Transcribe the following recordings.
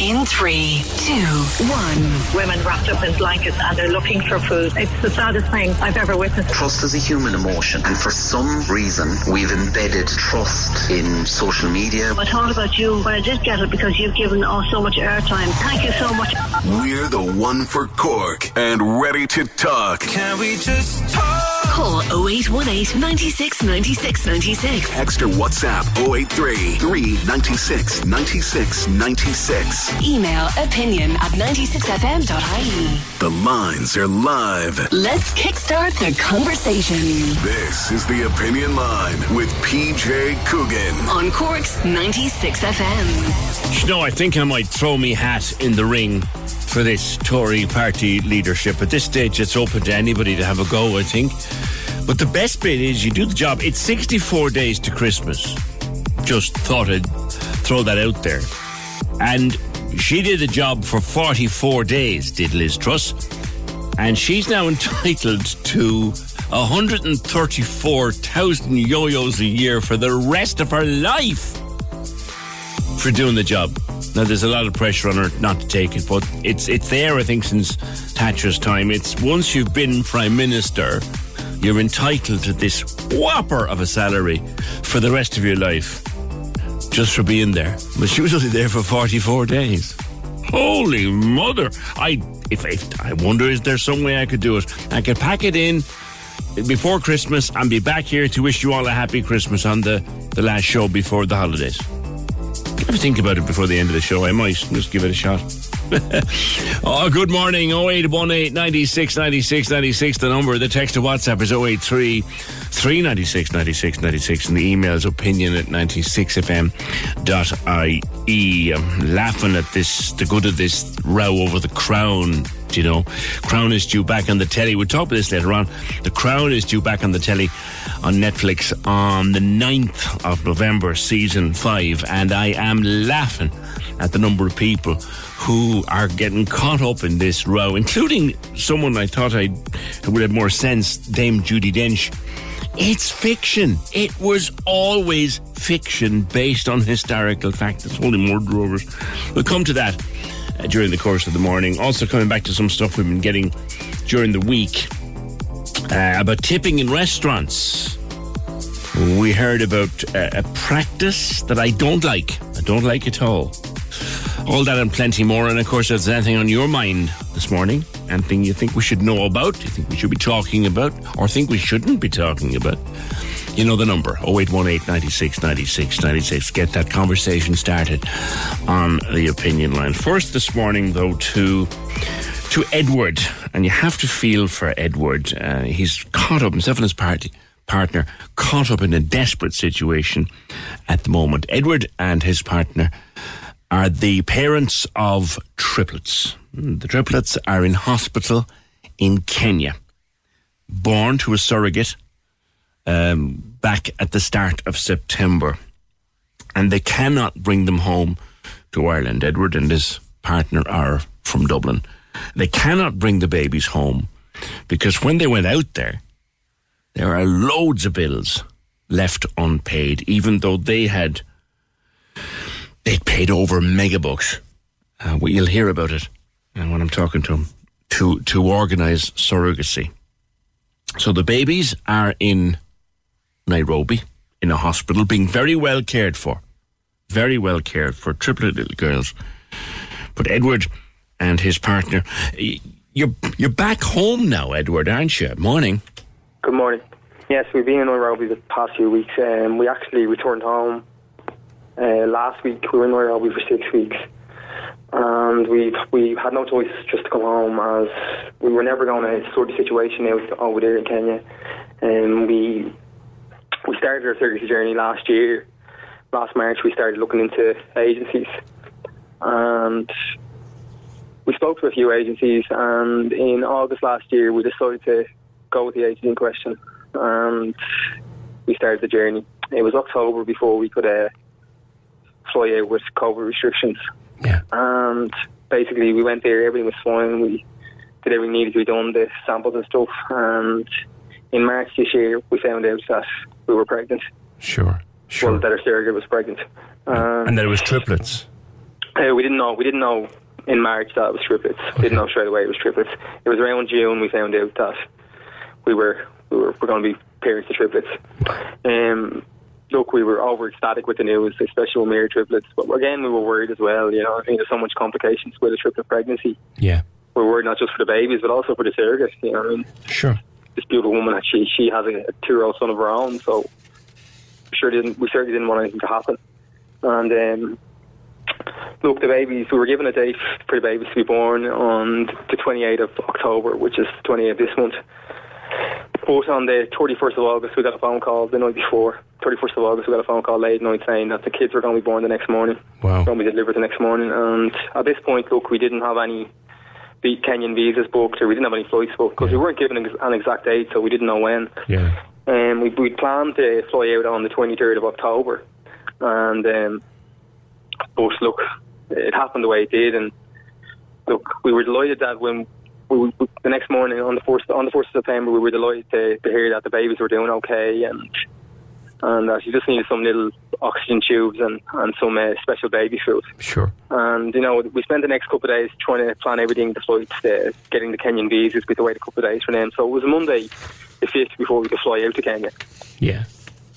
In three, two, one. women wrapped up in blankets and they're looking for food. It's the saddest thing I've ever witnessed. Trust is a human emotion, and for some reason, we've embedded trust in social media. I thought about you when I did get it because you've given us so much airtime. Thank you so much. We're the one for Cork and ready to talk. Can we just talk? Call 0818 96 96 96. Extra WhatsApp 083 396 96 96. Email opinion at 96fm.ie. The lines are live. Let's kickstart the conversation This is the Opinion Line with PJ Coogan. on Cork's 96FM. You know, I think I might throw me hat in the ring for this Tory party leadership. At this stage, it's open to anybody to have a go, I think. But the best bit is you do the job. It's 64 days to Christmas. Just thought I'd throw that out there. And she did the job for 44 days, did Liz Truss. And she's now entitled to 134,000 yo-yos a year for the rest of her life for doing the job. Now there's a lot of pressure on her not to take it, but it's it's there I think since Thatcher's time. It's once you've been prime minister, you're entitled to this whopper of a salary for the rest of your life, just for being there. But she was only there for 44 days. Holy mother! I if, if I wonder is there some way I could do it? I could pack it in before Christmas and be back here to wish you all a happy Christmas on the the last show before the holidays. Have a think about it before the end of the show. I might just give it a shot. oh, good morning. 0818 96 96 96. The number, the text to WhatsApp is 083 396 96 96. And the email is opinion at 96fm.ie. I'm laughing at this, the good of this row over the crown. You know, Crown is due back on the telly. We'll talk about this later on. The Crown is due back on the telly on Netflix on the 9th of November, season 5. And I am laughing at the number of people who are getting caught up in this row, including someone I thought I would have more sense, Dame Judi Dench. It's fiction. It was always fiction based on historical fact. It's holy murder rovers. We'll come to that uh, during the course of the morning. Also, coming back to some stuff we've been getting during the week uh, about tipping in restaurants. We heard about uh, a practice that I don't like. I don't like it at all. All that and plenty more. And of course, if there's anything on your mind this morning, anything you think we should know about, you think we should be talking about, or think we shouldn't be talking about, you know the number 0818 96 96 96. Get that conversation started on the opinion line. First this morning, though, to to Edward, and you have to feel for Edward. Uh, he's caught up, himself and his party partner, caught up in a desperate situation at the moment. Edward and his partner are the parents of triplets. The triplets are in hospital in Kenya, born to a surrogate um, back at the start of September, and they cannot bring them home to Ireland. Edward and his partner are from Dublin. They cannot bring the babies home because when they went out there, there are loads of bills left unpaid, even though they had they'd paid over megabucks. Uh, well, you'll hear about it and when I'm talking to them to to organise surrogacy. So the babies are in Nairobi in a hospital, being very well cared for, very well cared for, triplet little girls. But Edward and his partner, you're you're back home now, Edward, aren't you? Morning. Good morning. Yes, we've been in Nairobi the past few weeks. Um, we actually returned home uh, last week. We were in Nairobi for six weeks, and we we had no choice just to come home as we were never going to sort the situation out over there in Kenya. And we we started our surrogacy journey last year. Last March, we started looking into agencies, and we spoke to a few agencies. And in August last year, we decided to go with the agency in question, and we started the journey. It was October before we could uh, fly out with COVID restrictions. Yeah. And basically, we went there, everything was fine. We did everything needed to be done, the samples and stuff. And in March this year, we found out that we were pregnant. Sure. Sure. Well, that our surrogate was pregnant. Um, and that it was triplets. uh, we didn't know. We didn't know in March that it was triplets. We didn't know straight away it was triplets. It was around June we found out that we were we were, were going to be parents to triplets. Um, look, we were over ecstatic with the news, especially when we were triplets. But again, we were worried as well. You know, I think there's so much complications with a triplet pregnancy. Yeah. We're worried not just for the babies, but also for the surrogate. You know, I mean, Sure. this beautiful woman, she she has a, a two-year-old son of her own, so sure didn't we certainly didn't want anything to happen. And um, look, the babies we were given a date for the babies to be born on the 28th of October, which is 28th this month. But on the 31st of August, we got a phone call the night before. 31st of August, we got a phone call late at night saying that the kids were going to be born the next morning. Wow. Going to be delivered the next morning. And at this point, look, we didn't have any the Kenyan visas booked, or we didn't have any flights booked because we weren't given an an exact date, so we didn't know when. Yeah. Um, we we planned to fly out on the 23rd of October, and um, but look, it happened the way it did, and look, we were delighted that when we, we, the next morning on the first on the first of September, we were delighted to, to hear that the babies were doing okay, and and uh, she just needed some little oxygen tubes and and some uh, special baby food. Sure. And you know, we spent the next couple of days trying to plan everything, the flights, uh, getting the Kenyan visas. We had to wait a couple of days for them. So it was Monday, the fifth, before we could fly out to Kenya. Yeah.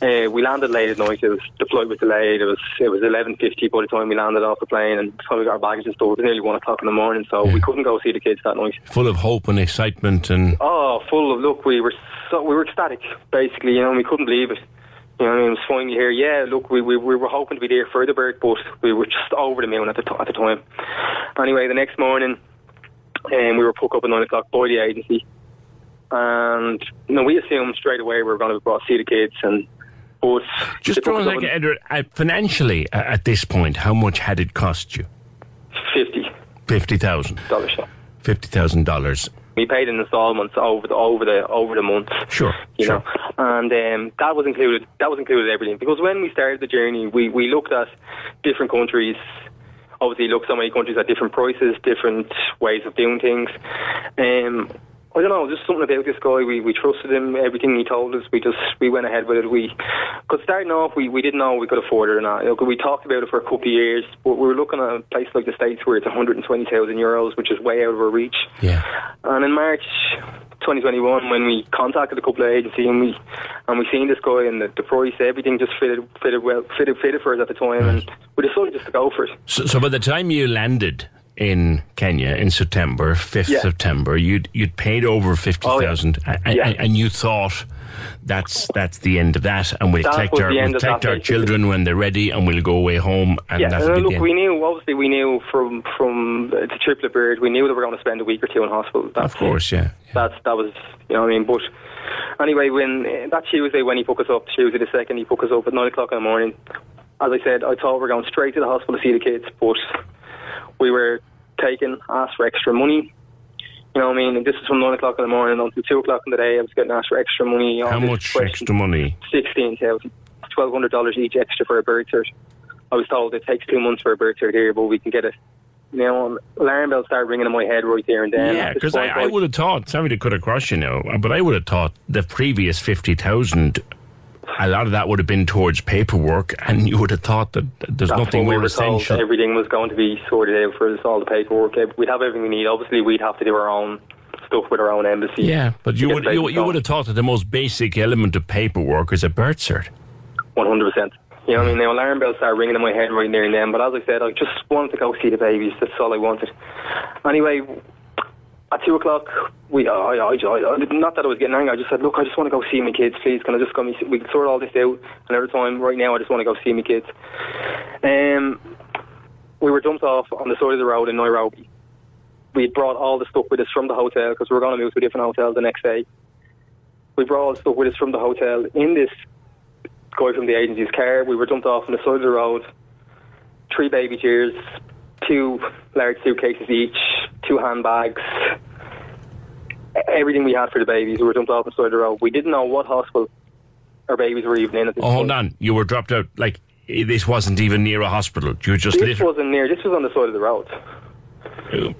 Uh, we landed late at night. It was the flight was delayed. It was it was eleven fifty by the time we landed off the plane, and by the time we got our baggage and stuff, it was nearly one o'clock in the morning. So we couldn't go see the kids that night. Full of hope and excitement and Oh, full of look. We were so we were ecstatic, basically. You know, we couldn't believe it. You know, I mean, it was finally here. Yeah, look, we, we we were hoping to be there for the birth, but we were just over the moon at the t- at the time. Anyway, the next morning, um, we were put up at nine o'clock by the agency, and you know, we assumed straight away we were going to be brought to see the kids, and but just they for put a us up second, at Edward, uh, financially uh, at this point, how much had it cost you? Fifty. Fifty thousand dollars. Fifty thousand dollars. We paid in installments over the over the over the months. Sure. you sure. know, and um, that was included. That was included everything because when we started the journey, we we looked at different countries. Obviously, looked so many countries at different prices, different ways of doing things. Um, I don't know, just something about this guy. We we trusted him. Everything he told us, we just we went ahead with it. We, because starting off, we, we didn't know we could afford it or not. Look, we talked about it for a couple of years, but we were looking at a place like the States where it's 120,000 euros, which is way out of our reach. Yeah. And in March 2021, when we contacted a couple of agencies and we and we seen this guy and the, the price, everything just fitted fitted well fitted fitted for us at the time, and we decided just to go for it. So, so by the time you landed in Kenya in September, fifth Yeah. September, you'd you'd paid over fifty thousand, Oh, and, Yeah. and you thought that's that's the end of that, and we'll That collect our we'll collect our children when they're ready, and we'll go away home, and yeah, that'll and be the look, we knew obviously we knew from from the triplet bird, we knew that we were going to spend a week or two in hospital. That's of course, yeah. That's that was you know what I mean. But anyway, when uh, that Tuesday when he took us up, Tuesday the second, he took us up at nine o'clock in the morning. As I said, I thought we were going straight to the hospital to see the kids, but we were taken, asked for extra money. You know what I mean? And this is from nine o'clock in the morning until two o'clock in the day. I was getting asked for extra money. How much question. extra money? Sixteen thousand, twelve hundred dollars each extra for a birth cert. I was told it takes two months for a birth cert here, but we can get it. You know, alarm bells started ringing in my head right there and then. yeah, because I, I would have thought. Sorry to cut across you now, but I would have thought the previous fifty thousand. A lot of that would have been towards paperwork, and you would have thought that there's That's nothing we more told. essential. Everything was going to be sorted out for us, all the paperwork. We'd have everything we need. Obviously, we'd have to do our own stuff with our own embassy. Yeah, but you would you, you would have thought that the most basic element of paperwork is a birth cert. One hundred percent. You know, what I mean, the alarm bells started ringing in my head right there and then. But as I said, I just wanted to go see the babies. That's all I wanted. Anyway, at two o'clock, we I, I, I, not that I was getting angry. I just said, look, I just want to go see my kids, please. Can I just go? Me, we can sort all this out another time. Right now, I just want to go see my kids. Um, we were dumped off on the side of the road in Nairobi. We brought all the stuff with us from the hotel because we were going to move to a different hotel the next day. We brought all the stuff with us from the hotel in this guy from the agency's car. We were dumped off on the side of the road. Three baby chairs, two large suitcases each, two handbags, everything we had for the babies. We were dumped off on the side of the road. We didn't know what hospital our babies were even in at this Oh, point. hold on, you were dropped out. Like eh, this wasn't even near a hospital. You were just This literally wasn't near. This was on the side of the road.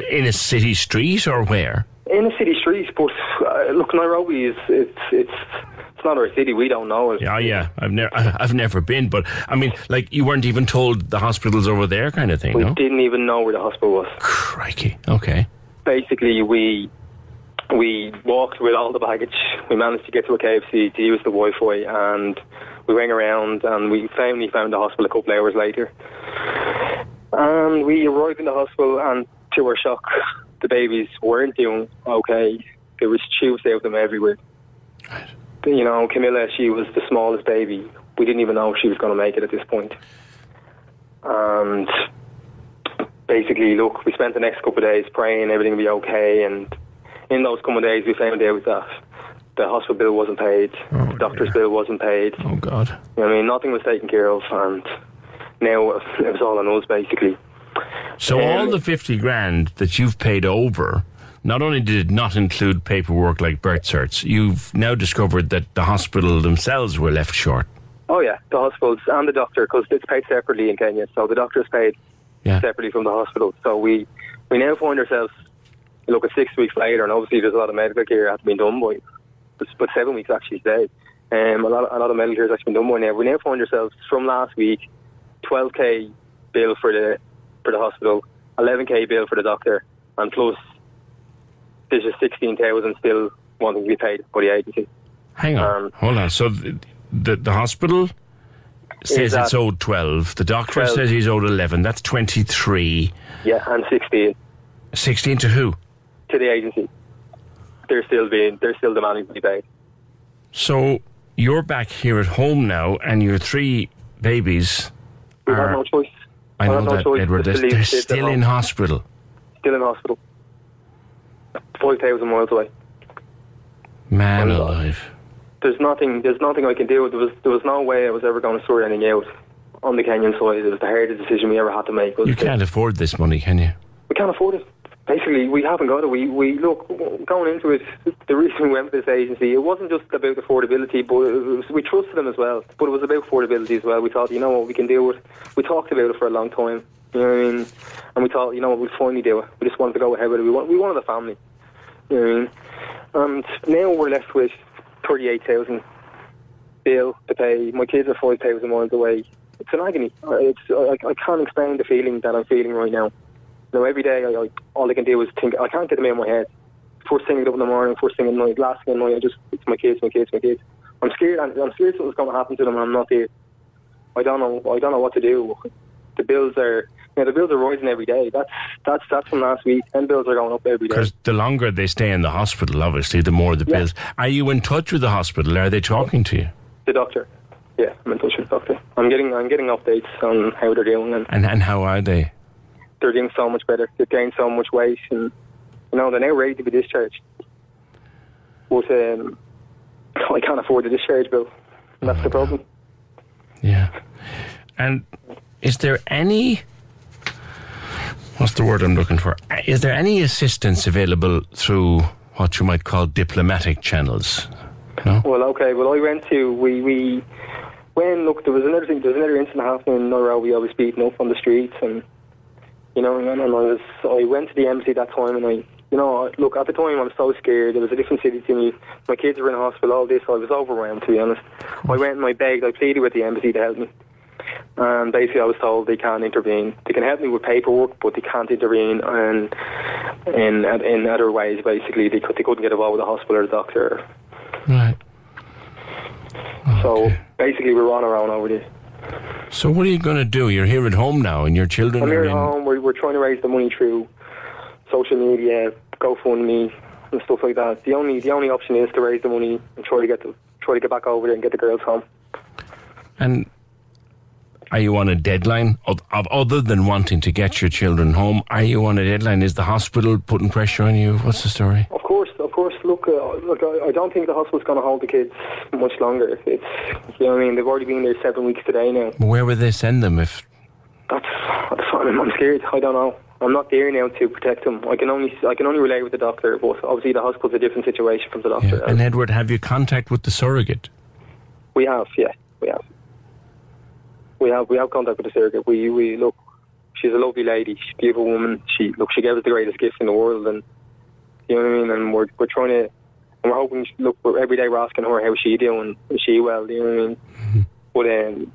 in a city street or where? in a city street. But uh, look, Nairobi is it's it's it's not our city. We don't know it. Yeah, yeah. I've never, I've never been, but I mean, like you weren't even told the hospitals over there, kind of thing. We no, didn't even know where the hospital was. crikey. Okay. Basically, we we walked with all the baggage. We managed to get to a KFC to use the Wi-Fi, and we went around and we finally found the hospital a couple of hours later. And we arrived in the hospital, and to our shock, the babies weren't doing okay. There was tubes out of them everywhere. You know, Camilla, she was the smallest baby. We didn't even know if she was going to make it at this point. And basically, look, we spent the next couple of days praying everything would be okay. And in those couple of days, we found out that the hospital bill wasn't paid, the doctor's bill wasn't paid. Oh God. You know I mean, nothing was taken care of, and now it was all on us basically. So Um, all the fifty grand that you've paid over, not only did it not include paperwork like birth certs, you've now discovered that the hospital themselves were left short. Oh yeah, the hospitals and the doctor because it's paid separately in Kenya. So the doctor's paid Yeah. separately from the hospital. So we we now find ourselves look at six weeks later, and obviously there's a lot of medical care has been done by, but, but seven weeks actually today. Um, a lot a lot of medical care has actually been done by now. We now find ourselves from last week, 12k bill for the for the hospital, 11k bill for the doctor, and plus there's just 16,000 still wanting to be paid by the agency. Hang on, Um, hold on. So the the, the hospital says it's owed twelve. The doctor 12. says he's owed eleven. That's twenty three. Yeah, and 16 Sixteen to who? to the agency. They're still being they're still demanding to be paid. So you're back here at home now, and your three babies We have no choice. I know have no that, choice Edward. They're, they're still in hospital. Still in hospital. Five thousand miles away. Man Well, alive. There's nothing. There's nothing I can do. There was. There was no way I was ever going to sort anything out on the Kenyan side. It was the hardest decision we ever had to make. You can't afford this money, can you? We can't afford it. Basically, we haven't got it. We we look going into it. The reason we went with this agency, it wasn't just about affordability, but was, we trusted them as well. But it was about affordability as well. We thought, you know what, we can deal with. We talked about it for a long time. Mean? And we thought, you know what, we'll finally do it. We just wanted to go ahead with it. We want, we wanted a family. Mean? And now we're left with thirty-eight thousand bill to pay. My kids are five thousand miles away. It's an agony. It's I, I can't explain the feeling that I'm feeling right now. You know, every day I, I, all I can do is think. I can't get them out of my head. First thing up in the morning, first thing at night, last thing at night. I just it's my kids, my kids, my kids. I'm scared. I'm, I'm scared something's going to happen to them, and I'm not there. I don't know. I don't know what to do. The bills are. Know, the bills are rising every day. That's that's that's from last week. And bills are going up every day. Because the longer they stay in the hospital, obviously, the more the Yeah. bills. Are you in touch with the hospital? Are they talking to you? The doctor. Yeah, I'm in touch with the doctor. I'm getting I'm getting updates on how they're doing, and And and how are they? they're doing so much better. They've gained so much weight, and you know they're now ready to be discharged. But um, I can't afford the discharge bill. And that's the problem. Yeah. And is there any what's the word I'm looking for? Is there any assistance available through what you might call diplomatic channels? No? Well, okay. Well, I went to we we when look there was another thing. There was another incident happening in Nairobi. I was beaten up on the streets, and you know, and, and I was I went to the embassy that time, and I. You know, look, at the time I was so scared. It was a different city to me. My kids were in hospital, all this. I was overwhelmed, to be honest. I went and I begged, I pleaded with the embassy to help me. And basically, I was told they can't intervene. They can help me with paperwork, but they can't intervene. And in in other ways. Basically, they, could, they couldn't get involved with the hospital or the doctor. Right. So basically, we're on our own over this. So what are you going to do? You're here at home now, and your children I'm are here at in. home. We're, we're trying to raise the money through social media, GoFundMe, and stuff like that. The only the only option is to raise the money and try to get the, try to get back over there and get the girls home. And are you on a deadline of, of other than wanting to get your children home? Are you on a deadline? Is the hospital putting pressure on you? What's the story? Of course, of course. Look, uh, look. I, I don't think the hospital's going to hold the kids much longer. It's you know what I mean. They've already been there seven weeks today now. Where would they send them if? That's that's what I'm, I'm scared. I don't know. I'm not there now to protect them. I can only I can only relay with the doctor, but obviously the hospital's a different situation from the doctor. And Edward, have you contact with the surrogate? We have, yeah, we have. We have we have contact with the surrogate. We we look. She's a lovely lady. She's a beautiful woman. She look. She gave us the greatest gift in the world, and you know what I mean. And we're we're trying to, and we're hoping. Look, we're, every day we're asking her how she doing. Is she well? You know what I mean. Mm-hmm. But um,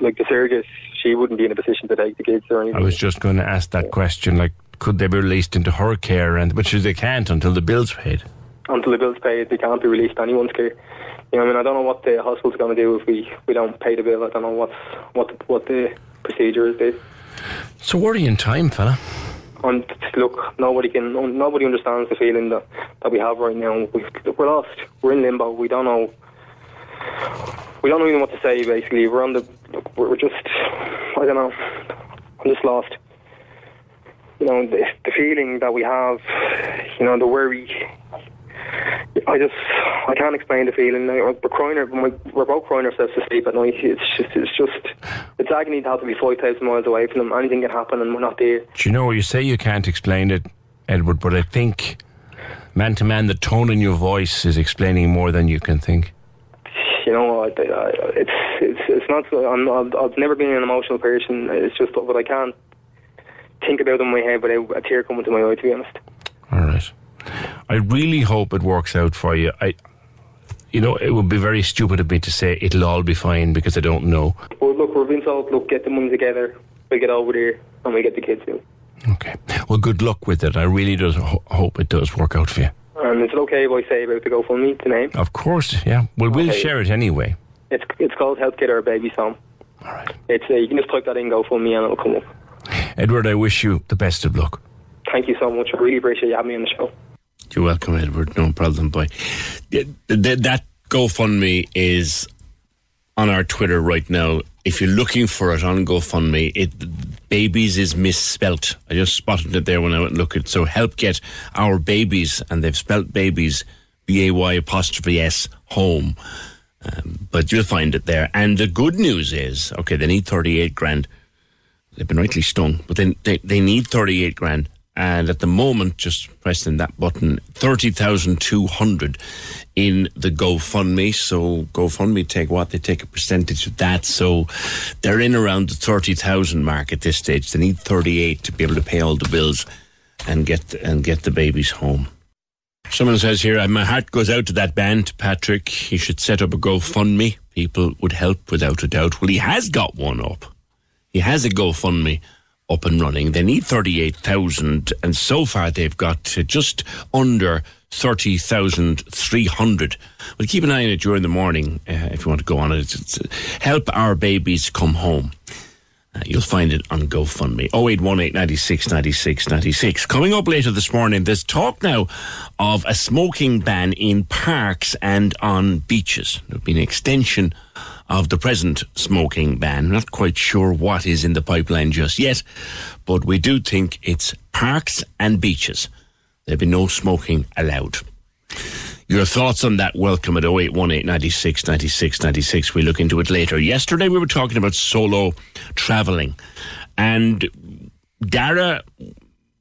like the surrogate, she wouldn't be in a position to take the kids or anything. I was just going to ask that question. Like, could they be released into her care? And which is they can't until the bill's paid. until the bill's paid, they can't be released to anyone's care. You know, I mean, I don't know what the hospital's going to do if we, we don't pay the bill. I don't know what's what the, what the procedure is. There. So worrying time, fella. And look, nobody can, nobody understands the feeling that, that we have right now. we we're lost. We're in limbo. We don't know. We don't know even what to say. Basically, we're on the. Look, we're just. I don't know. I'm just lost. You know, the, the feeling that we have. You know, the worry. I just, I can't explain the feeling. Like, We're crying, we're both crying ourselves to sleep at night. It's just, it's just, it's agony to have to be 5,000 miles away from them. Anything can happen and we're not there. Do you know you say you can't explain it, Edward? But I think, man to man, the tone in your voice is explaining more than you can think. You know, I, I, it's, it's, it's not, I'm, I've, I've never been an emotional person. It's just, but I can't think about it in my head without a tear coming to my eye, to be honest. All right. I really hope it works out for you. I, you know, it would be very stupid of me to say it'll all be fine because I don't know. But look, we've been told, look, get the money together. We'll get over there and we get the kids in. Okay. Well, good luck with it. I really do ho- hope it does work out for you. And it's okay if I say about the GoFundMe, the name. Of course, yeah. Well, we'll Okay. share it anyway. It's it's called Help Get Our Babies Home. All right. It's uh, you can just type that in GoFundMe and it'll come up. Edward, I wish you the best of luck. Thank you so much. I really appreciate you having me on the show. You're welcome, Edward. No problem, boy. Th- th- That GoFundMe is on our Twitter right now. If you're looking for it on GoFundMe, it babies is misspelt. I just spotted it there when I went and looked at. So help get our babies, and they've spelt babies B A Y apostrophe S home. Um, but you'll find it there. And the good news is, okay, they need 38 grand. They've been rightly stung, but then they, they need 38 grand. And at the moment, just pressing that button, 30,200 in the GoFundMe. So GoFundMe take what? They take a percentage of that. So they're in around the 30,000 mark at this stage. They need 38 to be able to pay all the bills and get, and get the babies home. Someone says here, "Uh, my heart goes out to that band, Patrick. He should set up a GoFundMe. People would help without a doubt. Well, he has got one up. He has a GoFundMe up and running. They need 38,000 and so far they've got just under 30,300. Well, keep an eye on it during the morning uh, if you want to go on it. It's, it's, help our babies come home. Uh, you'll find it on GoFundMe. 0818 96 96 96. Coming up later this morning, there's talk now of a smoking ban in parks and on beaches. There'll be an extension of the present smoking ban. Not quite sure what is in the pipeline just yet, but we do think it's parks and beaches. There'll be no smoking allowed. Your thoughts on that, welcome at 0818 96 96 96. We look into it later. Yesterday we were talking about solo travelling, and Dara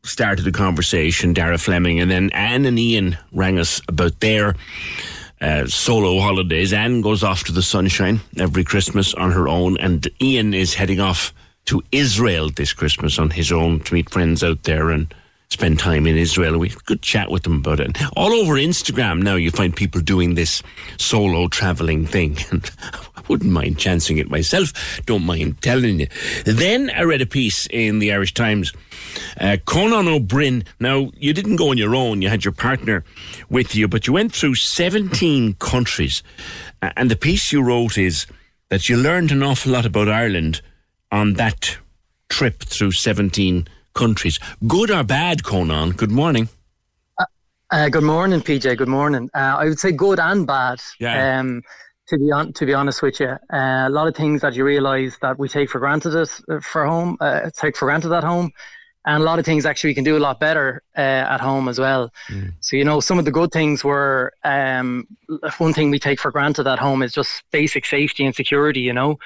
started the conversation, Dara Fleming, and then Anne and Ian rang us about their uh, solo holidays. Anne goes off to the sunshine every Christmas on her own, and Ian is heading off to Israel this Christmas on his own to meet friends out there and spend time in Israel. We good chat with them about it. All over Instagram now, you find people doing this solo traveling thing. And I wouldn't mind chancing it myself. Don't mind telling you. Then I read a piece in the Irish Times. Uh, Conan O'Brien. Now, you didn't go on your own. You had your partner with you, but you went through 17 countries. Uh, and the piece you wrote is that you learned an awful lot about Ireland on that trip through 17 countries. Good or bad, Conan? Good morning. Uh, good morning, PJ. Good morning. Uh, I would say good and bad. Yeah. Um, to be on, to be honest with you, uh, a lot of things that you realise that we take for granted it uh, for home, uh, take for granted at home, and a lot of things actually we can do a lot better uh, at home as well. Mm. So you know, some of the good things were um, one thing we take for granted at home is just basic safety and security. You know,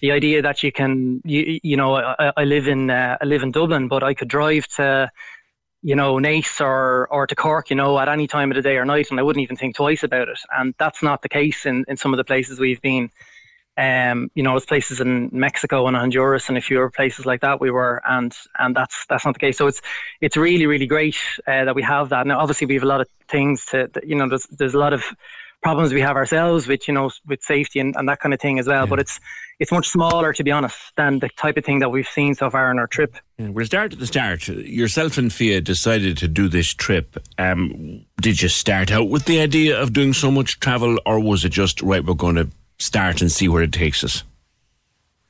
the idea that you can, you, you know, I, I live in uh, I live in Dublin, but I could drive to you know, Naas or or to Cork, you know, at any time of the day or night, and I wouldn't even think twice about it. And that's not the case in, in some of the places we've been. Um, you know, there's places in Mexico and Honduras and a few other places like that we were, and and that's that's not the case. So it's it's really really great uh, that we have that. Now, obviously, we have a lot of things to, that, you know, there's there's a lot of problems we have ourselves with you know with safety and, and that kind of thing as well. But it's it's much smaller, to be honest, than the type of thing that we've seen so far on our trip. Yeah, we'll start at the start. Yourself and Fia decided to do this trip. Um, did you start out with the idea of doing so much travel, or was it just, right, we're going to start and see where it takes us?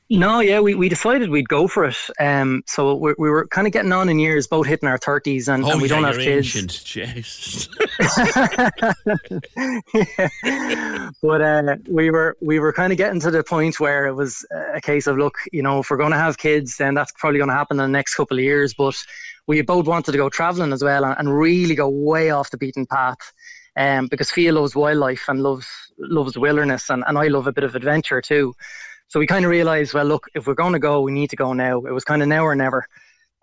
No, yeah, we, we decided we'd go for it. Um, so we, we were kind of getting on in years, both hitting our thirties, and, oh, and we yeah, don't have kids. ancient. Jesus. but uh, we were we were kind of getting to the point where it was a case of look, you know, if we're going to have kids, then that's probably going to happen in the next couple of years. But we both wanted to go traveling as well and, and really go way off the beaten path. Um, because Fia loves wildlife and loves loves wilderness, and, and I love a bit of adventure too. So we kind of realised, well, look, if we're going to go, we need to go now. It was kind of now or never.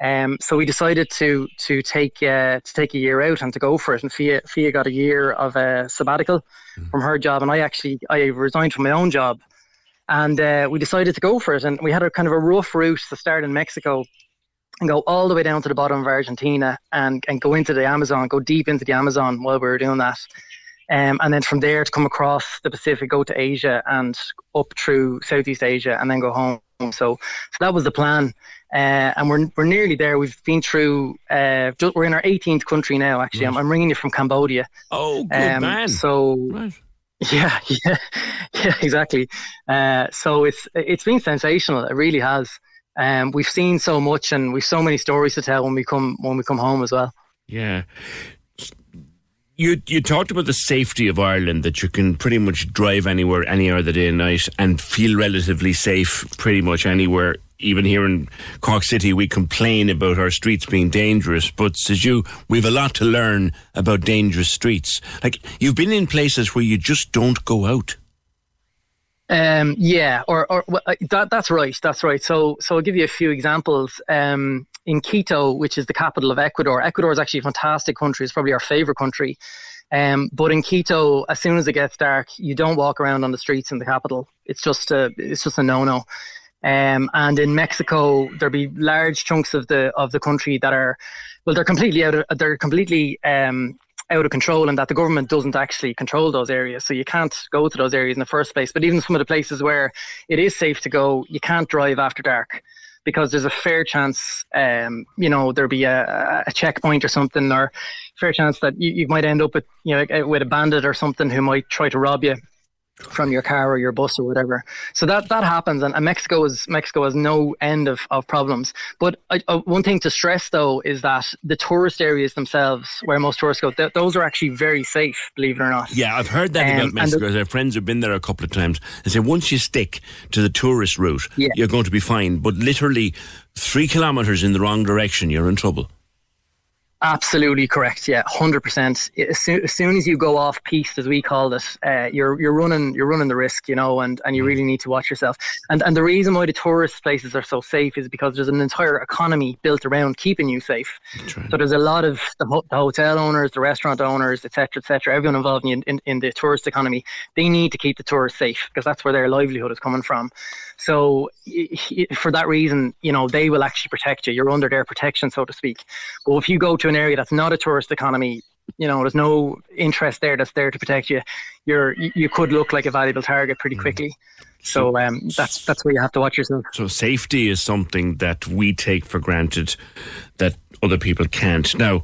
Um, so we decided to to take uh, to take a year out and to go for it. And Fia, Fia got a year of a sabbatical from her job, and I actually I resigned from my own job, and uh, we decided to go for it. And we had a kind of a rough route to start in Mexico and go all the way down to the bottom of Argentina and and go into the Amazon, go deep into the Amazon while we were doing that. Um, and then from there to come across the Pacific, go to Asia and up through Southeast Asia, and then go home. So, so that was the plan, uh, and we're we're nearly there. We've been through. Uh, we're in our 18th country now. Actually, I'm, I'm ringing you from Cambodia. Oh, good Um, man. So Right. yeah, yeah, yeah, exactly. Uh, so it's it's been sensational. It really has. Um, we've seen so much, and we've so many stories to tell when we come when we come home as well. Yeah. You you talked about the safety of Ireland that you can pretty much drive anywhere, any hour of the day and night, and feel relatively safe pretty much anywhere. Even here in Cork City, we complain about our streets being dangerous, but says you, we've a lot to learn about dangerous streets. Like you've been in places where you just don't go out. Um, yeah, or, or well, uh, that, that's right. That's right. So, so I'll give you a few examples. Um, in Quito, which is the capital of Ecuador, Ecuador is actually a fantastic country. It's probably our favorite country. Um, but in Quito, as soon as it gets dark, you don't walk around on the streets in the capital. It's just a, it's just a no-no. Um, and in Mexico, there'll be large chunks of the of the country that are, well, they're completely out of, they're completely um, out of control, and that the government doesn't actually control those areas. So you can't go to those areas in the first place. But even some of the places where it is safe to go, you can't drive after dark because there's a fair chance, um, you know, there'll be a, a checkpoint or something, or fair chance that you, you might end up with, you know, with a bandit or something who might try to rob you from your car or your bus or whatever. So that that happens, and, and Mexico is Mexico has no end of, of problems. But I, uh, one thing to stress though is that the tourist areas themselves, where most tourists go, th- those are actually very safe, believe it or not. Yeah, I've heard that Um, about Mexico. the- have friends who've been there a couple of times. They say once you stick to the tourist route, Yeah. you're going to be fine. But literally three kilometres in the wrong direction, you're in trouble. Absolutely correct. Yeah, hundred percent. As soon, as soon as you go off piste, as we call it, uh, you're you're running you're running the risk, you know, and, and you really need to watch yourself. And and the reason why the tourist places are so safe is because there's an entire economy built around keeping you safe. So there's a lot of the, ho- the hotel owners, the restaurant owners, etc., etc. everyone involved in, in in the tourist economy. They need to keep the tourists safe because that's where their livelihood is coming from. So for that reason, you know, they will actually protect you. You're under their protection, so to speak. But if you go to an area that's not a tourist economy, you know, there's no interest there that's there to protect you. You're you could look like a valuable target pretty Mm. quickly. So um, that's that's where you have to watch yourself. So safety is something that we take for granted that other people can't. Now,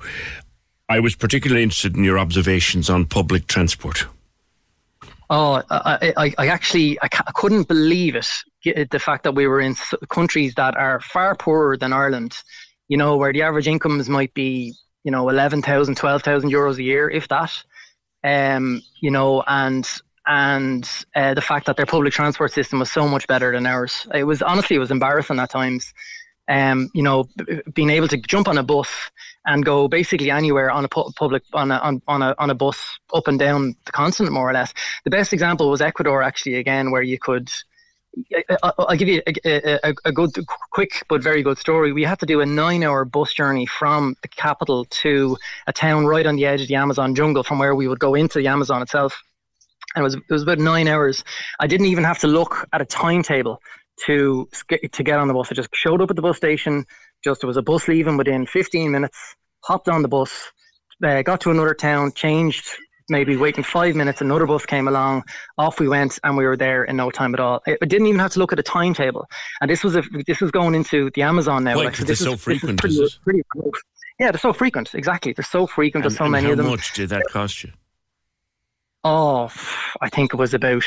I was particularly interested in your observations on public transport. Oh, I, I, I actually I, ca- I couldn't believe it. G- The fact that we were in countries that are far poorer than Ireland, you know, where the average incomes might be, you know, 11,000, 12,000 euros a year, if that. Um, you know, and and uh, the fact that their public transport system was so much better than ours. It was honestly it was embarrassing at times. Um, you know, being able to jump on a bus and go basically anywhere on a pu- public on a on, on a on a bus up and down the continent more or less. The best example was Ecuador actually again where you could. I'll give you a, a, a good, quick but very good story. We had to do a nine-hour bus journey from the capital to a town right on the edge of the Amazon jungle, from where we would go into the Amazon itself. And it was it was about nine hours. I didn't even have to look at a timetable to to get on the bus. I just showed up at the bus station. Just there was a bus leaving within 15 minutes. Hopped on the bus, uh, got to another town, changed. Maybe waiting five minutes, another bus came along. Off we went, and we were there in no time at all. I I didn't even have to look at a timetable. And this was a, this is going into the Amazon now. Why, like, this they're is- so this is frequent, pretty- is pretty. Yeah, they're so frequent. Exactly, they're so frequent. And, There's so many how of them. How much did that cost you? Oh, I think it was about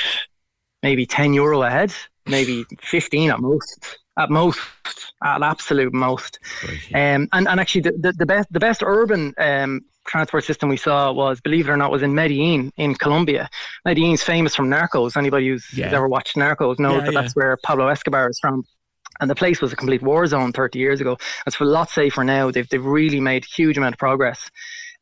maybe 10 euro a head, maybe 15 at most. At most, at absolute most. Um, and, and actually, the, the, the best the best urban um, transport system we saw was, believe it or not, was in Medellin in Colombia. Medellin's famous from Narcos. Anybody who's, Yeah. ever watched Narcos knows Yeah, that yeah. that's where Pablo Escobar is from. And the place was a complete war zone 30 years ago. It's a lot safer now. They've, they've really made huge amount of progress.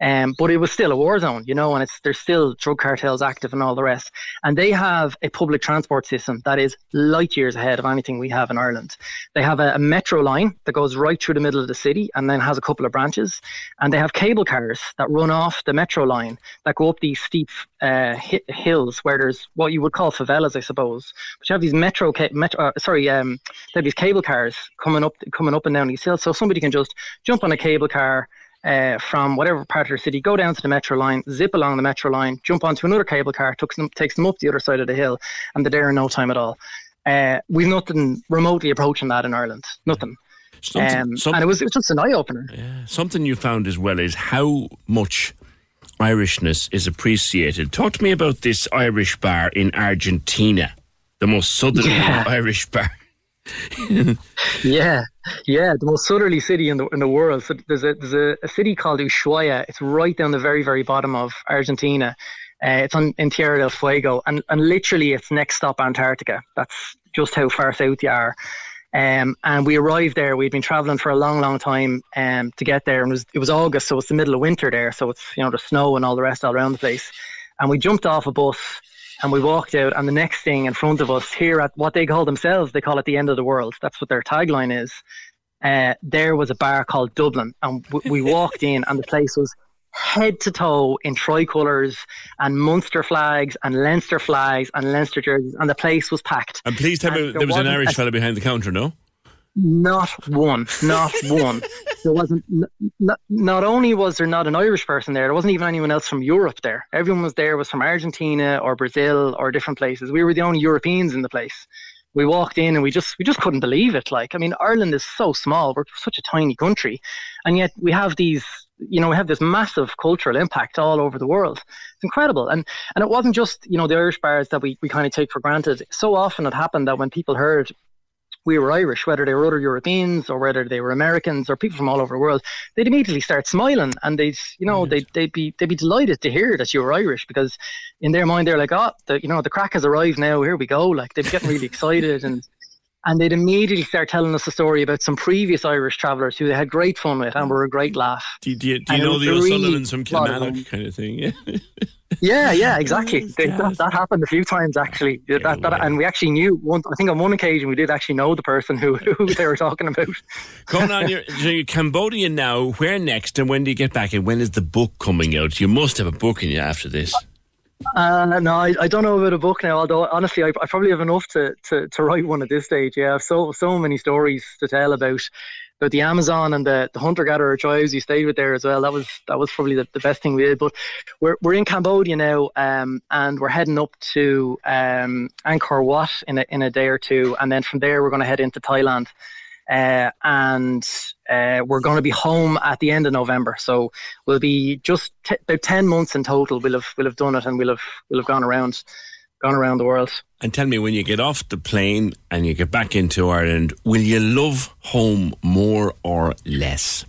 Um, but it was still a war zone, you know, and it's there's still drug cartels active and all the rest. And they have a public transport system that is light years ahead of anything we have in Ireland. They have a, a metro line that goes right through the middle of the city and then has a couple of branches. And they have cable cars that run off the metro line that go up these steep uh, hi- hills where there's what you would call favelas, I suppose. But you have these metro, ca- metro uh, sorry, um, they have these cable cars coming up, coming up and down these hills. So somebody can just jump on a cable car uh, from whatever part of the city, go down to the metro line, zip along the metro line, jump onto another cable car, takes them, takes them up the other side of the hill, and they're there in no time at all. Uh, we've nothing remotely approaching that in Ireland. Nothing. Something- um, some- and it was, it was just an eye opener. Something you found as well is how much Irishness is appreciated. Talk to me about this Irish bar in Argentina, the most southern Yeah. Irish bar. Yeah, yeah, the most southerly city in the in the world. So there's a there's a, a city called Ushuaia. It's right down the very very bottom of Argentina. Uh, it's on in Tierra del Fuego, and and literally its next stop Antarctica. That's just how far south you are. Um, and we arrived there. We'd been traveling for a long, long time um, to get there, and it was it was August, so it's the middle of winter there. So it's you know the snow and all the rest all around the place. And we jumped off a bus and we walked out, and the next thing in front of us here at what they call themselves, they call it the end of the world. That's what their tagline is. Uh, there was a bar called Dublin, and w- we walked in, and the place was head to toe in tricolours and Munster flags and Leinster flags and Leinster jerseys, and the place was packed. And please tell me And there was an Irish a- fella behind the counter, no? Not one, not one. There wasn't. N- n- not only was there not an Irish person there, there wasn't even anyone else from Europe there. Everyone was there was from Argentina or Brazil or different places. We were the only Europeans in the place. We walked in and we just we just couldn't believe it. Like I mean, Ireland is so small. We're such a tiny country, and yet we have these. You know, we have this massive cultural impact all over the world. It's incredible, and and it wasn't just you know the Irish bars that we we kind of take for granted. So often it happened that when people heard we were Irish, whether they were other Europeans or whether they were Americans or people from all over the world, they'd immediately start smiling and they'd, you know, they'd, they'd be they'd be delighted to hear that you were Irish because in their mind they're like, oh, the, you know, the crack has arrived now. Here we go. Like they'd be getting really excited and and they'd immediately start telling us a story about some previous Irish travellers who they had great fun with and mm. were a great laugh. Do, you- do you, do you know the a really O'Sullivans from Kilmallock kind of thing? Yeah. Yeah, yeah, exactly. They- that, that happened a few times actually. That, that, and we actually knew one. I think on one occasion we did actually know the person who, who they were talking about. Coming on, you're, so you're Cambodia now. Where next, and when do you get back? And when is the book coming out? You must have a book in you after this. Uh, no, I, I don't know about a book now. Although honestly, I, I probably have enough to, to, to write one at this stage. Yeah, I have so so many stories to tell about but the Amazon and the, the hunter gatherer tribes we stayed with there as well. That was that was probably the, the best thing we did. But we're we're in Cambodia now, um, and we're heading up to um, Angkor Wat in a in a day or two, and then from there we're going to head into Thailand. Uh, and uh, we're going to be home at the end of November. So we'll be just t- about ten months in total. We'll have we'll have done it, and we'll have we'll have gone around gone around the world. And tell me, when you get off the plane and you get back into Ireland, will you love home more or less?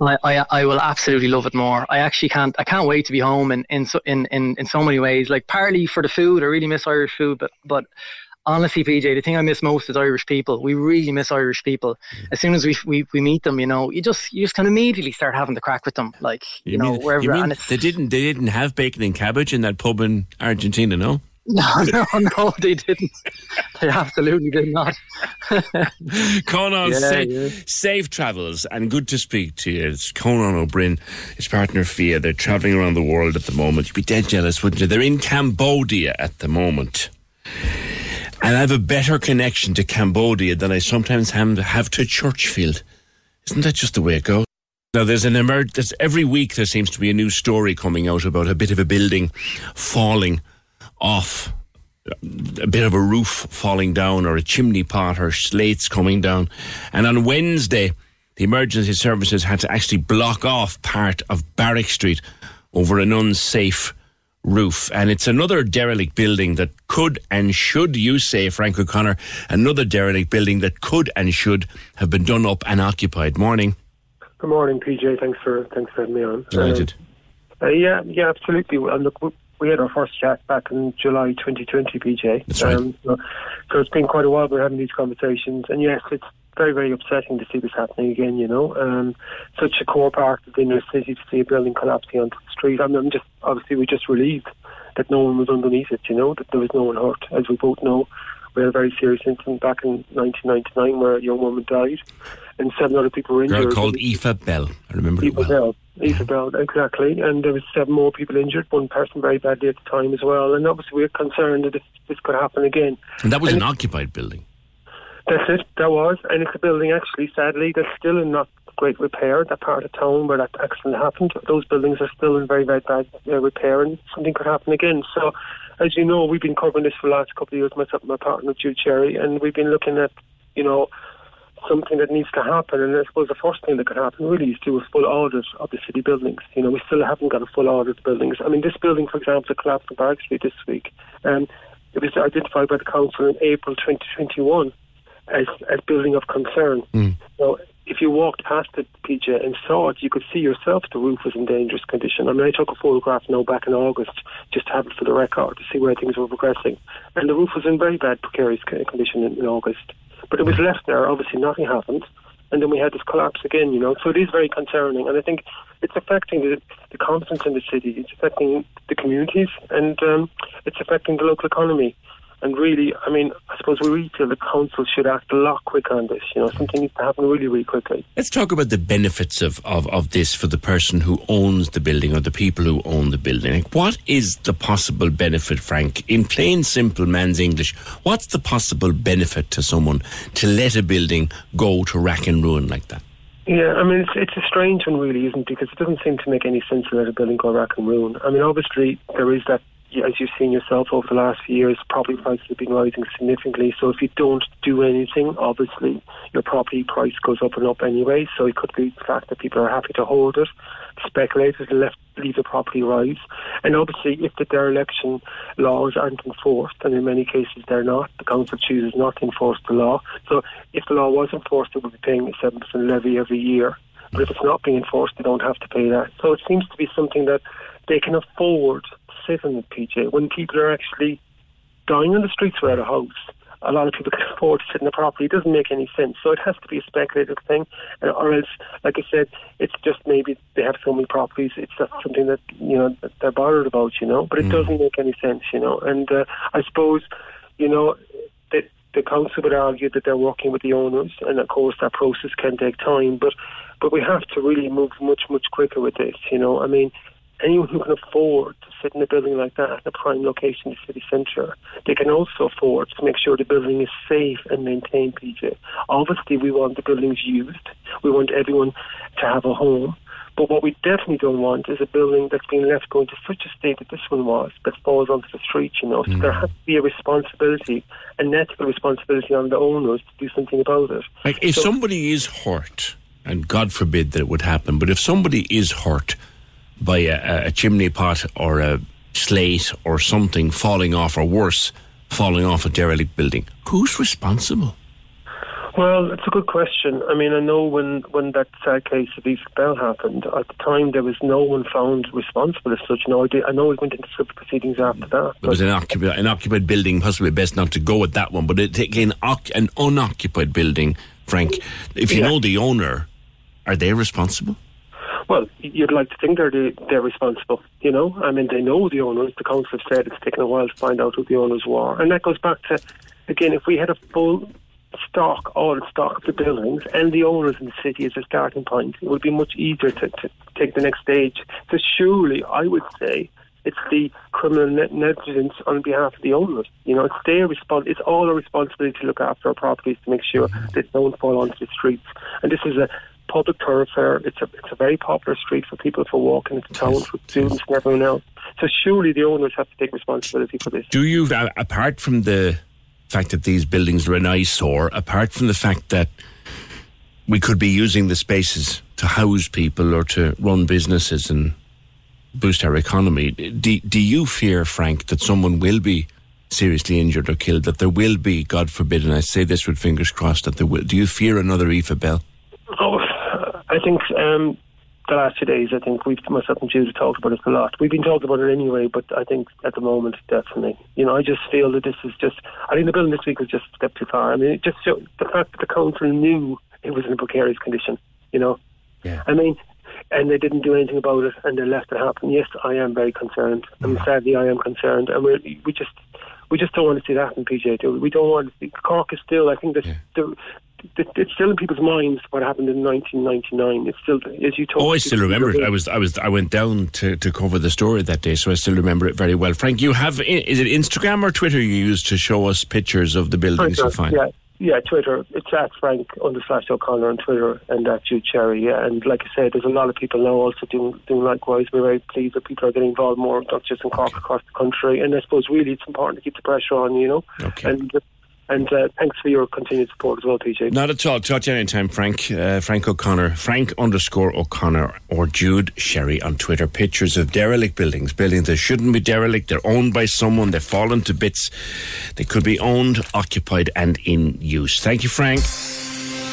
I, I, I will absolutely love it more. I actually can't I can't wait to be home in in so, in, in, in so many ways. Like partly for the food, I really miss Irish food, but but honestly, PJ, the thing I miss most is Irish people. We really miss Irish people. Mm. As soon as we, we we meet them, you know, you just you just can immediately start having the crack with them, like you, you know mean, wherever. You mean they didn't they didn't have bacon and cabbage in that pub in Argentina, no? No, no, no, they didn't. They absolutely did not. Conan, yeah, safe, yeah. safe travels and good to speak to you. It's Conan O'Brien, his partner Fia. They're travelling around the world at the moment. You'd be dead jealous, wouldn't you? They're in Cambodia at the moment. And I have a better connection to Cambodia than I sometimes have to Churchfield. Isn't that just the way it goes? Now, there's an emerge. There's, every week there seems to be a new story coming out about a bit of a building falling off a bit of a roof falling down or a chimney pot or slates coming down. And on Wednesday, the emergency services had to actually block off part of Barrack Street over an unsafe roof. And it's another derelict building that could and should, you say, Frank O'Connor, another derelict building that could and should have been done up and occupied. Morning. Good morning, PJ. Thanks for thanks for having me on. Delighted. Um, uh, yeah, yeah, absolutely. And look, we had our first chat back in July 2020, PJ. That's right. Um, so, so, it's been quite a while we're having these conversations, and yes, it's very, very upsetting to see this happening again. You know, um, such a core part of the inner city to see a building collapsing onto the street. I mean, I'm just obviously we're just relieved that no one was underneath it. You know, that there was no one hurt, as we both know. We had a very serious incident back in 1999 where a young woman died and seven other people were injured. Girl called Aoife Bell. I remember Aoife it well. Bell. Aoife Bell, exactly. And there was seven more people injured, one person very badly at the time as well. And obviously we're concerned that this, this could happen again. And that was and an occupied building. That's it, that was. And it's a building actually, sadly, that's still in not great repair, that part of town where that accident happened. Those buildings are still in very, very bad uh, repair and something could happen again. So, as you know, we've been covering this for the last couple of years, myself and my partner, Jude Sherry, and we've been looking at, you know, something that needs to happen. And I suppose the first thing that could happen really is do a full audit of the city buildings. You know, we still haven't got a full audit of buildings. I mean, this building, for example, collapsed in Barrack Street this week, um, it was identified by the council in April 2021 as as building of concern. Mm. So if you walked past it, PJ, and saw it, you could see yourself the roof was in dangerous condition. I mean, I took a photograph now back in August just to have it for the record to see where things were progressing, and the roof was in very bad precarious condition in, in August. But it was left there. Obviously, nothing happened. And then we had this collapse again, you know. So it is very concerning. And I think it's affecting the, the confidence in the city. It's affecting the communities. And um, it's affecting the local economy. And really, I mean, I suppose we really feel the council should act a lot quicker on this. You know, something needs to happen really, really quickly. Let's talk about the benefits of, of, of this for the person who owns the building or the people who own the building. Like, what is the possible benefit, Frank? In plain, simple man's English, what's the possible benefit to someone to let a building go to rack and ruin like that? Yeah, I mean, it's, it's a strange one, really, isn't it? Because it doesn't seem to make any sense to let a building go rack and ruin. I mean, obviously, there is that as you've seen yourself over the last few years, property prices have been rising significantly. So if you don't do anything, obviously your property price goes up and up anyway. So it could be the fact that people are happy to hold it, speculators left leave the property rise, and obviously if the dereliction laws aren't enforced, and in many cases they're not, the council chooses not to enforce the law. So if the law was enforced, it would be paying a seven percent levy every year. But if it's not being enforced, they don't have to pay that. So it seems to be something that they can afford sit in it, PJ, when people are actually dying on the streets without a house. A lot of people can afford to sit in the property. It doesn't make any sense. So it has to be a speculative thing, uh, or else, like I said, it's just maybe they have so many properties. It's not something that you know that they're bothered about, you know. But it mm. doesn't make any sense, you know. And uh, I suppose, you know, that the council would argue that they're working with the owners, and of course that process can take time. But but we have to really move much much quicker with this, you know. I mean, anyone who can afford to sit in a building like that in a prime location in the city centre, they can also afford to make sure the building is safe and maintained, PJ. Obviously, we want the buildings used. We want everyone to have a home. But what we definitely don't want is a building that's been left going to such a state that this one was, that falls onto the street, you know. So mm. there has to be a responsibility, an ethical responsibility on the owners to do something about it. Like, if So- somebody is hurt, and God forbid that it would happen, but if somebody is hurt by a, a chimney pot or a slate or something falling off, or worse, falling off a derelict building, who's responsible? Well, it's a good question. I mean, I know when, when that sad case of Aoife Bell happened, at the time there was no one found responsible as such. No, I, know it went into civil proceedings after that. It was an occupied, an occupied building, possibly best not to go with that one, but it, again, an unoccupied building, Frank, if you Yeah. know the owner, are they responsible? Well, you'd like to think they're the, they're responsible. You know, I mean, they know the owners. The council have said it's taken a while to find out who the owners were, and that goes back to again, if we had a full stock, all the stock of the buildings and the owners in the city as a starting point, it would be much easier to, to take the next stage. So surely, I would say. It's the criminal ne- negligence on behalf of the owners. You know, it's their respons- It's all our responsibility to look after our properties to make sure mm-hmm. they don't fall onto the streets. And this is a public thoroughfare. It's a it's a very popular street for people for walking into town, for students and everyone else. So surely the owners have to take responsibility for this. Do you, uh, apart from the fact that these buildings are an eyesore, apart from the fact that we could be using the spaces to house people or to run businesses and boost our economy, do, do you fear, Frank, that someone will be seriously injured or killed, that there will be, God forbid, and I say this with fingers crossed, that there will, do you fear another Aoife Bell? Oh, I think um, the last two days, I think we've myself and Jude have talked about it a lot. We've been talking about it anyway, but I think at the moment, definitely. You know, I just feel that this is just. I think the building this week was just a step too far. I mean, it just showed the fact that the council knew it was in a precarious condition. You know, Yeah. I mean, and they didn't do anything about it, and they left it happen. Yes, I am very concerned. I mean, sadly, I am concerned, and we we just we just don't want to see that happen, PJ. do we? We don't want to see Cork is still. I think the, the, it's still in people's minds what happened in 1999. It's still, as you told. Oh, I still remember it. I was, I was, I went down to, to cover the story that day, so I still remember it very well. Frank, you have is it Instagram or Twitter you use to show us pictures of the buildings you find? Yeah, yeah, Twitter. It's at Frank underslash O'Connor on Twitter and at Jude Sherry. Yeah, and like I said, there's a lot of people now also doing doing likewise. We're very pleased that people are getting involved more, not just in Cork, across the country. And I suppose really it's important to keep the pressure on, you know. Okay. And and uh, thanks for your continued support as well, PJ. Not at all. Talk to you anytime, Frank. Uh, Frank O'Connor, Frank underscore O'Connor, or Jude Sherry on Twitter. Pictures of derelict buildings, buildings that shouldn't be derelict. They're owned by someone. They've fallen to bits. They could be owned, occupied, and in use. Thank you, Frank.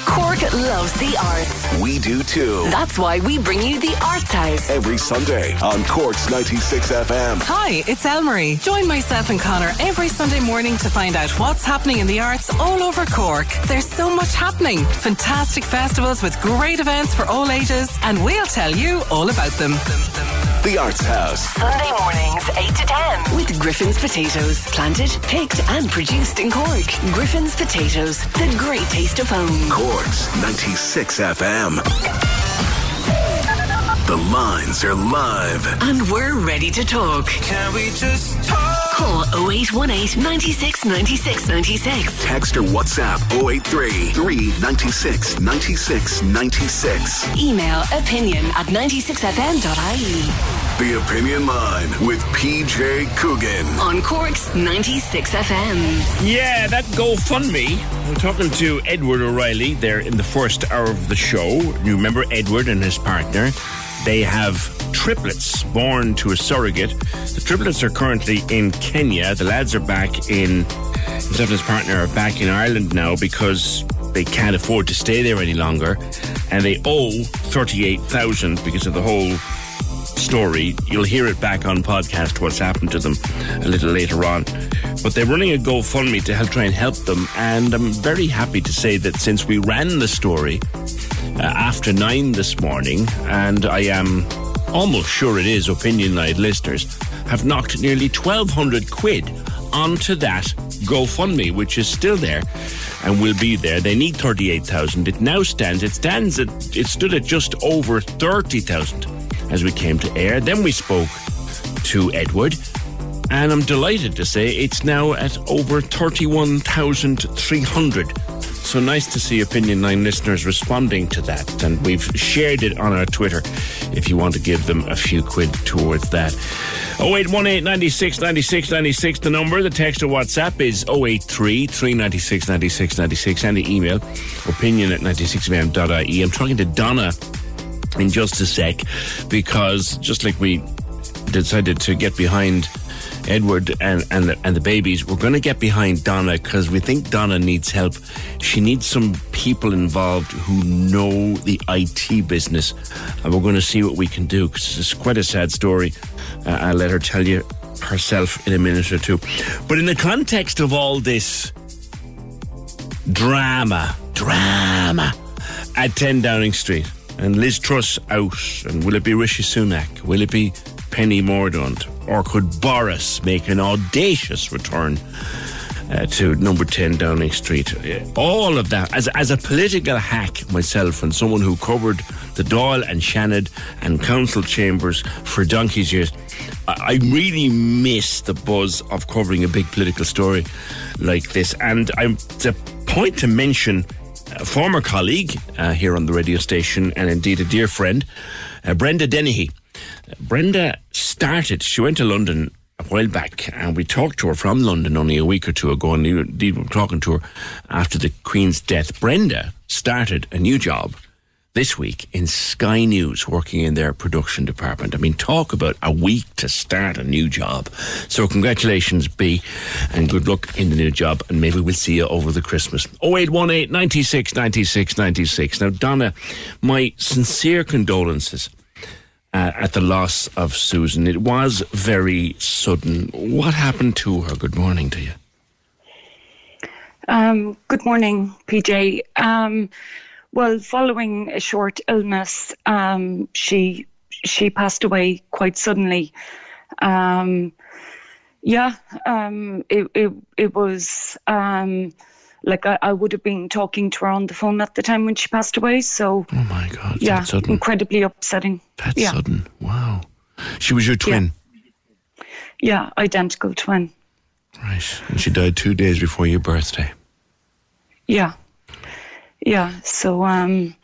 Cork loves the arts. We do too. That's why we bring you the Arts House. Every Sunday on Cork's 96 FM. Hi, it's Elmarie. Join myself and Connor every Sunday morning to find out what's happening in the arts all over Cork. There's so much happening. Fantastic festivals with great events for all ages, and we'll tell you all about them. The Arts House. Sunday mornings, 8 to 10. With Griffin's Potatoes. Planted, picked, and produced in Cork. Griffin's Potatoes. The great taste of home. Cork's 96 FM. The lines are live. And we're ready to talk. Can we just talk? Call 0818 96 96 96. Text or WhatsApp 083 396 96 96. Email opinion at 96fm.ie. The Opinion Line with PJ Coogan. On Cork's 96 FM. Yeah, that GoFundMe. We're talking to Edward O'Reilly there in the first hour of the show. You remember Edward and his partner? They have triplets born to a surrogate. The triplets are currently in Kenya. The lads are back in. Himself and his partner are back in Ireland now because they can't afford to stay there any longer, and they owe thirty-eight thousand because of the whole story. You'll hear it back on podcast what's happened to them a little later on. But they're running a GoFundMe to help try and help them, and I'm very happy to say that since we ran the story uh, after nine this morning, and I am almost sure it is Opinion Line listeners, have knocked nearly 1,200 quid onto that GoFundMe, which is still there and will be there. They need 38,000. It now stands, it stands at, it stood at just over 30,000. As we came to air. Then we spoke to Edward, and I'm delighted to say it's now at over 31,300. So nice to see Opinion Line listeners responding to that, and we've shared it on our Twitter if you want to give them a few quid towards that. 0818 96 96 96, the number. The text or WhatsApp is 083 396 96 96, and the email opinion at 96fm.ie. I'm talking to Donna in just a sec because just like we decided to get behind Edward and, and, the, and the babies, we're going to get behind Donna because we think Donna needs help. She needs some people involved who know the IT business, and we're going to see what we can do because it's quite a sad story. Uh, I'll let her tell you herself in a minute or two. But in the context of all this drama, drama at 10 Downing Street, and Liz Truss out, and will it be Rishi Sunak? Will it be Penny Mordaunt? Or could Boris make an audacious return uh, to number 10 Downing Street? Uh, all of that, as, as a political hack myself and someone who covered the Dáil and Seanad and council chambers for donkey's years, I, I really miss the buzz of covering a big political story like this. And I'm, the point to mention a former colleague uh, here on the radio station and indeed a dear friend, uh, Brenda Dennehy. Brenda started, she went to London a while back and we talked to her from London only a week or two ago and indeed we were talking to her after the Queen's death. Brenda started a new job this week in Sky News working in their production department. I mean, talk about a week to start a new job. So, congratulations, B, and good luck in the new job. And maybe we'll see you over the Christmas. 0818 96 96 96. Now, Donna, my sincere condolences. Uh, at the loss of Susan. It was very sudden. What happened to her? Good morning to you. Um, good morning, PJ. Um, well, following a short illness, um, she she passed away quite suddenly. Um, yeah, um, it, it it was um, like I, I, would have been talking to her on the phone at the time when she passed away. So, oh my god, yeah, incredibly upsetting. That's yeah. sudden. Wow, she was your twin. Yeah. yeah, identical twin. Right, and she died two days before your birthday. Yeah yeah, so um,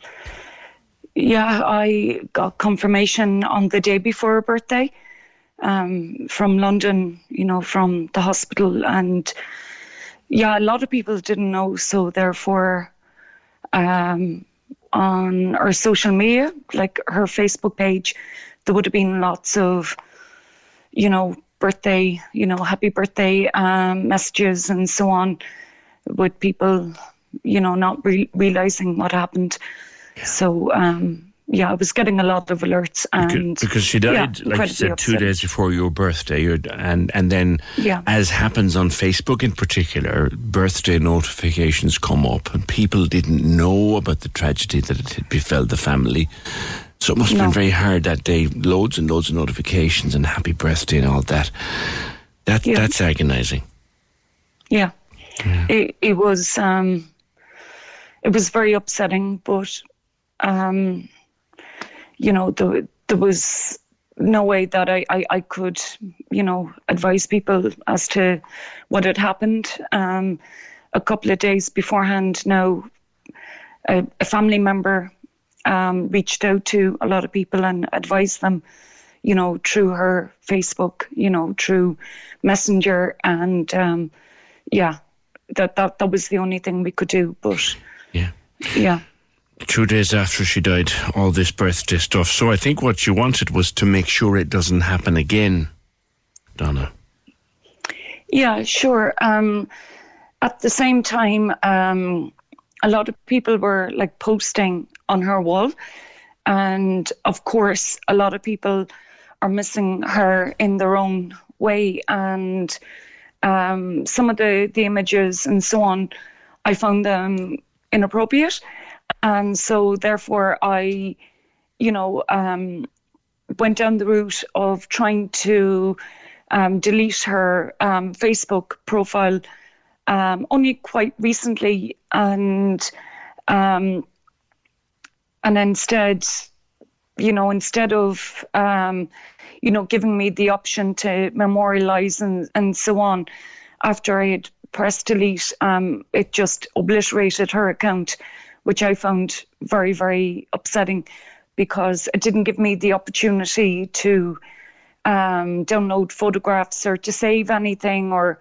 yeah, I got confirmation on the day before her birthday um, from London, you know, from the hospital, and yeah, a lot of people didn't know, so therefore, um, on her social media, like her Facebook page, there would have been lots of, you know, birthday, you know, happy birthday um, messages and so on, with people you know, not re- realizing what happened. Yeah. So, um, yeah, I was getting a lot of alerts, and because, because she died, yeah, like you said, two days before your birthday, and and then, yeah. as happens on Facebook in particular, birthday notifications come up, and people didn't know about the tragedy that it had befell the family. So it must have no. been very hard that day. Loads and loads of notifications and happy birthday and all that. That yeah. that's agonising. Yeah. yeah. It it was. Um, it was very upsetting, but um, you know, the, there was no way that I, I, I, could, you know, advise people as to what had happened. Um, a couple of days beforehand, now, a, a family member um, reached out to a lot of people and advised them, you know, through her Facebook, you know, through Messenger, and um, yeah, that, that that was the only thing we could do. But yeah. Yeah. Two days after she died, all this birthday stuff. So I think what you wanted was to make sure it doesn't happen again, Donna. Yeah, sure. Um, at the same time, um, a lot of people were like posting on her wall. And of course, a lot of people are missing her in their own way. And um, some of the, the images and so on, I found them inappropriate. And so, therefore, I, you know, um, went down the route of trying to um, delete her um, Facebook profile um, only quite recently, and um, and instead you know, instead of, um, you know, giving me the option to memorialize and, and so on, after I had pressed delete, um, it just obliterated her account, which I found very, very upsetting because it didn't give me the opportunity to um, download photographs or to save anything or,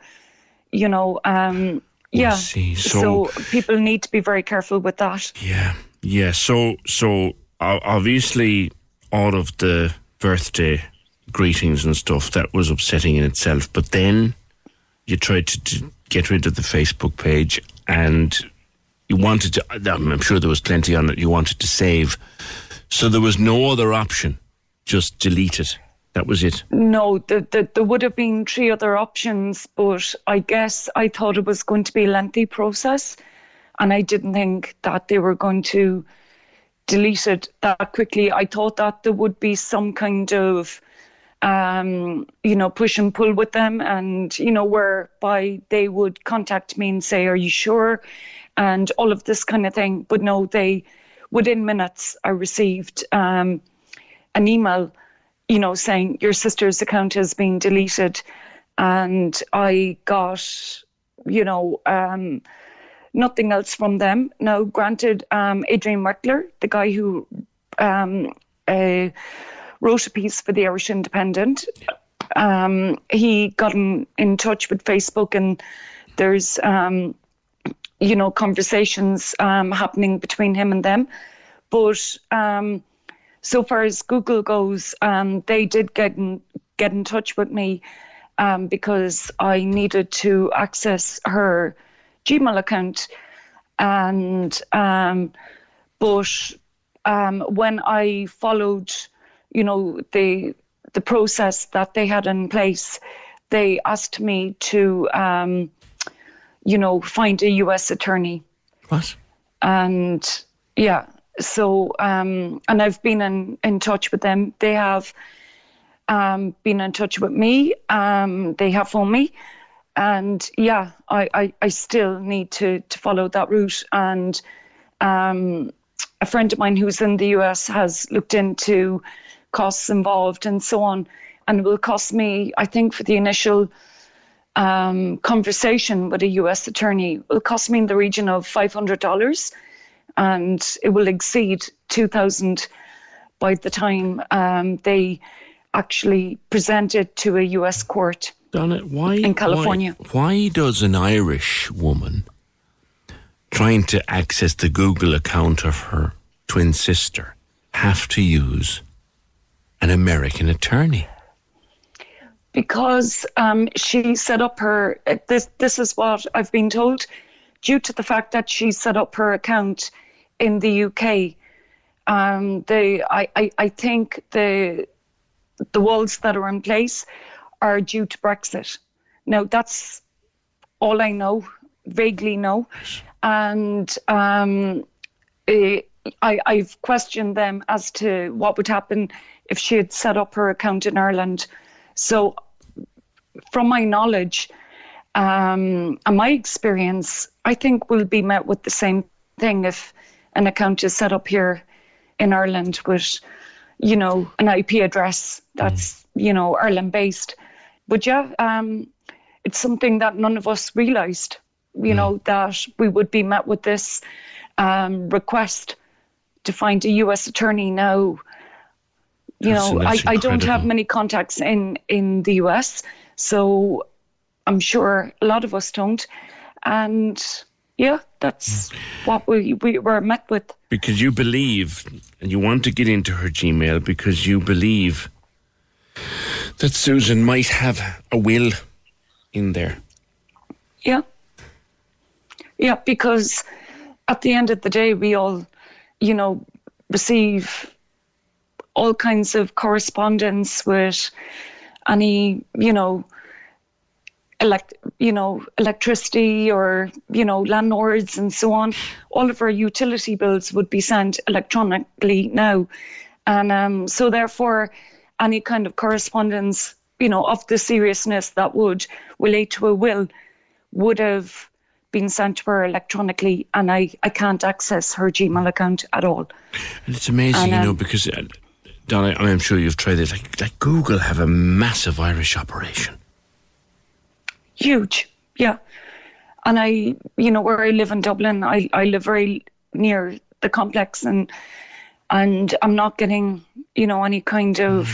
you know, um, yeah. So, so people need to be very careful with that. Yeah, yeah. So, so obviously, all of the birthday greetings and stuff that was upsetting in itself. But then you tried to, to get rid of the Facebook page, and you wanted to. I'm sure there was plenty on it. You wanted to save, so there was no other option. Just delete it. That was it. No, the, the, there would have been three other options, but I guess I thought it was going to be a lengthy process, and I didn't think that they were going to delete it that quickly. I thought that there would be some kind of, um, you know, push and pull with them, and you know, whereby they would contact me and say, "Are you sure?" and all of this kind of thing. But no, they within minutes I received um, an email you know, saying your sister's account has been deleted. And I got, you know, um, nothing else from them. Now, granted, um, Adrian Weckler, the guy who um, uh, wrote a piece for the Irish Independent, um, he got in, in touch with Facebook, and there's, um, you know, conversations um, happening between him and them. But um, so far as Google goes, um, they did get in, get in touch with me um, because I needed to access her Gmail account, and but when I followed, you know, the the process that they had in place, they asked me to, um, you know, find a U.S. attorney. What? And yeah, so um, and I've been in, in touch with them. They have um, been in touch with me. Um, they have phoned me, and yeah, I, I, I, still need to to follow that route. And um, a friend of mine who's in the US has looked into costs involved and so on, and it will cost me, I think, for the initial. Um, conversation with a U.S. attorney will cost me in the region of five hundred dollars, and it will exceed 2,000 by the time um, they actually present it to a US court. Donna, why in California? Why, why does an Irish woman trying to access the Google account of her twin sister have to use an American attorney? Because um, she set up her. This this is what I've been told. Due to the fact that she set up her account in the UK, um, the I, I, I think the the walls that are in place are due to Brexit. Now that's all I know, vaguely know, and um, eh, I, I've questioned them as to what would happen if she had set up her account in Ireland. So, from my knowledge um, and my experience, I think we'll be met with the same thing if an account is set up here in Ireland with, you know, an IP address that's, mm. you know, Ireland based. But yeah, um, it's something that none of us realised, you mm. know, that we would be met with this um, request to find a US attorney now. You that's, know, that's I, I don't have many contacts in, in the US, so I'm sure a lot of us don't. And yeah, that's hmm. what we, we were met with. Because you believe, and you want to get into her Gmail because you believe that Susan might have a will in there. Yeah. Yeah, because at the end of the day, we all, you know, receive all kinds of correspondence with any, you know, elect, you know, electricity or, you know, landlords and so on, all of our utility bills would be sent electronically now. And um, so therefore, any kind of correspondence, you know, of the seriousness that would relate to a will would have been sent to her electronically and I, I can't access her Gmail account at all. And it's amazing, and, um, you know, because uh, Donna, I'm sure you've tried this. Like, like Google have a massive Irish operation. Huge, yeah. And I, you know, where I live in Dublin, I, I live very near the complex, and and I'm not getting, you know, any kind of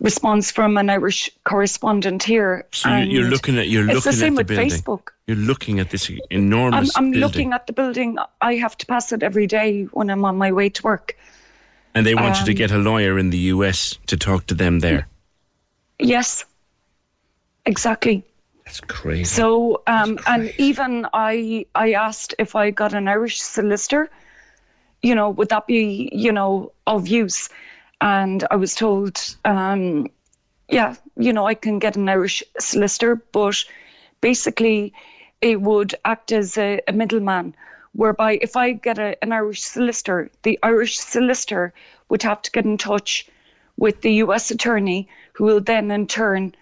response from an Irish correspondent here. So you- you're looking at you're looking the same at the with building. Facebook. You're looking at this I'm, enormous I'm building, looking at the building. I have to pass it every day when I'm on my way to work. and they want you to um, get a lawyer in the US to talk to them there. Yes, exactly. That's crazy. So, um, and even I, I asked if I got an Irish solicitor, you know, would that be, you know, of use? And I was told, um, yeah, you know, I can get an Irish solicitor, but basically it would act as a, a middleman, whereby if I get a, an Irish solicitor, the Irish solicitor would have to get in touch with the US attorney, who will then in turn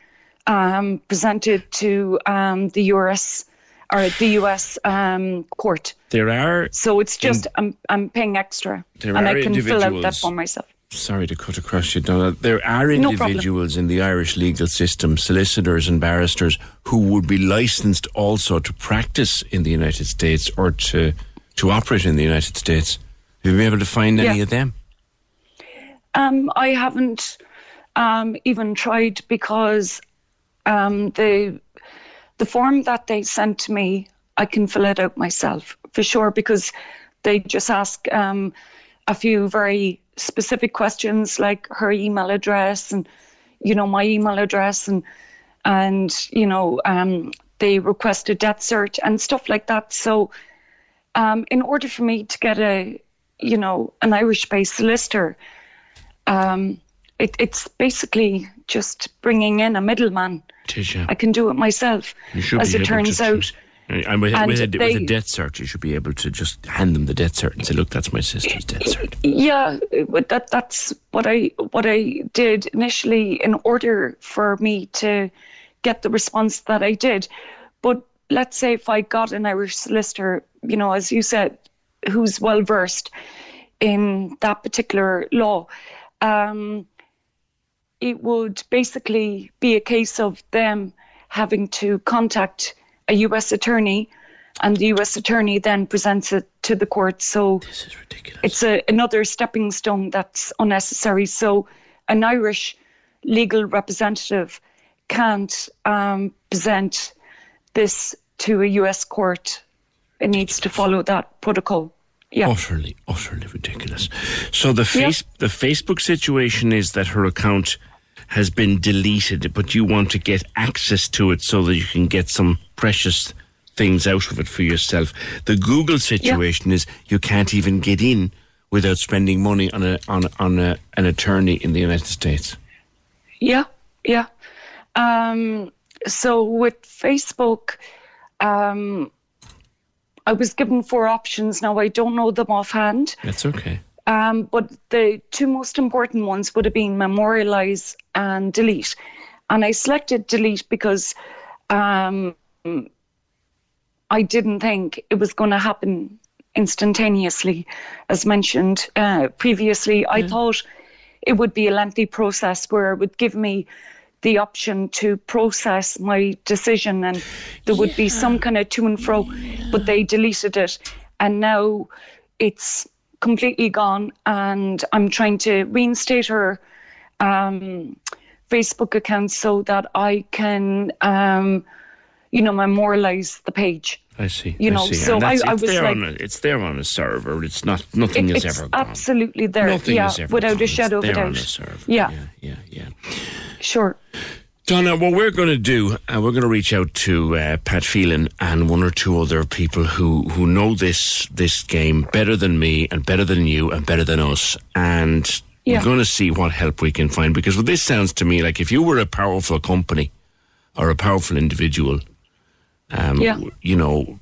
um, present it to um, the US or the US um, court. There are So it's just I'm I'm paying extra, and I can fill out that form myself. Sorry to cut across you, Donna. There are No individuals in the Irish legal system, solicitors and barristers, who would be licensed also to practice in the United States or to to operate in the United States. Have you been able to find any Yeah. of them? Um, I haven't um, even tried because um, the the form that they sent to me, I can fill it out myself for sure because they just ask um, a few very specific questions like her email address and you know my email address and and you know um, they request a death cert and stuff like that. So um, in order for me to get a you know an Irish based solicitor um, it, it's basically just bringing in a middleman. I can do it myself. You as be it turns to, out. And with, And with, a, with a death cert, you should be able to just hand them the death cert and say, "Look, that's my sister's death cert." Yeah, but that that's what I what I did initially in order for me to get the response that I did. But let's say if I got an Irish solicitor, you know, as you said, who's well versed in that particular law, um, it would basically be a case of them having to contact a U.S. attorney, and the U.S. attorney then presents it to the court. So this is ridiculous. It's a, another stepping stone that's unnecessary. So an Irish legal representative can't um, present this to a U.S. court. It needs to follow that protocol. Yeah. Utterly, utterly ridiculous. So the face, the Facebook situation is that her account has been deleted, but you want to get access to it so that you can get some precious things out of it for yourself. The Google situation is you can't even get in without spending money on a on on a, an attorney in the United States. Yeah, yeah. Um, so with Facebook, um, I was given four options. Now I don't know them offhand, That's okay. Um, but the two most important ones would have been memorialize and delete. And I selected delete because um, I didn't think it was going to happen instantaneously. As mentioned uh, previously, I thought it would be a lengthy process where it would give me the option to process my decision and there would be some kind of to and fro, but they deleted it. And now it's completely gone. And I'm trying to reinstate her um, Facebook account so that I can, um, you know, memorialize the page. I see. You I know, see. so I- I was there like- on a, it's there on a server. It's not nothing It- is ever gone. absolutely there. Nothing yeah, is ever without gone. a shadow of a It's there on doubt. a server. Yeah. yeah, yeah. Sure. Donna, what we're going to do, uh, we're going to reach out to uh, Pat Phelan and one or two other people who, who know this this game better than me and better than you and better than us, and Yeah. we're going to see what help we can find. Because what this sounds to me like if you were a powerful company or a powerful individual, um, Yeah. you know,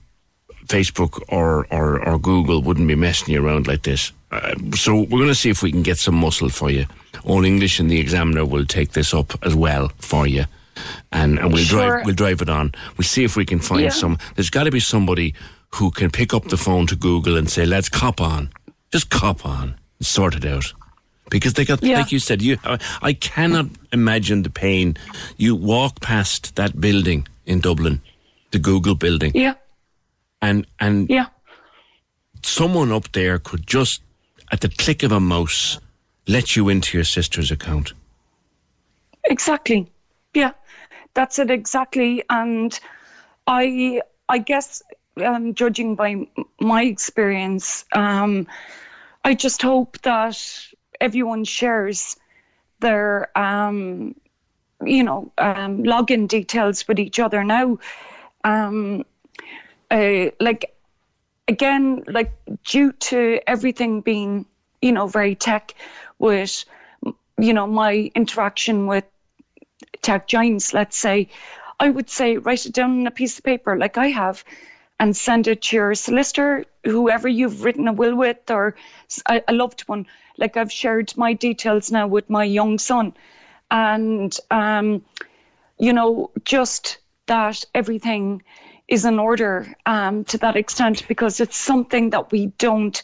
Facebook or, or, or Google wouldn't be messing you around like this. Uh, so we're going to see if we can get some muscle for you. All English and the Examiner will take this up as well for you, and and we'll Sure. drive we'll drive it on. We'll see if we can find Yeah. some. There's got to be somebody who can pick up the phone to Google and say, "Let's cop on, just cop on, and sort it out." because they got, Yeah. like you said, you. I, I cannot imagine the pain. You walk past that building in Dublin, the Google building, Yeah. and and Yeah. someone up there could just, at the click of a mouse, let you into your sister's account. Exactly. Yeah, that's it exactly. And I, I guess, um, judging by my experience, um, I just hope that everyone shares their, um, you know, um, login details with each other now. Um, uh, like again, like due to everything being, you know, very tech, with, you know, my interaction with tech giants, let's say, I would say write it down on a piece of paper like I have and send it to your solicitor, whoever you've written a will with, or a loved one. Like I've shared my details now with my young son. And, um, you know, just that everything is in order um, to that extent because it's something that we don't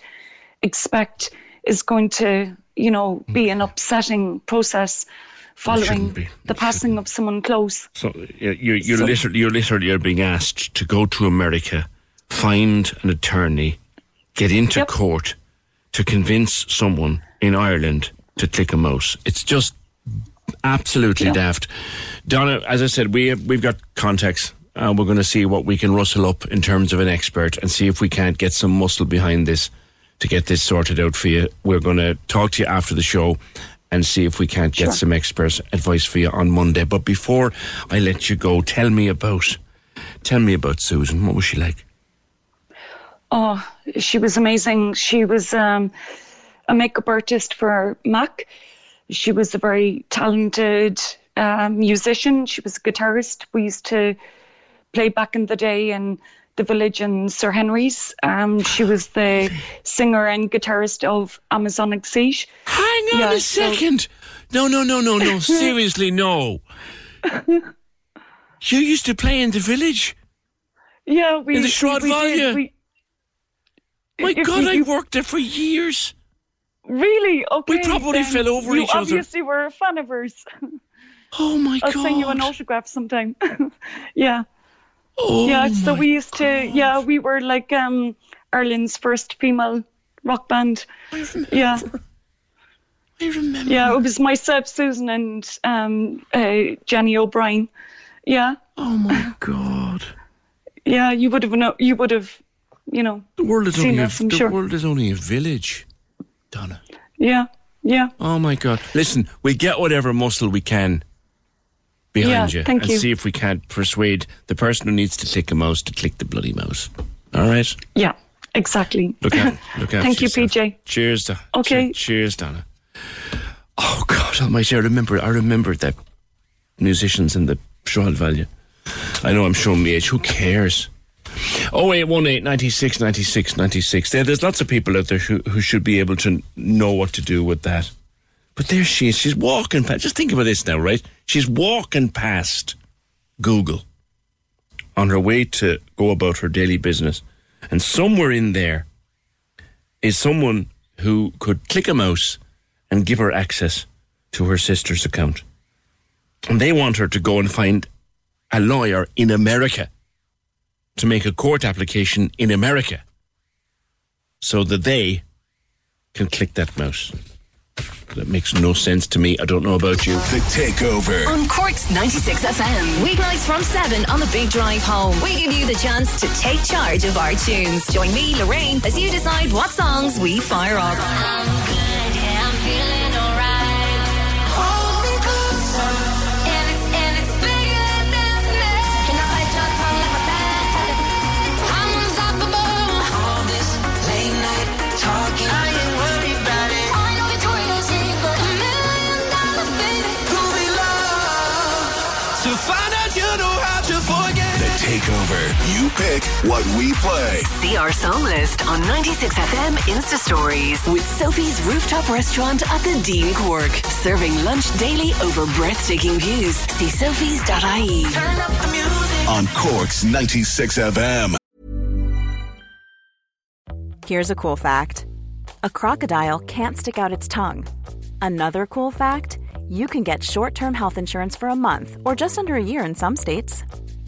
expect is going to, you know, be an upsetting process following the passing of someone close. So you- you're, you're So- literally you're literally are being asked to go to America, find an attorney, get into court to convince someone in Ireland to click a mouse. It's just absolutely daft. Donna, as I said, we have, we've got contacts. Uh, we're going to see what we can rustle up in terms of an expert and see if we can't get some muscle behind this to get this sorted out for you. We're going to talk to you after the show and see if we can't get Sure. some expert advice for you on Monday. But before I let you go, tell me about tell me about Susan. What was she like? Oh, she was amazing. She was um, a makeup artist for Mac. She was a very talented um, musician. She was a guitarist. We used to play back in the day in the village in Sir Henry's. Um, she was the singer and guitarist of Amazonic Siege. Hang on Yeah, a so- second. No, no, no, no, no. Seriously, no. You used to play in the village. Yeah, we In the Shroud. Valley? We- My God, we- I worked there for years. Really? Okay. We probably fell over each other. You obviously were a fan of hers. Oh my god. I'll send you an autograph sometime. yeah. Oh yeah, so we used to, yeah, we were like um, Ireland's first female rock band. Yeah. I remember. Yeah, it was myself, Susan, and um, uh, Jenny O'Brien. Yeah. Oh my God. Yeah, you would have know. You would have, you know. The world is only us, the sure. world is only a village, Donna. Yeah, yeah. Oh my God! Listen, we get whatever muscle we can behind Yeah, you, thank and you. see if we can't persuade the person who needs to click a mouse to click the bloody mouse. All right. Yeah, exactly. Look out! Look out! Thank you, PJ. Cheers, Donna. Okay. cheers, Donna. Oh God Almighty! I remember. I remember that musicians in the Shroud Valley. I know I'm showing me age. Who cares? Oh eight one eight ninety six ninety six ninety six. There, there's lots of people out there who, who should be able to know what to do with that. But there she is. She's walking past. Just think about this now, right? She's walking past Google on her way to go about her daily business, and somewhere in there is someone who could click a mouse and give her access to her sister's account. And they want her to go and find a lawyer in America to make a court application in America so that they can click that mouse. That makes no sense to me. I don't know about you. The Takeover. On Cork's 96 FM. Weeknights from 7 on the Big Drive Home. We give you the chance to take charge of our tunes. Join me, Lorraine, as you decide what songs we fire up. Takeover. You pick what we play. See our song list on 96FM Insta Stories with Sophie's Rooftop Restaurant at the Dean Cork. Serving lunch daily over breathtaking views. See sophies.ie. On Cork's 96 FM. Here's a cool fact a crocodile can't stick out its tongue. Another cool fact you can get short term health insurance for a month or just under a year in some states.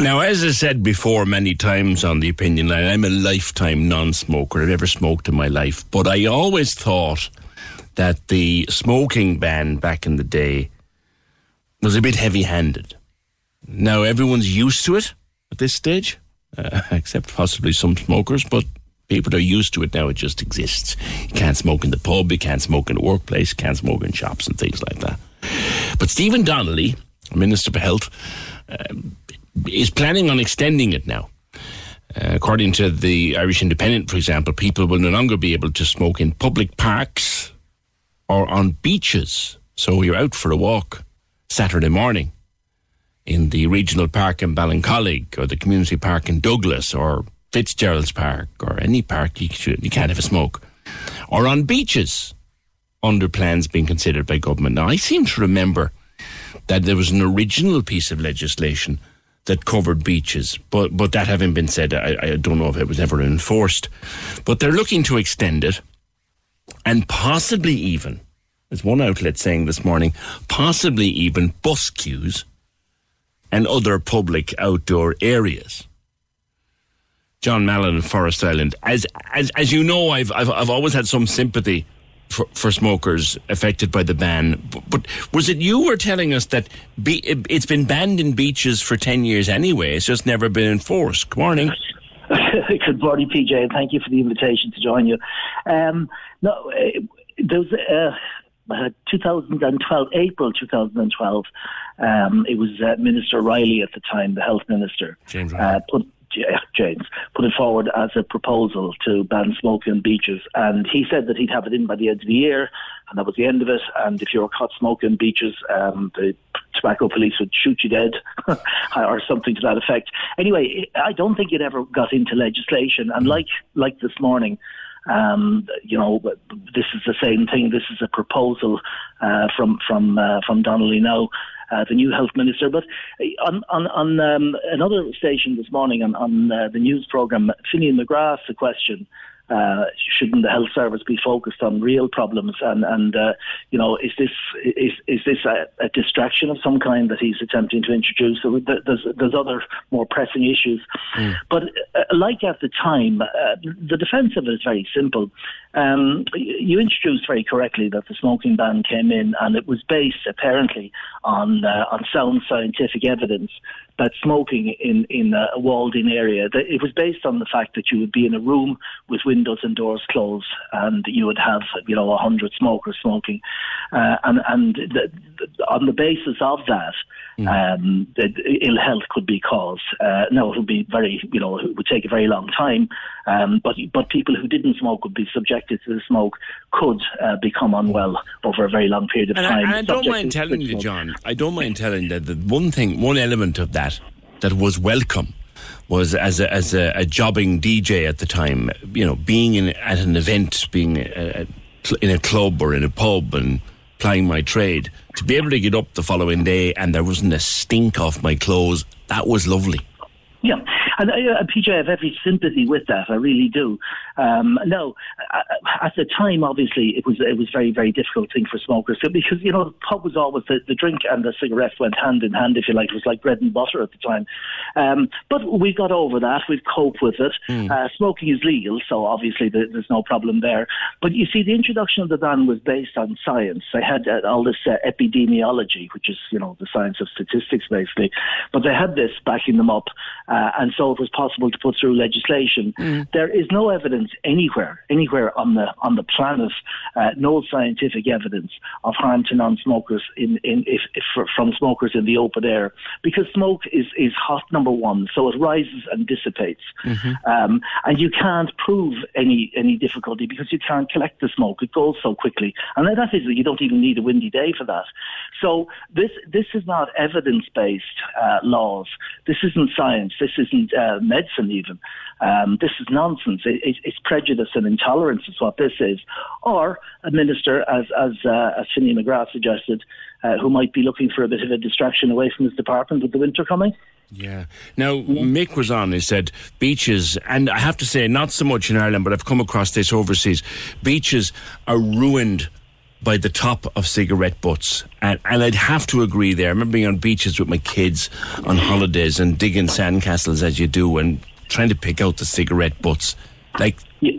Now, as I said before many times on the opinion line, I'm a lifetime non smoker. I've never smoked in my life. But I always thought that the smoking ban back in the day was a bit heavy handed. Now, everyone's used to it at this stage, uh, except possibly some smokers, but people are used to it now. It just exists. You can't smoke in the pub, you can't smoke in the workplace, you can't smoke in shops and things like that. But Stephen Donnelly, Minister for Health, um, is planning on extending it now. Uh, according to the Irish Independent, for example, people will no longer be able to smoke in public parks or on beaches. So you're out for a walk Saturday morning in the regional park in Ballincollig or the community park in Douglas or Fitzgerald's Park or any park you, should, you can't have a smoke. Or on beaches under plans being considered by government. Now, I seem to remember that there was an original piece of legislation that covered beaches. But but that having been said, I, I don't know if it was ever enforced. But they're looking to extend it, and possibly even, as one outlet saying this morning, possibly even bus queues and other public outdoor areas. John Mallon Forest Ireland. As as as you know, I've I've I've always had some sympathy for, for smokers affected by the ban. But, but, was it you were telling us that be, it's been banned in beaches for 10 years anyway? It's just never been enforced. Good morning. Good morning, PJ, and thank you for the invitation to join you. Um, no, there was uh, uh, 2012, April 2012. Um, it was uh, Minister Reilly at the time, the health minister, James Reilly. Uh, put James, put it forward as a proposal to ban smoking on beaches. And he said that he'd have it in by the end of the year, and that was the end of it. And if you were caught smoking beaches, um, the tobacco police would shoot you dead, or something to that effect. Anyway, I don't think it ever got into legislation. And like like this morning, um, you know, this is the same thing. This is a proposal uh, from from uh, from Donnelly now uh, the new health minister. But uh, on on, on um, another station this morning on, on uh, the news program, Finian McGrath a question uh, shouldn't the health service be focused on real problems? And and uh, you know, is this is is this a, a, distraction of some kind that he's attempting to introduce? So there's there's other more pressing issues. Mm. But uh, like at the time, uh, the defence of it is very simple. Um, you introduced very correctly that the smoking ban came in, and it was based apparently on uh, on sound scientific evidence that smoking in in a walled-in area. It was based on the fact that you would be in a room with windows and doors closed, and you would have you know a hundred smokers smoking, uh, and and the, on the basis of that, mm. um, ill health could be caused. Uh, now it would be very you know it would take a very long time, um, but but people who didn't smoke would be subjected to the smoke could uh, become unwell over a very long period of and time. I, I don't mind telling you, John. I don't mind telling that the one thing, one element of that that was welcome was as a, as a, a jobbing DJ at the time, you know, being in, at an event, being a, in a club or in a pub and plying my trade, to be able to get up the following day and there wasn't a stink off my clothes, that was lovely. Yeah, And uh, PJ, I have every sympathy with that. I really do. Um, no, at the time, obviously, it was it was very very difficult thing for smokers because you know the pub was always the, the drink and the cigarette went hand in hand, if you like. It was like bread and butter at the time. Um, but we got over that. We've coped with it. Mm. Uh, smoking is legal, so obviously there's no problem there. But you see, the introduction of the ban was based on science. They had uh, all this uh, epidemiology, which is you know the science of statistics, basically. But they had this backing them up, uh, and so it was possible to put through legislation. Mm. There is no evidence anywhere, anywhere on the on the planet, uh, no scientific evidence of harm to non-smokers in, in if, if from smokers in the open air, because smoke is is hot number one, so it rises and dissipates, mm-hmm. um, and you can't prove any any difficulty because you can't collect the smoke; it goes so quickly, and that is you don't even need a windy day for that. So this this is not evidence based uh, laws. This isn't science. This isn't uh, medicine even. Um, this is nonsense. It, it, it's prejudice and intolerance is what this is. Or a minister, as as uh, as Finian McGrath suggested, uh, who might be looking for a bit of a distraction away from his department with the winter coming. Yeah. Now, Mick was on, he said beaches, and I have to say, not so much in Ireland, but I've come across this overseas. Beaches are ruined by the top of cigarette butts. And, and I'd have to agree there. I remember being on beaches with my kids on holidays and digging sandcastles as you do and trying to pick out the cigarette butts. Like, yeah.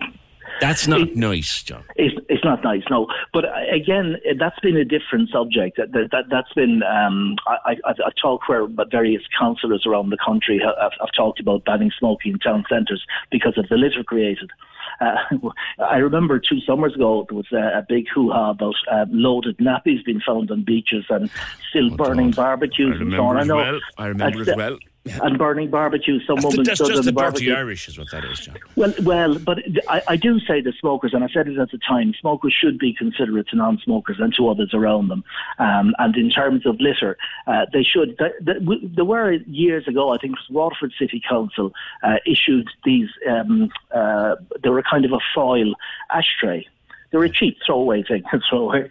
That's not it, nice, John. It's, it's not nice, no. But uh, again, that's been a different subject. That, that, that's been, um, I, I, I talk where various councillors around the country have, have talked about banning smoking in town centres because of the litter created. Uh, I remember two summers ago there was a, a big hoo-ha about uh, loaded nappies being found on beaches and still oh, burning God. barbecues and so on. I know. Well. I remember as well and burning barbecue. Some that's woman the, that's just the barbecue. dirty Irish, is what that is, John. Well, well, but I, I, do say that smokers, and I said it at the time, smokers should be considerate to non-smokers and to others around them. Um, and in terms of litter, uh, they should. there were years ago, I think it was Waterford City Council uh, issued these. Um, uh, they were kind of a foil ashtray they were a cheap throwaway thing, throwaway.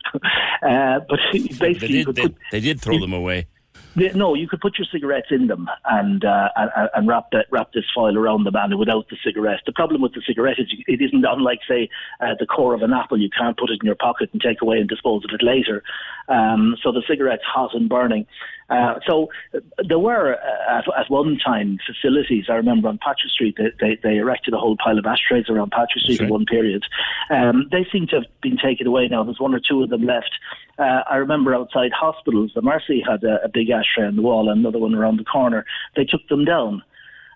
uh, but basically, they did, they, they did throw them away no, you could put your cigarettes in them and uh, and, wrap the, wrap this foil around them and without the cigarette. The problem with the cigarette is it isn't unlike say uh, the core of an apple. You can't put it in your pocket and take away and dispose of it later. Um, so the cigarette's hot and burning. Uh, so there were uh, at, at, one time facilities. I remember on Patrick Street, they, they, they erected a whole pile of ashtrays around Patrick Street at one period. Um, they seem to have been taken away now. There's one or two of them left. Uh, I remember outside hospitals, the Mercy had a, a big ashtray on the wall and another one around the corner. They took them down.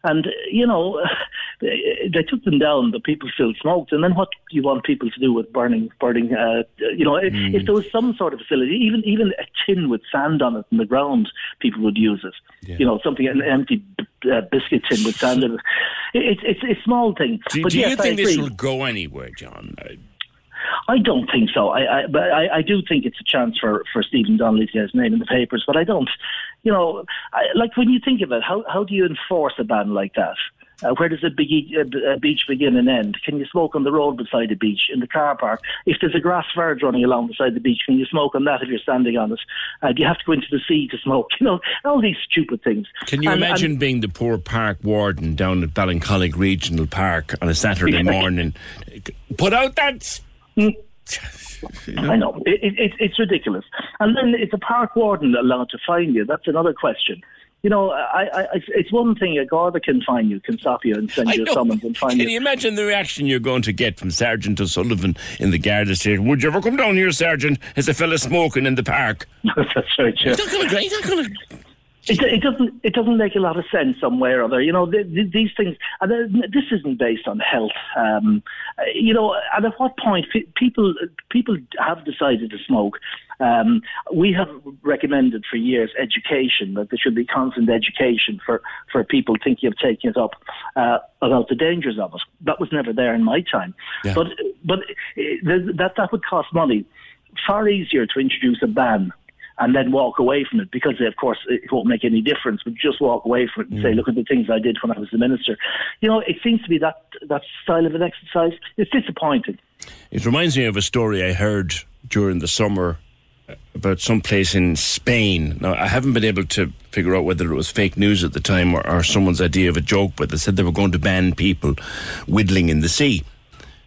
And, you know, they took them down, but people still smoked. And then what do you want people to do with burning, burning, uh, you know, mm. if, there was some sort of facility, even, even a tin with sand on it in the ground, people would use it. Yeah. You know, something, an empty uh, biscuit tin with sand in it. It's, it's a small thing. Do, but do yes, you think this will go anywhere, John? I don't think so. I, I but I, I do think it's a chance for for Stephen Donnelly to get his name in the papers. But I don't. You know, I, like when you think of it, how how do you enforce a ban like that? Uh, where does a, big, a, a, beach begin and end? Can you smoke on the road beside the beach, in the car park? If there's a grass verge running along beside the beach, can you smoke on that if you're standing on it? Uh, do you have to go into the sea to smoke? You know, all these stupid things. Can you and, imagine and, being the poor park warden down at Ballincollig Regional Park on a Saturday morning? Put out that know? I know it, it, it's ridiculous, and then it's a park warden allowed to fine you. That's another question. You know, I, I, it's one thing a Garda can fine you, can stop you and send you a summons and fine can you. Can you imagine the reaction you're going to get from Sergeant O'Sullivan in the Garda station? Would you ever come down here, Sergeant? Is a fella smoking in the park? That's right. Yeah. He's not going to. It, it, doesn't. It doesn't make a lot of sense somewhere or other. You know, the, the, these things. And this isn't based on health. Um, you know, and at what point people people have decided to smoke? Um, we have recommended for years education that there should be constant education for, for people thinking of taking it up uh, about the dangers of it. That was never there in my time. Yeah. But but uh, that that would cost money. Far easier to introduce a ban and then walk away from it because, of course, it won't make any difference. But just walk away from it and mm. say, look at the things I did when I was the minister. You know, it seems to be that that style of an exercise. It's disappointing. It reminds me of a story I heard during the summer about some place in Spain. Now, I haven't been able to figure out whether it was fake news at the time or, or someone's idea of a joke, but they said they were going to ban people whittling in the sea.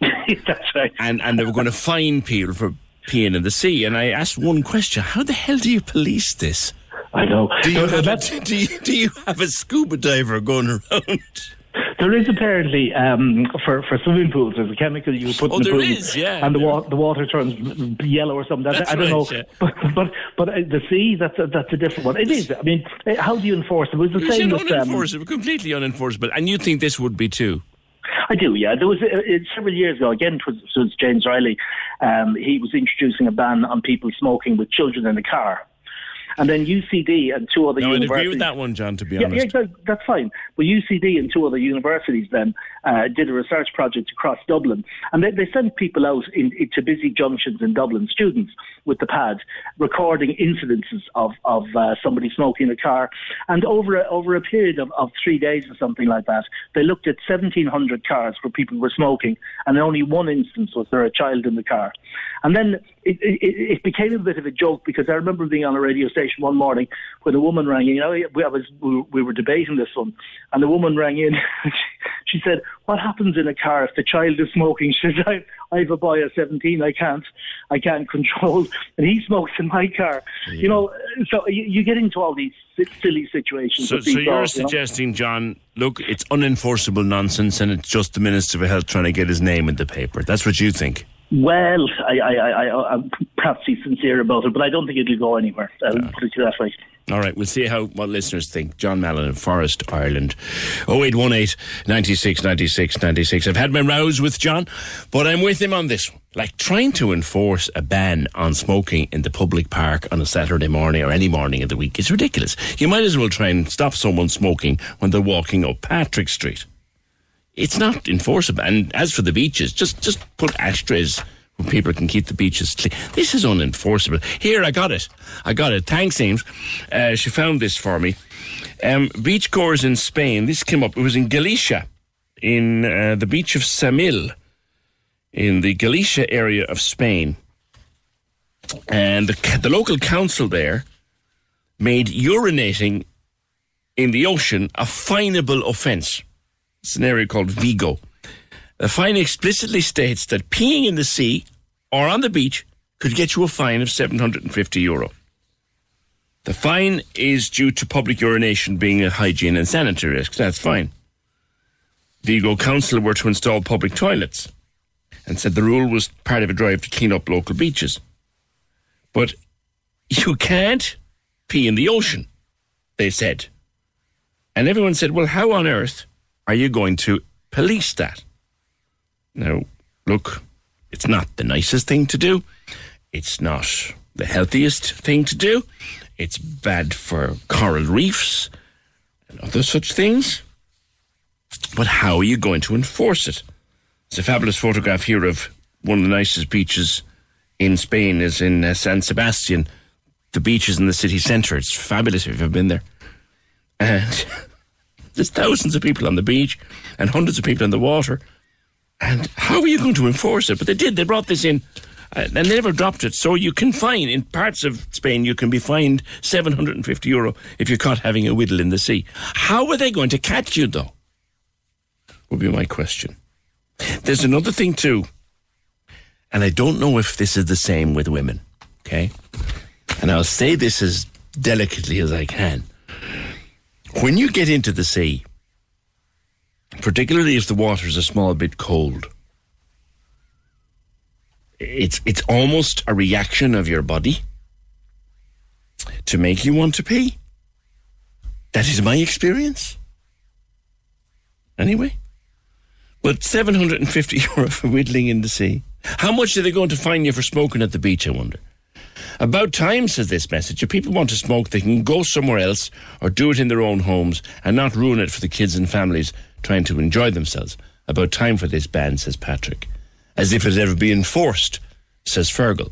That's right. And, and they were going to fine people for peeing in the sea. And I asked one question How the hell do you police this? I know. Do you, have, a, do, you, do you have a scuba diver going around? There is apparently um, for for swimming pools. There's a chemical you put Oh, in the there pool, is, yeah, and the wa- the water turns yellow or something. That's I don't right, know, yeah. but but but uh, the sea that's a, that's a different one. It is. I mean, uh, how do you enforce it? It was the It's same with um, unenforceable, completely unenforceable. And you think this would be too? I do, yeah. There was uh, uh, several years ago. Again, it was, it was James Reilly. Um, he was introducing a ban on people smoking with children in the car, and then UCD and two other No, I'd agree with that one, John, to be Yeah, honest. yeah, that's fine. But UCD and two other universities then uh, did a research project across Dublin, and they, they sent people out in, into busy junctions in Dublin, students with the pad, recording incidences of of uh, somebody smoking a car, and over a, over a period of, of three days or something like that, they looked at 1,700 cars where people were smoking, and only one instance was there a child in the car, and then it, it, it became a bit of a joke because I remember being on a radio station one morning when a woman rang in. You know, we, I was, we, we were debating this one, and the woman rang in. she, she said, "What happens in a car if the child is smoking?" She said, I, "I have a boy of 17. I can't, I can't control, and he smokes in my car." You know, so you, you get into all these silly situations. So, so you're laws, you know? suggesting, John, look, it's unenforceable nonsense and it's just the Minister for Health trying to get his name in the paper. That's what you think? Well, I, I, I, I, uh, I'm perhaps he's sincere about it, but I don't think it'll go anywhere. I'll put it that way. All right, we'll see how what listeners think. John Mallon in Forest, Ireland. 0818 96 96 96. I've had my rows with John, but I'm with him on this one. Like trying to enforce a ban on smoking in the public park on a Saturday morning or any morning of the week is ridiculous. You might as well try and stop someone smoking when they're walking up Patrick Street. It's not enforceable. And as for the beaches, just just put ashtrays where people can keep the beaches clean. This is unenforceable. Here, I got it. I got it. Thanks, Ames. Uh, she found this for me. Um, beach goers in Spain. This came up. It was in Galicia, in uh, the beach of Samil, in the Galicia area of Spain. And the, the local council there made urinating in the ocean a finable offence. Area called Vigo. The fine explicitly states that peeing in the sea or on the beach could get you a fine of 750 euro. The fine is due to public urination being a hygiene and sanitary risk. That's fine. Vigo Council were to install public toilets and said the rule was part of a drive to clean up local beaches. But you can't pee in the ocean, they said. And everyone said, well, how on earth are you going to police that? Now, look, it's not the nicest thing to do. It's not the healthiest thing to do. It's bad for coral reefs and other such things. But how are you going to enforce it? It's a fabulous photograph here of one of the nicest beaches in Spain is in uh, San Sebastian. The beach is in the city centre. It's fabulous if you've been there. And there's thousands of people on the beach and hundreds of people in the water. And how are you going to enforce it? But they did. They brought this in uh, and they never dropped it. So you can fine, in parts of Spain, you can be fined 750 euro if you're caught having a whittle in the sea. How are they going to catch you, though? Would be my question. There's another thing, too. And I don't know if this is the same with women, okay? And I'll say this as delicately as I can. When you get into the sea, particularly if the water's a small bit cold, it's it's almost a reaction of your body to make you want to pee. That is my experience. Anyway, but 750 euro for whittling in the sea. How much are they going to fine you for smoking at the beach, I wonder? About time, says this message. If people want to smoke, they can go somewhere else or do it in their own homes and not ruin it for the kids and families trying to enjoy themselves. About time for this ban, says Patrick. As if it ever been enforced, says Fergal.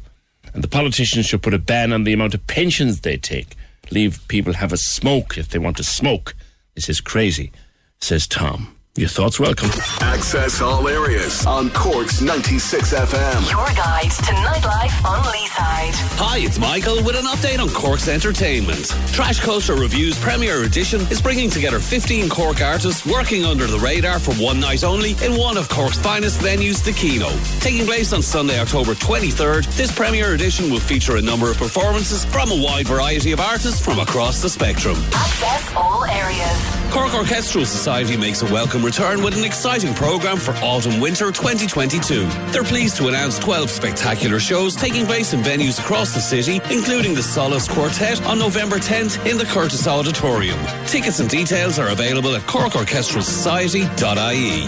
And the politicians should put a ban on the amount of pensions they take. Leave people have a smoke if they want to smoke. This is crazy, says Tom. Your thoughts welcome. Access all areas on Cork's 96 FM. Your guide to nightlife on Leeside. Hi, it's Michael with an update on Cork's entertainment. Trash Culture Reviews Premier Edition is bringing together 15 Cork artists working under the radar for one night only in one of Cork's finest venues, the Kino. Taking place on Sunday, October 23rd, this Premier Edition will feature a number of performances from a wide variety of artists from across the spectrum. Access all areas. Cork Orchestral Society makes a welcome return with an exciting programme for autumn winter 2022. They're pleased to announce 12 spectacular shows taking place in venues across the city, including the Solace Quartet on November 10th in the Curtis Auditorium. Tickets and details are available at corkorchestralsociety.ie.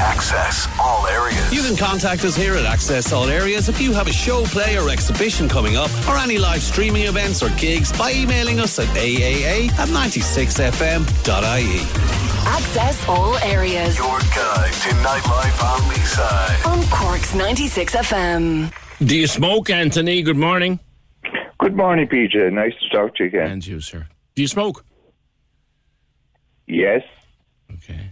Access all areas. You can contact us here at Access All Areas if you have a show, play, or exhibition coming up, or any live streaming events or gigs by emailing us at aaa at 96fm.ie. Access all areas. Your guide to nightlife on Leeside. On Cork's 96 FM. Do you smoke, Anthony? Good morning. Good morning, PJ. Nice to talk to you again. And you, sir. Do you smoke? Yes. Okay.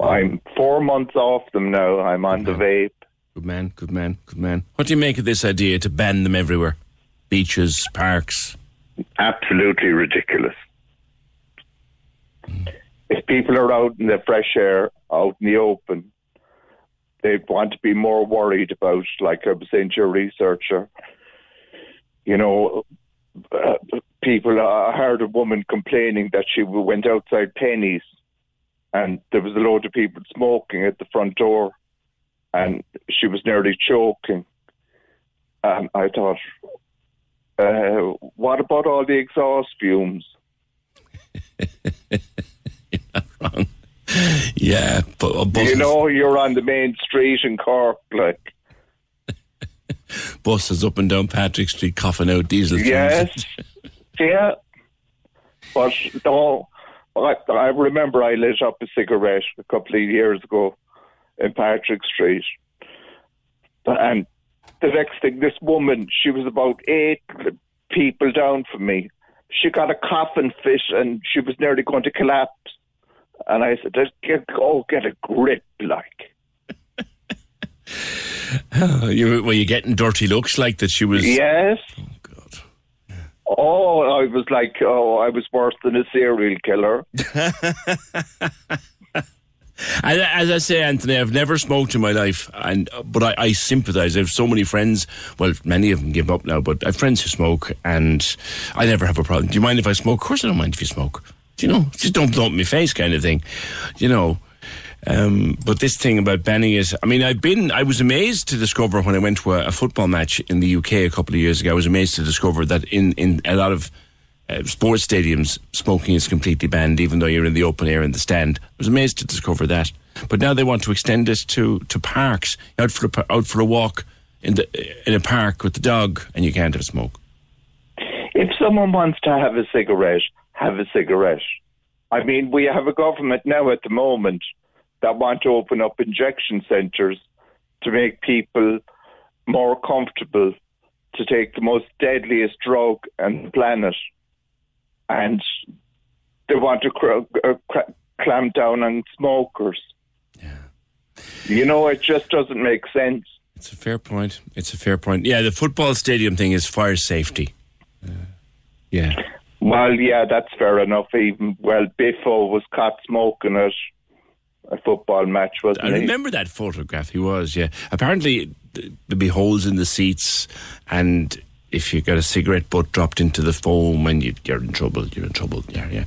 I'm four months off them now. I'm on the vape. Good man, good man, good man. What do you make of this idea to ban them everywhere? Beaches, parks. Absolutely ridiculous. If people are out in the fresh air, out in the open, they want to be more worried about, like I was saying to your researcher, you know, uh, people, I heard a woman complaining that she went outside Penneys and there was a load of people smoking at the front door and she was nearly choking. And I thought, uh, what about all the exhaust fumes? Yeah, but buses, You know, you're on the main street in Cork, like, buses up and down Patrick Street coughing out diesel. yes, yeah. But no, I, I remember I lit up a cigarette a couple of years ago in Patrick Street. And the next thing, this woman, she was about eight people down from me. She got a coffin fit and she was nearly going to collapse. And I said, get, oh, get a grip, like. Oh, you, were you getting dirty looks like that? She was. Yes. Oh god. Oh, I was like, oh, I was worse than a serial killer. As, as I say, Anthony, I've never smoked in my life, and but I, I sympathise. I have so many friends. Well, many of them give up now, but I have friends who smoke, and I never have a problem. Do you mind if I smoke? Of course, I don't mind if you smoke. Do you know? Just don't blow up my face, kind of thing. You know. Um, but this thing about banning it, I mean, I've been, I was amazed to discover when I went to a, a football match in the UK a couple of years ago, I was amazed to discover that in, in a lot of uh, sports stadiums, smoking is completely banned, even though you're in the open air in the stand. I was amazed to discover that. But now they want to extend this to, to parks, out for a, out for a walk in the in a park with the dog, and you can't have smoke. If someone wants to have a cigarette, have a cigarette. I mean, we have a government now at the moment that want to open up injection centres to make people more comfortable to take the most deadliest drug on the planet. And they want to cr- uh, cr- clamp down on smokers. Yeah. You know, it just doesn't make sense. It's a fair point. It's a fair point. Yeah, the football stadium thing is fire safety. Uh, yeah. Well, yeah, that's fair enough. Even well, Biffo was caught smoking at a football match, wasn't I he? remember that photograph. He was, yeah. Apparently, there'd be holes in the seats, and if you get a cigarette butt dropped into the foam, and you, you're in trouble. You're in trouble. Yeah, yeah.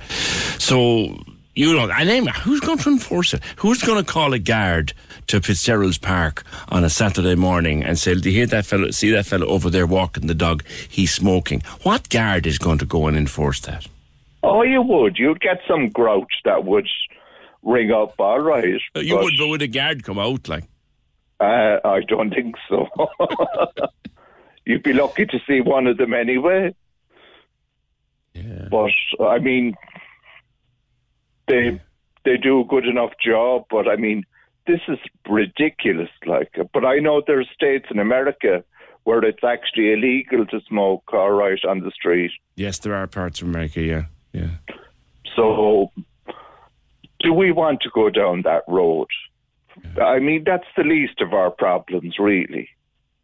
So you know, and then who's going to enforce it? Who's going to call a guard to Fitzgerald's Park on a Saturday morning and say, "Do you hear that fellow? See that fellow over there walking the dog? He's smoking." What guard is going to go and enforce that? Oh, you would. You'd get some grouch that would ring up. All right, You but, would, but would a guard come out like? Uh, I don't think so. You'd be lucky to see one of them anyway. Yeah. But I mean, they they do a good enough job. But I mean, this is ridiculous. Like, but I know there are states in America where it's actually illegal to smoke. All right, on the street. Yes, there are parts of America. Yeah, yeah. So do we want to go down that road? I mean, that's the least of our problems, really.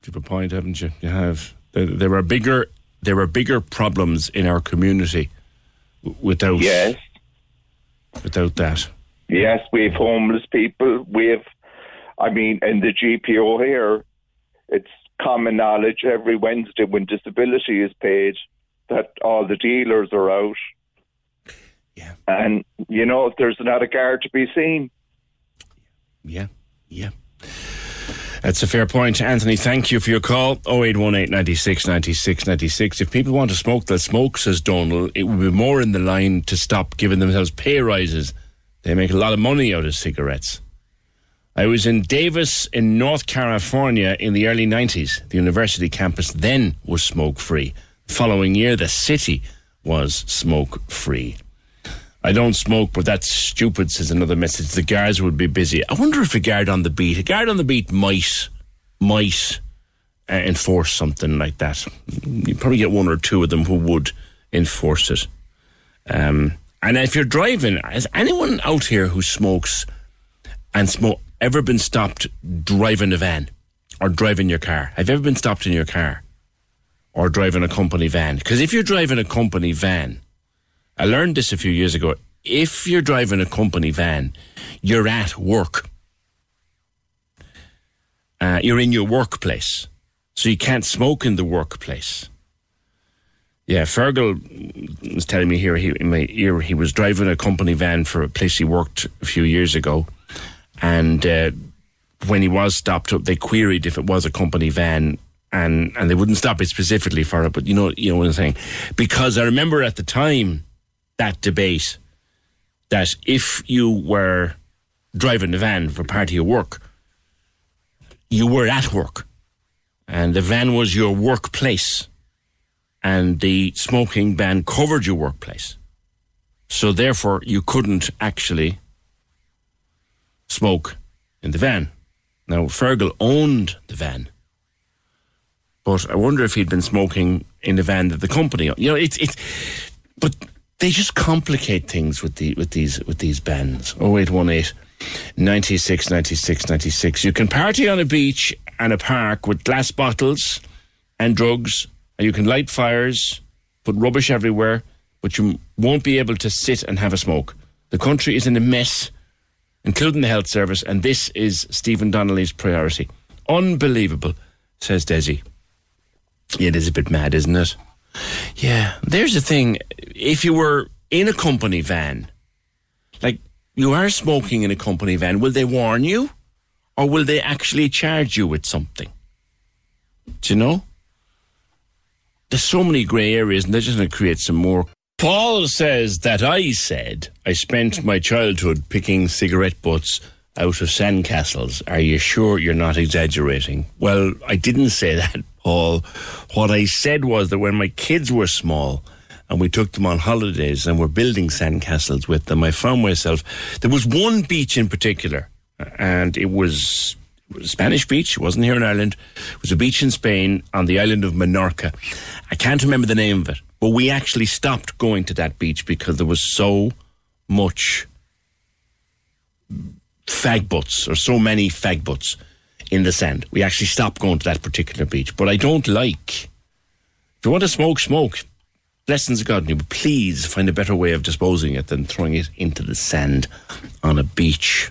You have a point, haven't you? You have. There, there are bigger. There are bigger problems in our community without. Yes. Without that. Yes, we have homeless people. We have. I mean, in the GPO here, it's common knowledge every Wednesday when disability is paid that all the dealers are out. Yeah. And, you know, there's not a guard to be seen. Yeah, yeah. That's a fair point. Anthony, thank you for your call. 0818 96 96 96. If people want to smoke, they'll smoke, says Donald. It would be more in the line to stop giving themselves pay rises. They make a lot of money out of cigarettes. I was in Davis in North California in the early 90s. The university campus then was smoke free. Following year, the city was smoke free. I don't smoke, but that's stupid, says another message. The guards would be busy. I wonder if a guard on the beat, a guard on the beat might, might uh, enforce something like that. You probably get one or two of them who would enforce it. Um, and if you're driving, has anyone out here who smokes and smoke ever been stopped driving a van or driving your car? Have you ever been stopped in your car or driving a company van? Because if you're driving a company van, I learned this a few years ago. If you're driving a company van, you're at work. Uh, you're in your workplace. So you can't smoke in the workplace. Yeah, Fergal was telling me here he, in my ear he was driving a company van for a place he worked a few years ago, and uh, when he was stopped up, they queried if it was a company van, and and they wouldn't stop it specifically for it. But you know, you know what I'm saying, because I remember at the time that debate that if you were driving the van for part of your work, you were at work, and the van was your workplace and the smoking ban covered your workplace. So therefore, you couldn't actually smoke in the van. Now, Fergal owned the van, but I wonder if he'd been smoking in the van that the company. You know, it's it's, but they just complicate things with the with these with these bans. Oh eight one eight. 96, 96, 96. You can party on a beach and a park with glass bottles and drugs and you can light fires, put rubbish everywhere, but you won't be able to sit and have a smoke. The country is in a mess, including the health service, and this is Stephen Donnelly's priority. Unbelievable, says Desi. Yeah, it is a bit mad, isn't it? Yeah, there's the thing. If you were in a company van, like you are smoking in a company van, will they warn you? Or will they actually charge you with something? Do you know? there's so many grey areas, and they're just going to create some more. Paul says that I said I spent my childhood picking cigarette butts out of sandcastles. Are you sure you're not exaggerating? Well, I didn't say that, Paul. What I said was that when my kids were small, and we took them on holidays and were building sandcastles with them. I found myself, there was one beach in particular, and it was Spanish beach. It wasn't here in Ireland. It was a beach in Spain on the island of Menorca. I can't remember the name of it, but we actually stopped going to that beach because there was so much fag butts or so many fag butts in the sand. We actually stopped going to that particular beach. But I don't like. If you want to smoke, smoke. Blessings of God, but please find a better way of disposing it than throwing it into the sand on a beach.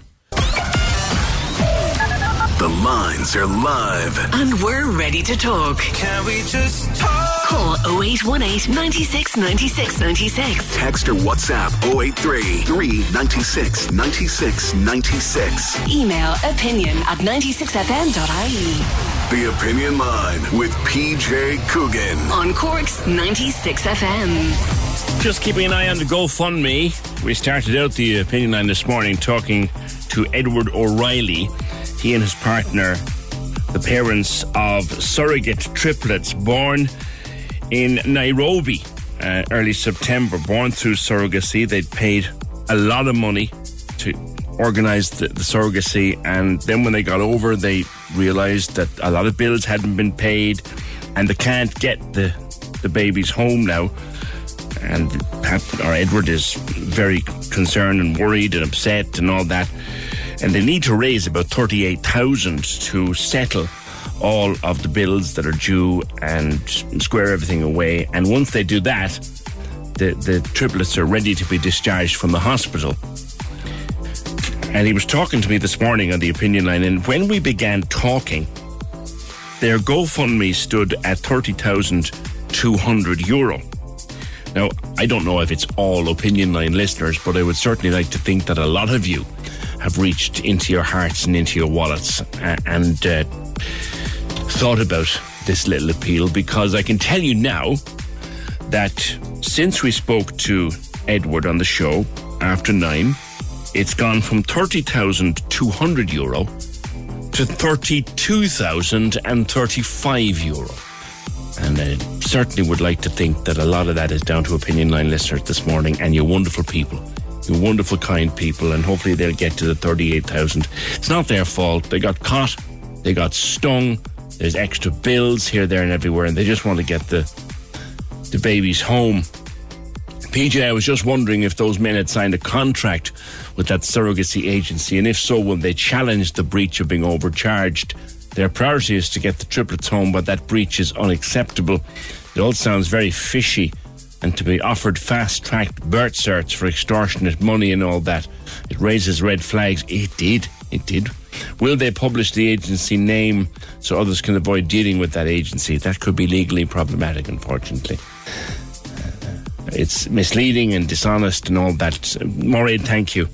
The lines are live. And we're ready to talk. Can we just talk? Call 0818 96 96 96. Text or WhatsApp 083 396 96 96. Email opinion at 96fm.ie. The Opinion Line with PJ Coogan. On Cork's 96 FM. Just keeping an eye on the GoFundMe. We started out the opinion line this morning talking to Edward O'Reilly. He and his partner, the parents of surrogate triplets born in Nairobi uh, early September, born through surrogacy. They'd paid a lot of money to organize the, the surrogacy, and then when they got over, they realized that a lot of bills hadn't been paid, and they can't get the the babies home now and Pat or Edward is very concerned and worried and upset and all that. And they need to raise about 38,000 to settle all of the bills that are due and square everything away. And once they do that, the, the triplets are ready to be discharged from the hospital. And he was talking to me this morning on the opinion line. And when we began talking, their GoFundMe stood at 30,200 euro. Now, I don't know if it's all opinion line listeners, but I would certainly like to think that a lot of you have reached into your hearts and into your wallets and uh, thought about this little appeal because I can tell you now that since we spoke to Edward on the show after nine, it's gone from 30,200 euro to 32,035 euro. And I certainly would like to think that a lot of that is down to opinion line listeners this morning and you wonderful people. Wonderful, kind people, and hopefully they'll get to the 38,000. It's not their fault. They got caught, they got stung, there's extra bills here, there, and everywhere, and they just want to get the, the babies home. PJ, I was just wondering if those men had signed a contract with that surrogacy agency, and if so, will they challenge the breach of being overcharged? Their priority is to get the triplets home, but that breach is unacceptable. It all sounds very fishy, and to be offered fast tracked birth certs for extortionate money and all that, it raises red flags. It did. It did. Will they publish the agency name so others can avoid dealing with that agency? That could be legally problematic, unfortunately. Uh, it's misleading and dishonest and all that. Maureen, thank you.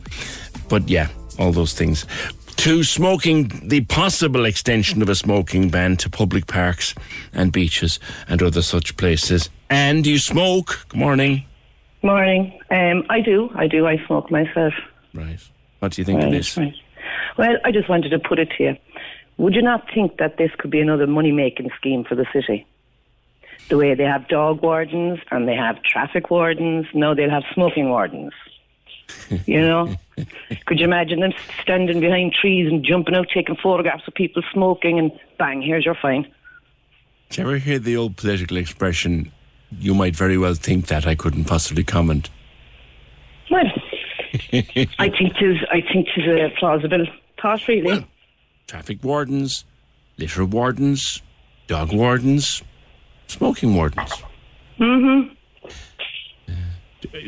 But yeah, all those things to smoking, the possible extension of a smoking ban to public parks and beaches and other such places. And do you smoke. Good morning. Morning. Um, I do. I do. I smoke myself. Right. What do you think right, of this? Right. Well, I just wanted to put it to you. Would you not think that this could be another money making scheme for the city? The way they have dog wardens and they have traffic wardens, now they'll have smoking wardens. You know? Could you imagine them standing behind trees and jumping out, taking photographs of people smoking, and bang, here's your fine? Did you ever hear the old political expression, you might very well think that I couldn't possibly comment? Well, I think tis, I think tis a plausible thought, really. Well, traffic wardens, litter wardens, dog wardens, smoking wardens. Mm-hmm.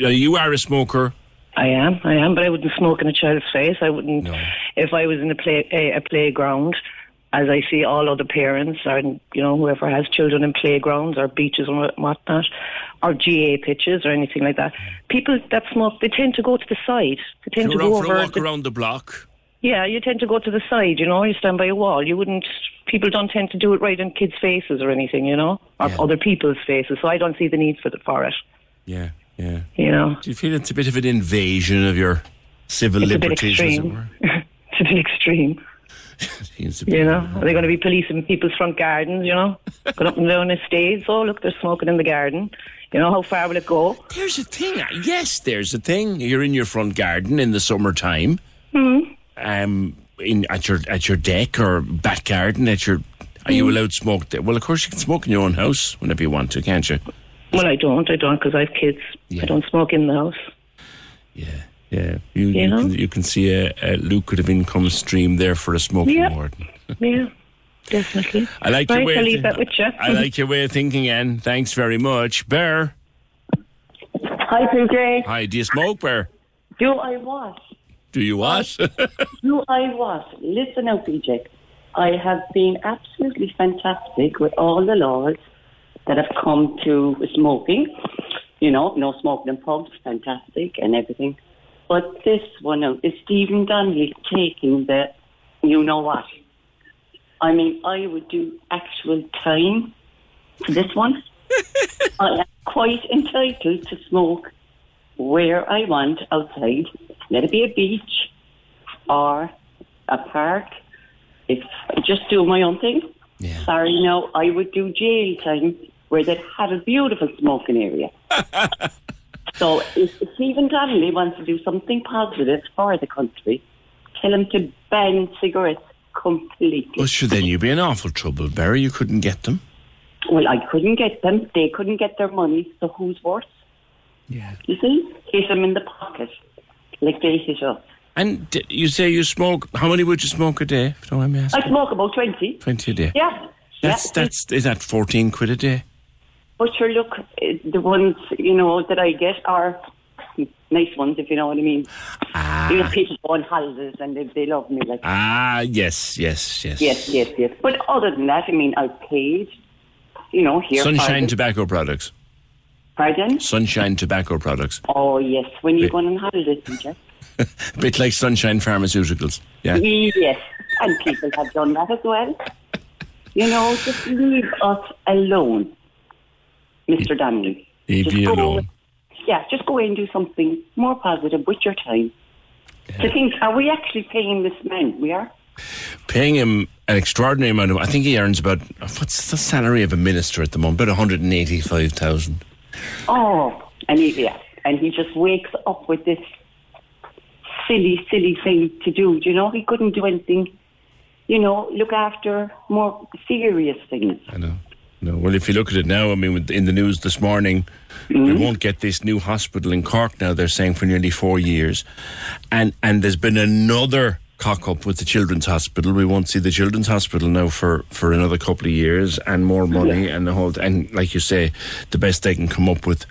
Uh, you are a smoker. I am, I am, but I wouldn't smoke in a child's face. I wouldn't, no. if I was in a play a, a playground, as I see all other parents, or you know whoever has children in playgrounds or beaches and whatnot, or GAA pitches or anything like that. People that smoke, they tend to go to the side. They tend You're to go over. a walk the, around the block. yeah, you tend to go to the side. You know, you stand by a wall. You wouldn't. People don't tend to do it right in kids' faces or anything. You know, or Yeah. other people's faces. So I don't see the need for the for it. Yeah, yeah. You know, Do you feel it's a bit of an invasion of your civil it's a bit liberties, as it extreme. it's a bit extreme. Seems to be. You know, are they going to be policing people's front gardens? You know, going up and down estates. Oh, look, they're smoking in the garden. You know, how far will it go? There's a thing. Yes, there's a thing. You're in your front garden in the summertime. Hmm. Um, in at your at your deck or back garden at your. Are Hmm. you allowed to smoke there? Well, of course you can smoke in your own house whenever you want to, can't you? Well, I don't. I don't because I have kids. I don't smoke in the house. Yeah, you you, know? can, you can see a, a lucrative income stream there for a smoking Yeah. warden. Yeah, definitely. I like right, your way. I'll of leave that with you. I like your way of thinking, Anne. Thanks very much, Bear. Hi, PJ. Hi, do you smoke, Bear? Do I what? Do you what? Uh, do I what? Listen now, PJ. I have been absolutely fantastic with all the laws that have come to smoking. You know, no smoking in pubs, fantastic, and everything. But this one now is Stephen Donnelly taking the, you know what? I mean, I would do actual time for this one. I am quite entitled to smoke where I want outside. Let it be a beach or a park. If I just do my own thing. Sorry, no, I would do jail time where they had a beautiful smoking area. so if Stephen Donnelly wants to do something positive for the country, tell him to ban cigarettes completely. well, sure, then you'd be in awful trouble, Barry. You couldn't get them. Well, I couldn't get them. They couldn't get their money. So who's worse? Yeah. You see? Hit them in the pocket, like they hit us. And d- you say you smoke. How many would you smoke a day? If you don't mind me asking. I smoke about 20. Twenty a day. Yeah. That's yeah. that's is that fourteen quid a day? But sure, look, eh, the ones, you know, that I get are nice ones, if you know what I mean. You know, people go on holidays and they, they love me. Like, Ah, yes, yes, yes. yes, yes, yes. But other than that, I mean, I've paid, you know, here. Sunshine tobacco products. Pardon? Sunshine tobacco products. Oh, yes, when you go on holidays, Peter. A bit like Sunshine Pharmaceuticals. Yeah. Yes, and people have done that as well. You know, just leave us alone, Mr. Donnelly. Leave Just alone. Yeah, just go away and do something more positive with your time. To think, are we actually paying this man? We are? Paying him an extraordinary amount of. I think he earns about. What's the salary of a minister at the moment? About one hundred and eighty-five thousand. Oh, and he, yeah, and he just wakes up with this silly, silly thing to do. Do you know, he couldn't do anything. You know, look after more serious things. I know. No, well, if you look at it now, I mean, in the news this morning, we mm-hmm. won't get this new hospital in Cork now. They're saying for nearly four years, and and there's been another cock up with the Children's Hospital. We won't see the Children's Hospital now for for another couple of years, and more money, and the whole. And like you say, the best they can come up with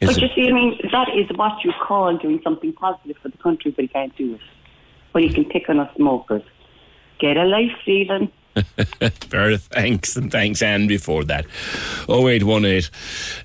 is But you see, I mean, that is what you call doing something positive for the country, but he can't do it. But he can pick on us smokers. Get a life, Stephen. Fair thanks and thanks Anne before that. 0818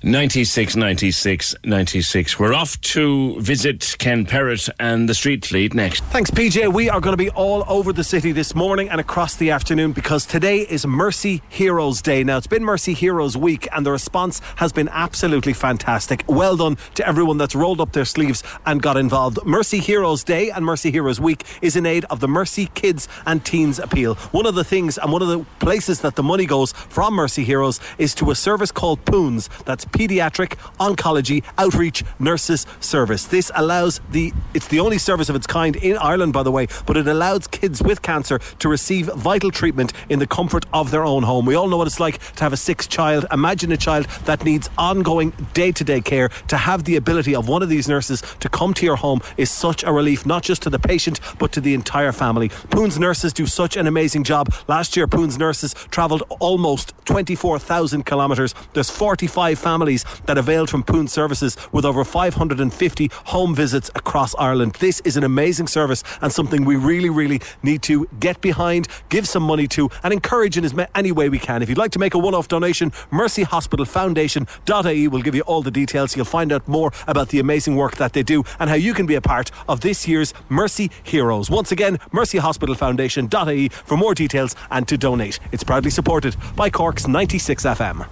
96 96 96. We're off to visit Ken Perrott and the Street Fleet next. Thanks, PJ. We are going to be all over the city this morning and across the afternoon because today is Mercy Heroes Day. Now, it's been Mercy Heroes Week and the response has been absolutely fantastic. Well done to everyone that's rolled up their sleeves and got involved. Mercy Heroes Day and Mercy Heroes Week is in aid of the Mercy Kids and Teens Appeal. One of the things and one of the places that the money goes from Mercy Heroes is to a service called POONS. That's Pediatric Oncology Outreach Nurses Service. This allows the, it's the only service of its kind in Ireland, by the way, but it allows kids with cancer to receive vital treatment in the comfort of their own home. We all know what it's like to have a sick child. Imagine a child that needs ongoing day to day care. To have the ability of one of these nurses to come to your home is such a relief, not just to the patient, but to the entire family. Poons nurses do such an amazing job. Last year, Poons nurses travelled almost 24,000 kilometres. There's 45 families that availed from Poons services with over 550 home visits across Ireland. This is an amazing service and something we really, really need to get behind, give some money to, and encourage in as any way we can. If you'd like to make a one off donation, Mercy Hospital Foundation.ie will give you all the details. You'll find out more about the amazing work that they do and how you can be a part of this year's Mercy Heroes. Once again, Mercy Hospital Foundation.ie for more details and to donate. It's proudly supported by Cork's 96 FM.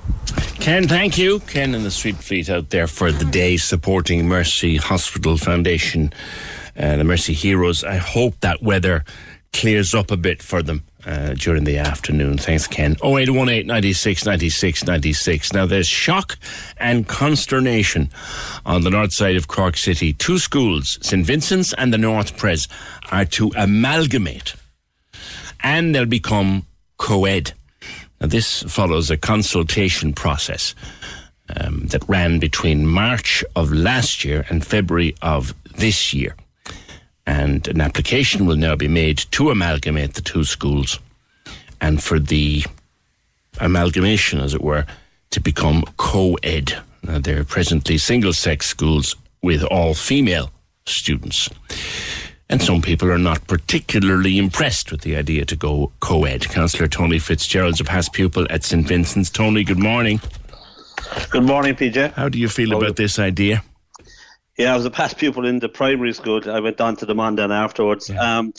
Ken, thank you. Ken and the Street Fleet out there for the day supporting Mercy Hospital Foundation, uh, the Mercy Heroes. I hope that weather clears up a bit for them. Uh, during the afternoon. Thanks, Ken. 0818 96 96 96. Now, there's shock and consternation on the north side of Cork City. Two schools, St. Vincent's and the North Pres, are to amalgamate and they'll become co ed. Now, this follows a consultation process um, that ran between March of last year and February of this year. And an application will now be made to amalgamate the two schools and for the amalgamation, as it were, to become co ed. They're presently single sex schools with all female students. And some people are not particularly impressed with the idea to go co ed. Councillor Tony Fitzgerald's a past pupil at St. Vincent's. Tony, good morning. Good morning, PJ. How do you feel about this idea? Yeah, I was a past pupil in the primary school. I went on to the Mondan afterwards. Yeah. Um,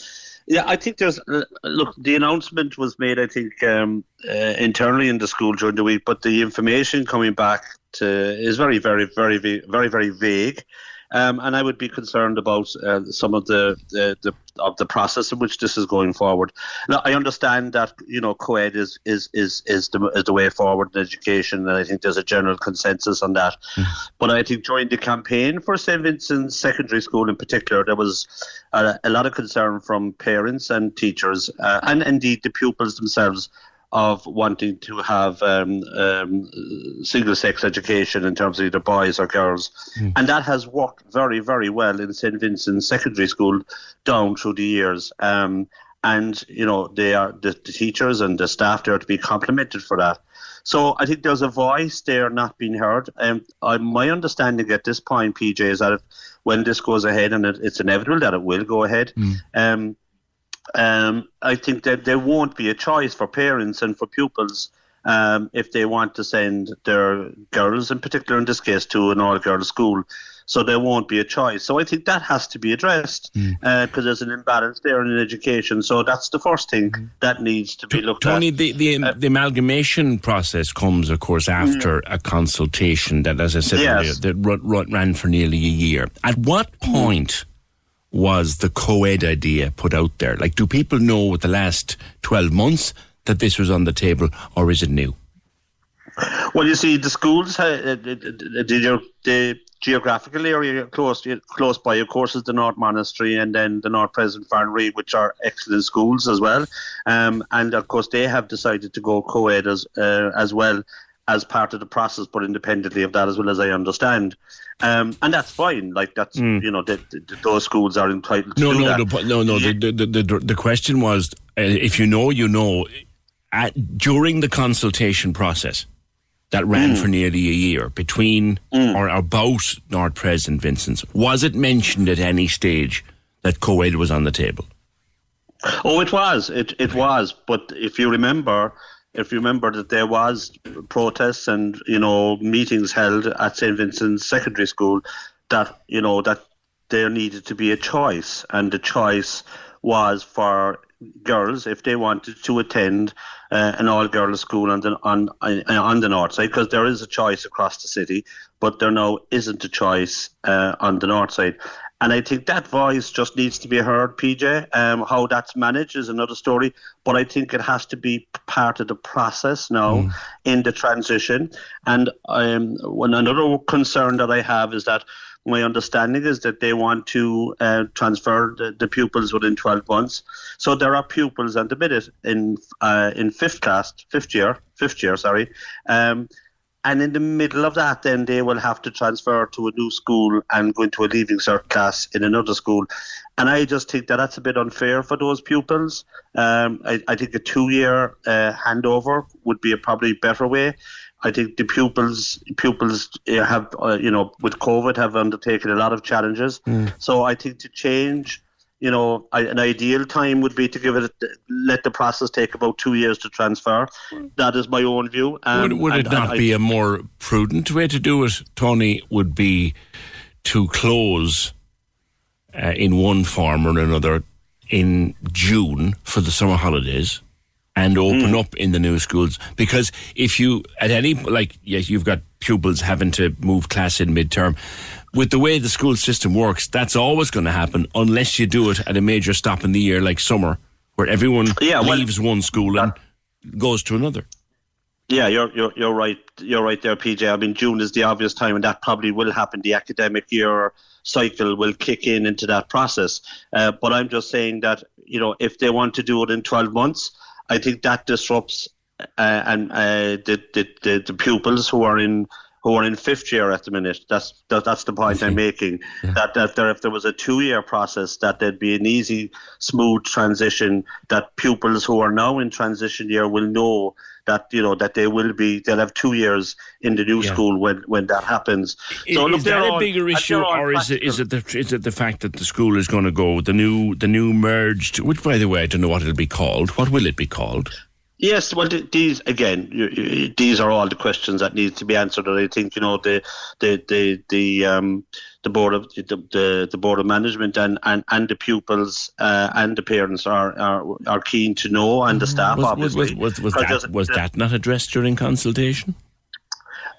yeah, I think there's uh, look. The announcement was made, I think, um, uh, internally in the school during the week, but the information coming back to is very, very, very, very, very vague. Um, and I would be concerned about uh, some of the, the, the of the process in which this is going forward. Now, I understand that you know co-ed is is is is the, is the way forward in education, and I think there's a general consensus on that. Mm. But I think during the campaign for St Vincent's Secondary School in particular, there was a, a lot of concern from parents and teachers, uh, and indeed the pupils themselves of wanting to have um, um, single sex education in terms of either boys or girls. Mm. And that has worked very, very well in St. Vincent's Secondary School down through the years. Um, and, you know, they are the, the teachers and the staff there to be complimented for that. So I think there's a voice there not being heard. Um, my understanding at this point, PJ, is that if, when this goes ahead, and it, it's inevitable that it will go ahead, mm. um, um, I think that there won't be a choice for parents and for pupils um, if they want to send their girls, in particular in this case, to an all-girls school. So there won't be a choice. So I think that has to be addressed because mm. uh, there's an imbalance there in education. So that's the first thing mm. that needs to be looked Tony, at. Tony, the, the, uh, the, amalgamation process comes, of course, after mm. a consultation that, as I said yes. earlier, that ran for nearly a year. At what mm. point? Was the co-ed idea put out there? Like, do people know with the last 12 months that this was on the table or is it new? Well, you see, the schools, uh, the, the geographical area close close by, of course, is the North Monastery and then the North President Farranree, which are excellent schools as well. Um, and of course, they have decided to go co-ed as uh, as well as part of the process, but independently of that, as well as I understand. Um, and that's fine. Like that's mm. you know the, the, those schools are entitled to no, do no, that. no, no. Yeah. The, the, the the question was uh, if you know, you know. At, during the consultation process that ran mm. for nearly a year between mm. or about North President and Vincent's, was it mentioned at any stage that co-ed was on the table? Oh, it was. It it was. But if you remember, if you remember that there was protests and you know meetings held at St Vincent's Secondary School, that you know that there needed to be a choice, and the choice was for girls if they wanted to attend uh, an all-girls school on the on on the north side, because there is a choice across the city, but there now isn't a choice uh, on the north side. And I think that voice just needs to be heard, PJ. Um, how that's managed is another story, but I think it has to be part of the process now mm. in the transition. And um, one another concern that I have is that my understanding is that they want to uh, transfer the, the, pupils within 12 months. So there are pupils at the minute in uh, in fifth class, fifth year, fifth year, sorry. Um, and in the middle of that, then they will have to transfer to a new school and go into a leaving cert class in another school. And I just think that that's a bit unfair for those pupils. Um, I, I, think a two-year uh, handover would be a probably better way. I think the pupils pupils uh, have uh, you know with COVID have undertaken a lot of challenges. Mm. So I think to change you know, an ideal time would be to give it, let the process take about two years to transfer. That is my own view. Um, would, would it not and be I, a more prudent way to do it, Tony? Would be to close uh, in one form or another in June for the summer holidays and open mm. up in the new schools because if you at any like yes you've got pupils having to move class in midterm with the way the school system works, that's always going to happen unless you do it at a major stop in the year like summer, where everyone yeah, well, leaves one school and goes to another. Yeah, you're, you're you're right. You're right there, PJ. I mean, June is the obvious time, and that probably will happen. The academic year cycle will kick in into that process. Uh, but I'm just saying that you know, if they want to do it in 12 months, I think that disrupts uh, and uh, the, the, the the pupils who are in who are in fifth year at the minute. That's that, that's the point I'm making. Yeah. That that there, if there was a two year process, that there'd be an easy, smooth transition. That pupils who are now in transition year will know that you know that they will be they'll have two years in the new yeah. school when when that happens. So is, look, is that a bigger issue, or is it is it the is it the fact that the school is going to go the new the new merged? Which, by the way, I don't know what it'll be called. What will it be called? Yes, well, these again, these are all the questions that need to be answered. And I think you know the the the the um the board of the the, the board of management and and, and the pupils uh, and the parents are, are are keen to know, and the mm-hmm. staff was, obviously. Was, was, was that was that not addressed during consultation?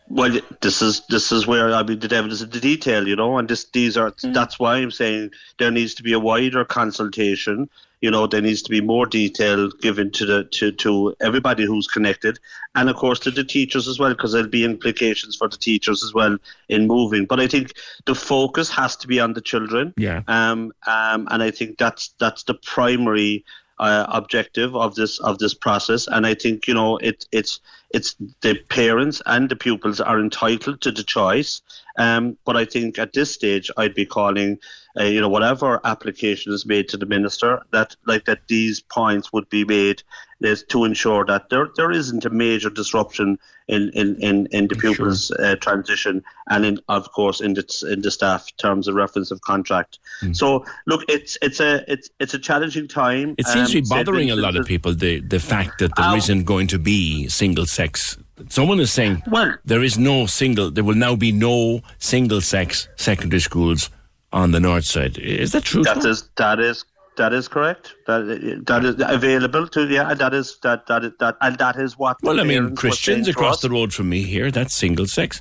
Well, this is this is where I mean the devil is in the detail, you know, and this these are mm. that's why I'm saying there needs to be a wider consultation you know there needs to be more detail given to the to, to everybody who's connected. And of course to the teachers as well because there'll be implications for the teachers as well in moving. But i think the focus has to be on the children. Yeah. Um, um and i think that's that's the primary uh, objective of this of this process, and I think you know it it's it's the parents and the pupils are entitled to the choice. Um, but I think at this stage, I'd be calling, uh, you know, whatever application is made to the minister, that like that these points would be made is to ensure that there there isn't a major disruption in in in, in the pupils' uh, transition, and in of course in the in the staff terms of reference of contract. Mm. So look, it's it's a it's it's a challenging time. It seems to be Um, bothering a lot of people the the fact that there Um, not going to be single sex. Someone is saying well, there is no single. There will now be no single sex secondary schools on the north side. Is that true? That is that is that is correct. That that is available to yeah. That is that that is, that and that is what. Well, I mean, Christians across the road from me here, that's single sex.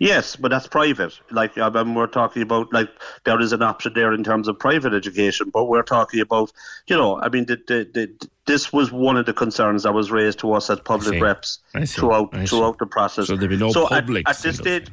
Yes, but that's private. Like uh, I mean, we're talking about like there is an option there in terms of private education, but we're talking about you know I mean the, the, the, this was one of the concerns that was raised to us as public reps throughout throughout the process. So there'll be no so public at, this stage.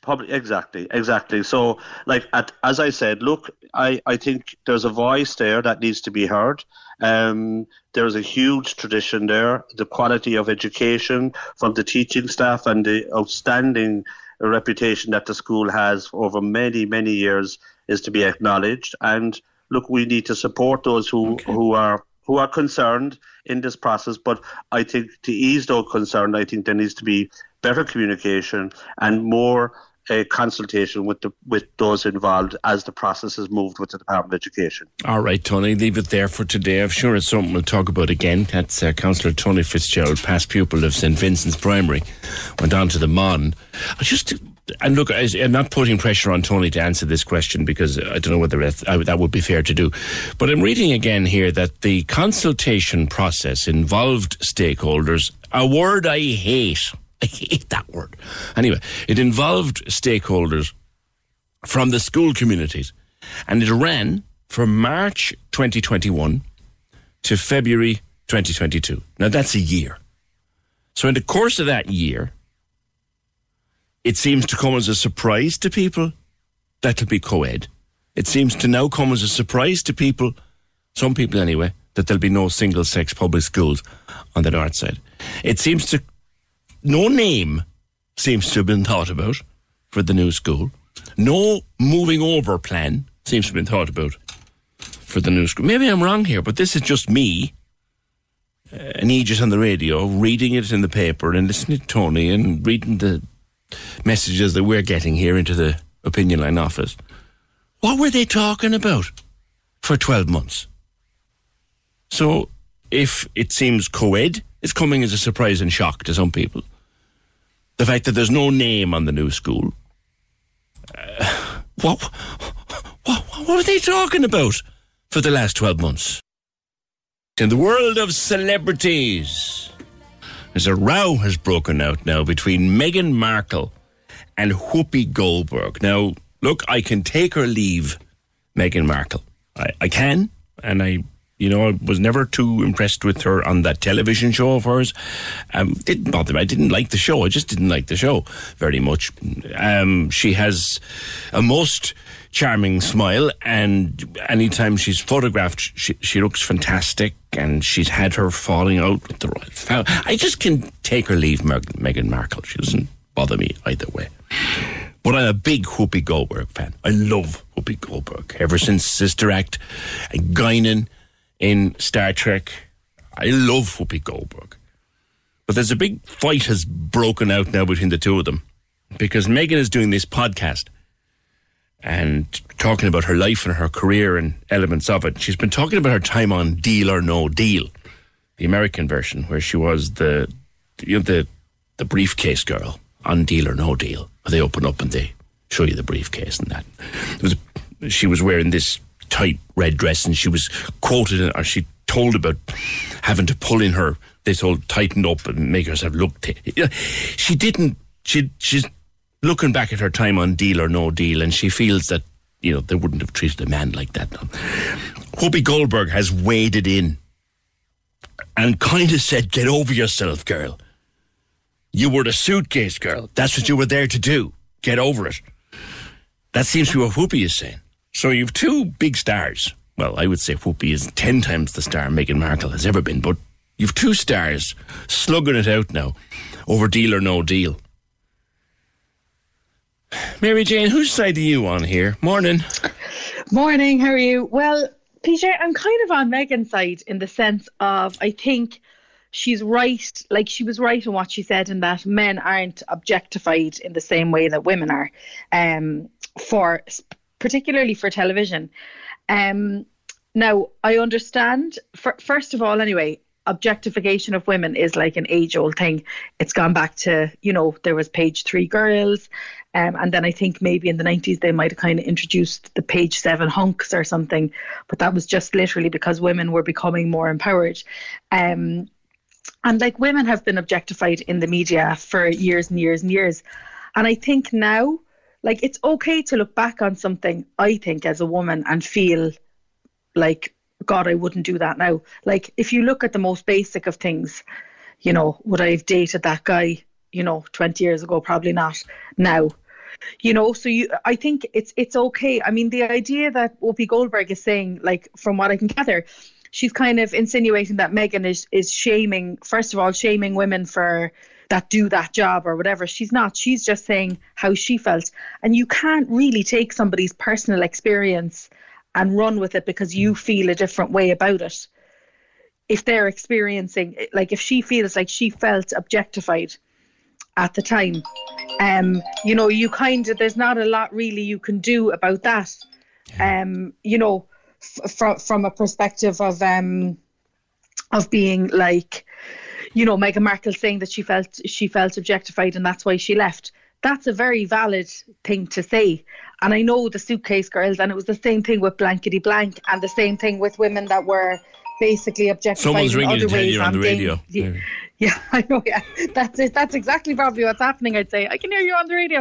Public, exactly, exactly. So, like, at, as I said, look, I, I think there's a voice there that needs to be heard. Um, there's a huge tradition there. The quality of education from the teaching staff and the outstanding reputation that the school has over many, many years is to be acknowledged. And look, we need to support those who, who are who are concerned in this process. But I think to ease those concern, I think there needs to be better communication and more uh, consultation with the with those involved as the process has moved with the Department of Education. All right, Tony, leave it there for today. I'm sure it's something we'll talk about again. That's uh, Councillor Tony Fitzgerald, past pupil of St Vincent's Primary, went on to the Mon. Just and look, I'm not putting pressure on Tony to answer this question because I don't know whether uh, that would be fair to do. But I'm reading again here that the consultation process involved stakeholders. A word I hate. I hate that word. Anyway, it involved stakeholders from the school communities. And it ran from March 2021 to February 2022. Now, that's a year. So, in the course of that year, it seems to come as a surprise to people that it'll be co ed. It seems to now come as a surprise to people, some people anyway, that there'll be no single sex public schools on the north side. It seems to, no name seems to have been thought about for the new school. No moving over plan seems to have been thought about for the new school. Maybe I'm wrong here, but this is just me, uh, an Aegis on the radio, reading it in the paper and listening to Tony and reading the messages that we're getting here into the opinion line office. What were they talking about for 12 months? So, if it seems co ed, it's coming as a surprise and shock to some people. The fact that there's no name on the new school. Uh, what, what, what were they talking about for the last 12 months? In the world of celebrities, there's a row has broken out now between Meghan Markle and Whoopi Goldberg. Now, look, I can take or leave Meghan Markle. I, I can, and I, you know, I was never too impressed with her on that television show of hers. Um, didn't bother me. I didn't like the show. I just didn't like the show very much. Um, she has a most charming smile, and anytime she's photographed, she, she looks fantastic. And she's had her falling out with the royal family. I just can take or leave Meg- Meghan Markle. She doesn't bother me either way. But I'm a big Whoopi Goldberg fan. I love Whoopi Goldberg. Ever since Sister Act and Guinan in Star Trek, I love Whoopi Goldberg. But there's a big fight has broken out now between the two of them because Meghan is doing this podcast and talking about her life and her career and elements of it. She's been talking about her time on Deal or No Deal, the American version, where she was the you know, the the briefcase girl on Deal or No Deal. Where they open up and they show you the briefcase and that. Was she was wearing this tight red dress and she was quoted or she told about having to pull in her this all tightened up and make herself look t- she didn't she she's looking back at her time on deal or no deal and she feels that you know they wouldn't have treated a man like that Whoopi Goldberg has waded in and kind of said get over yourself girl. You were the suitcase girl. That's what you were there to do. Get over it. That seems to be what Whoopi is saying so you've two big stars well, I would say Whoopi is 10 times the star Meghan Markle has ever been, but you've two stars slugging it out now over deal or no deal. Mary Jane, whose side are you on here? Morning. Morning, how are you? Well, PJ, I'm kind of on Meghan's side in the sense of I think she's right, like she was right in what she said in that men aren't objectified in the same way that women are, um, for particularly for television. Um, now I understand. For, first of all, anyway, objectification of women is like an age old thing. It's gone back to, you know, there was page three girls. Um, and then I think maybe in the 90s they might have kind of introduced the page seven hunks or something. But that was just literally because women were becoming more empowered. Um, and like women have been objectified in the media for years and years and years. And I think now, like, it's okay to look back on something, I think, as a woman and feel like God, I wouldn't do that now. Like, if you look at the most basic of things, you know, would I have dated that guy, you know, 20 years ago? Probably not now. You know, so you, I think it's it's okay. I mean, the idea that Whoopi Goldberg is saying, like, from what I can gather, she's kind of insinuating that Meghan is is shaming, first of all, shaming women for that do that job or whatever. She's not. She's just saying how she felt, and you can't really take somebody's personal experience and run with it because you mm. feel a different way about it. If they're experiencing, like if she feels like she felt objectified at the time, um, you know, you kind of, there's not a lot really you can do about that. Um, you know, f- from from a perspective of um, of being like, you know, Meghan Markle saying that she felt she felt objectified and that's why she left that's a very valid thing to say. And I know the suitcase girls, and it was the same thing with blankety blank, and the same thing with women that were basically objectified. Someone's in ringing other to tell ways you on the radio. Yeah, yeah, I know. Yeah, that's it. That's exactly probably what's happening. I'd say I can hear you on the radio,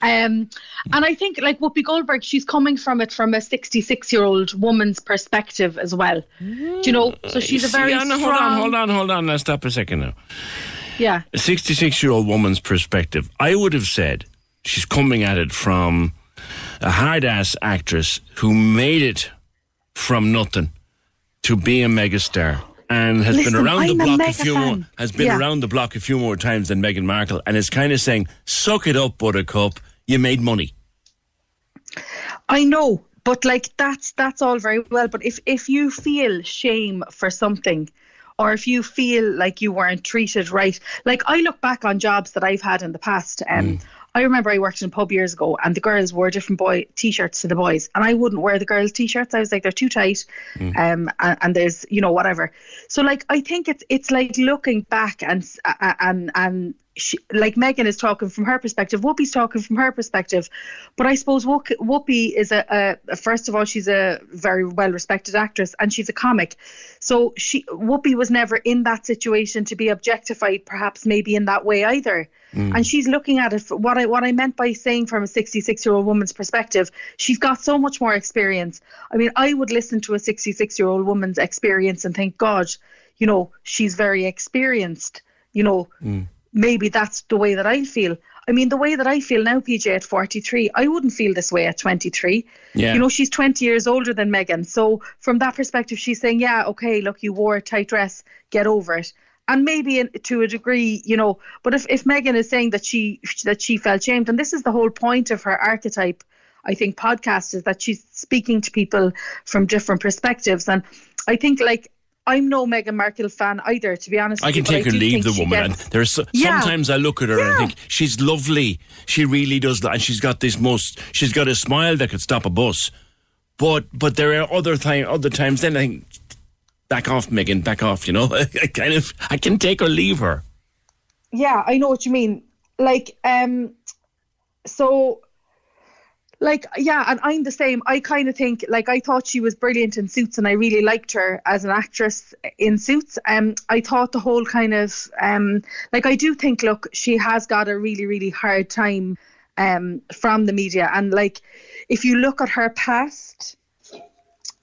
um, and I think like Whoopi Goldberg, she's coming from it from a 66 year old woman's perspective as well. Do you know? So she's a very Anna, strong. hold on, hold on, hold on. Let's stop a second now. Yeah. A 66 year old woman's perspective, I would have said she's coming at it from a hard ass actress who made it from nothing to be a megastar and has Listen, been around I'm the block a, mega few fan. more has been Yeah. around the block a few more times than Meghan Markle and is kind of saying, Suck it up, buttercup, you made money. I know, but like that's that's all very well. But if if you feel shame for something, or if you feel like you weren't treated right, like I look back on jobs that I've had in the past. Um, I remember I worked in a pub years ago, and the girls wore different boy t-shirts to the boys, and I wouldn't wear the girls' t-shirts. I was like, they're too tight, um, and, and there's you know whatever. So like I think it's it's like looking back and s- a- a- and and she, like Meghan is talking from her perspective, Whoopi's talking from her perspective, but I suppose Whoopi is a, a first of all she's a very well respected actress and she's a comic, so she Whoopi was never in that situation to be objectified, perhaps maybe in that way either. Mm. And she's looking at it. For what I what I meant by saying from a 66 year old woman's perspective, she's got so much more experience. I mean, I would listen to a 66 year old woman's experience and think, God, you know, she's very experienced. You know, mm. Maybe that's the way that I feel. I mean, the way that I feel now, PJ, at 43, I wouldn't feel this way at 23. Yeah. You know, she's 20 years older than Meghan. So, from that perspective, she's saying, yeah, okay, look, you wore a tight dress, get over it. And maybe in, to a degree, you know, but if, if Meghan is saying that she that she felt shamed, and this is the whole point of her archetype, I think, podcast is that she's speaking to people from different perspectives. And I think, like, I'm no Meghan Markle fan either, to be honest. I you, can take or leave the woman. gets- And there's so, Yeah. sometimes I look at her and I think she's lovely. She really does, and she's got this most. She's got a smile that could stop a bus. But but there are other time other times. Then I think, back off, Meghan, back off. You know, I kind of I can take or leave her. yeah i know what you mean like um so like yeah and i'm the same. I kind of think like i thought she was brilliant in suits and i really liked her as an actress in suits. Um i thought the whole kind of um like i do think look she has got a really really hard time um from the media. And like if you look at her past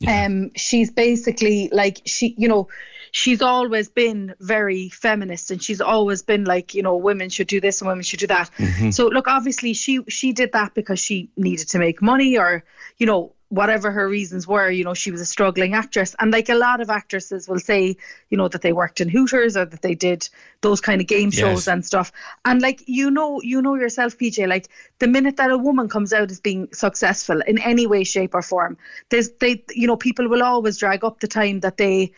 um she's basically like she you know she's always been very feminist and she's always been like you know women should do this and women should do that Mhm. so look obviously she she did that because she needed to make money or you know whatever her reasons were, you know, she was a struggling actress. And like a lot of actresses will say, you know, that they worked in Hooters or that they did those kind of game shows Yes. and stuff. And like you know, you know yourself, PJ, like the minute that a woman comes out as being successful in any way, shape, or form, there's they you know, people will always drag up the time that they,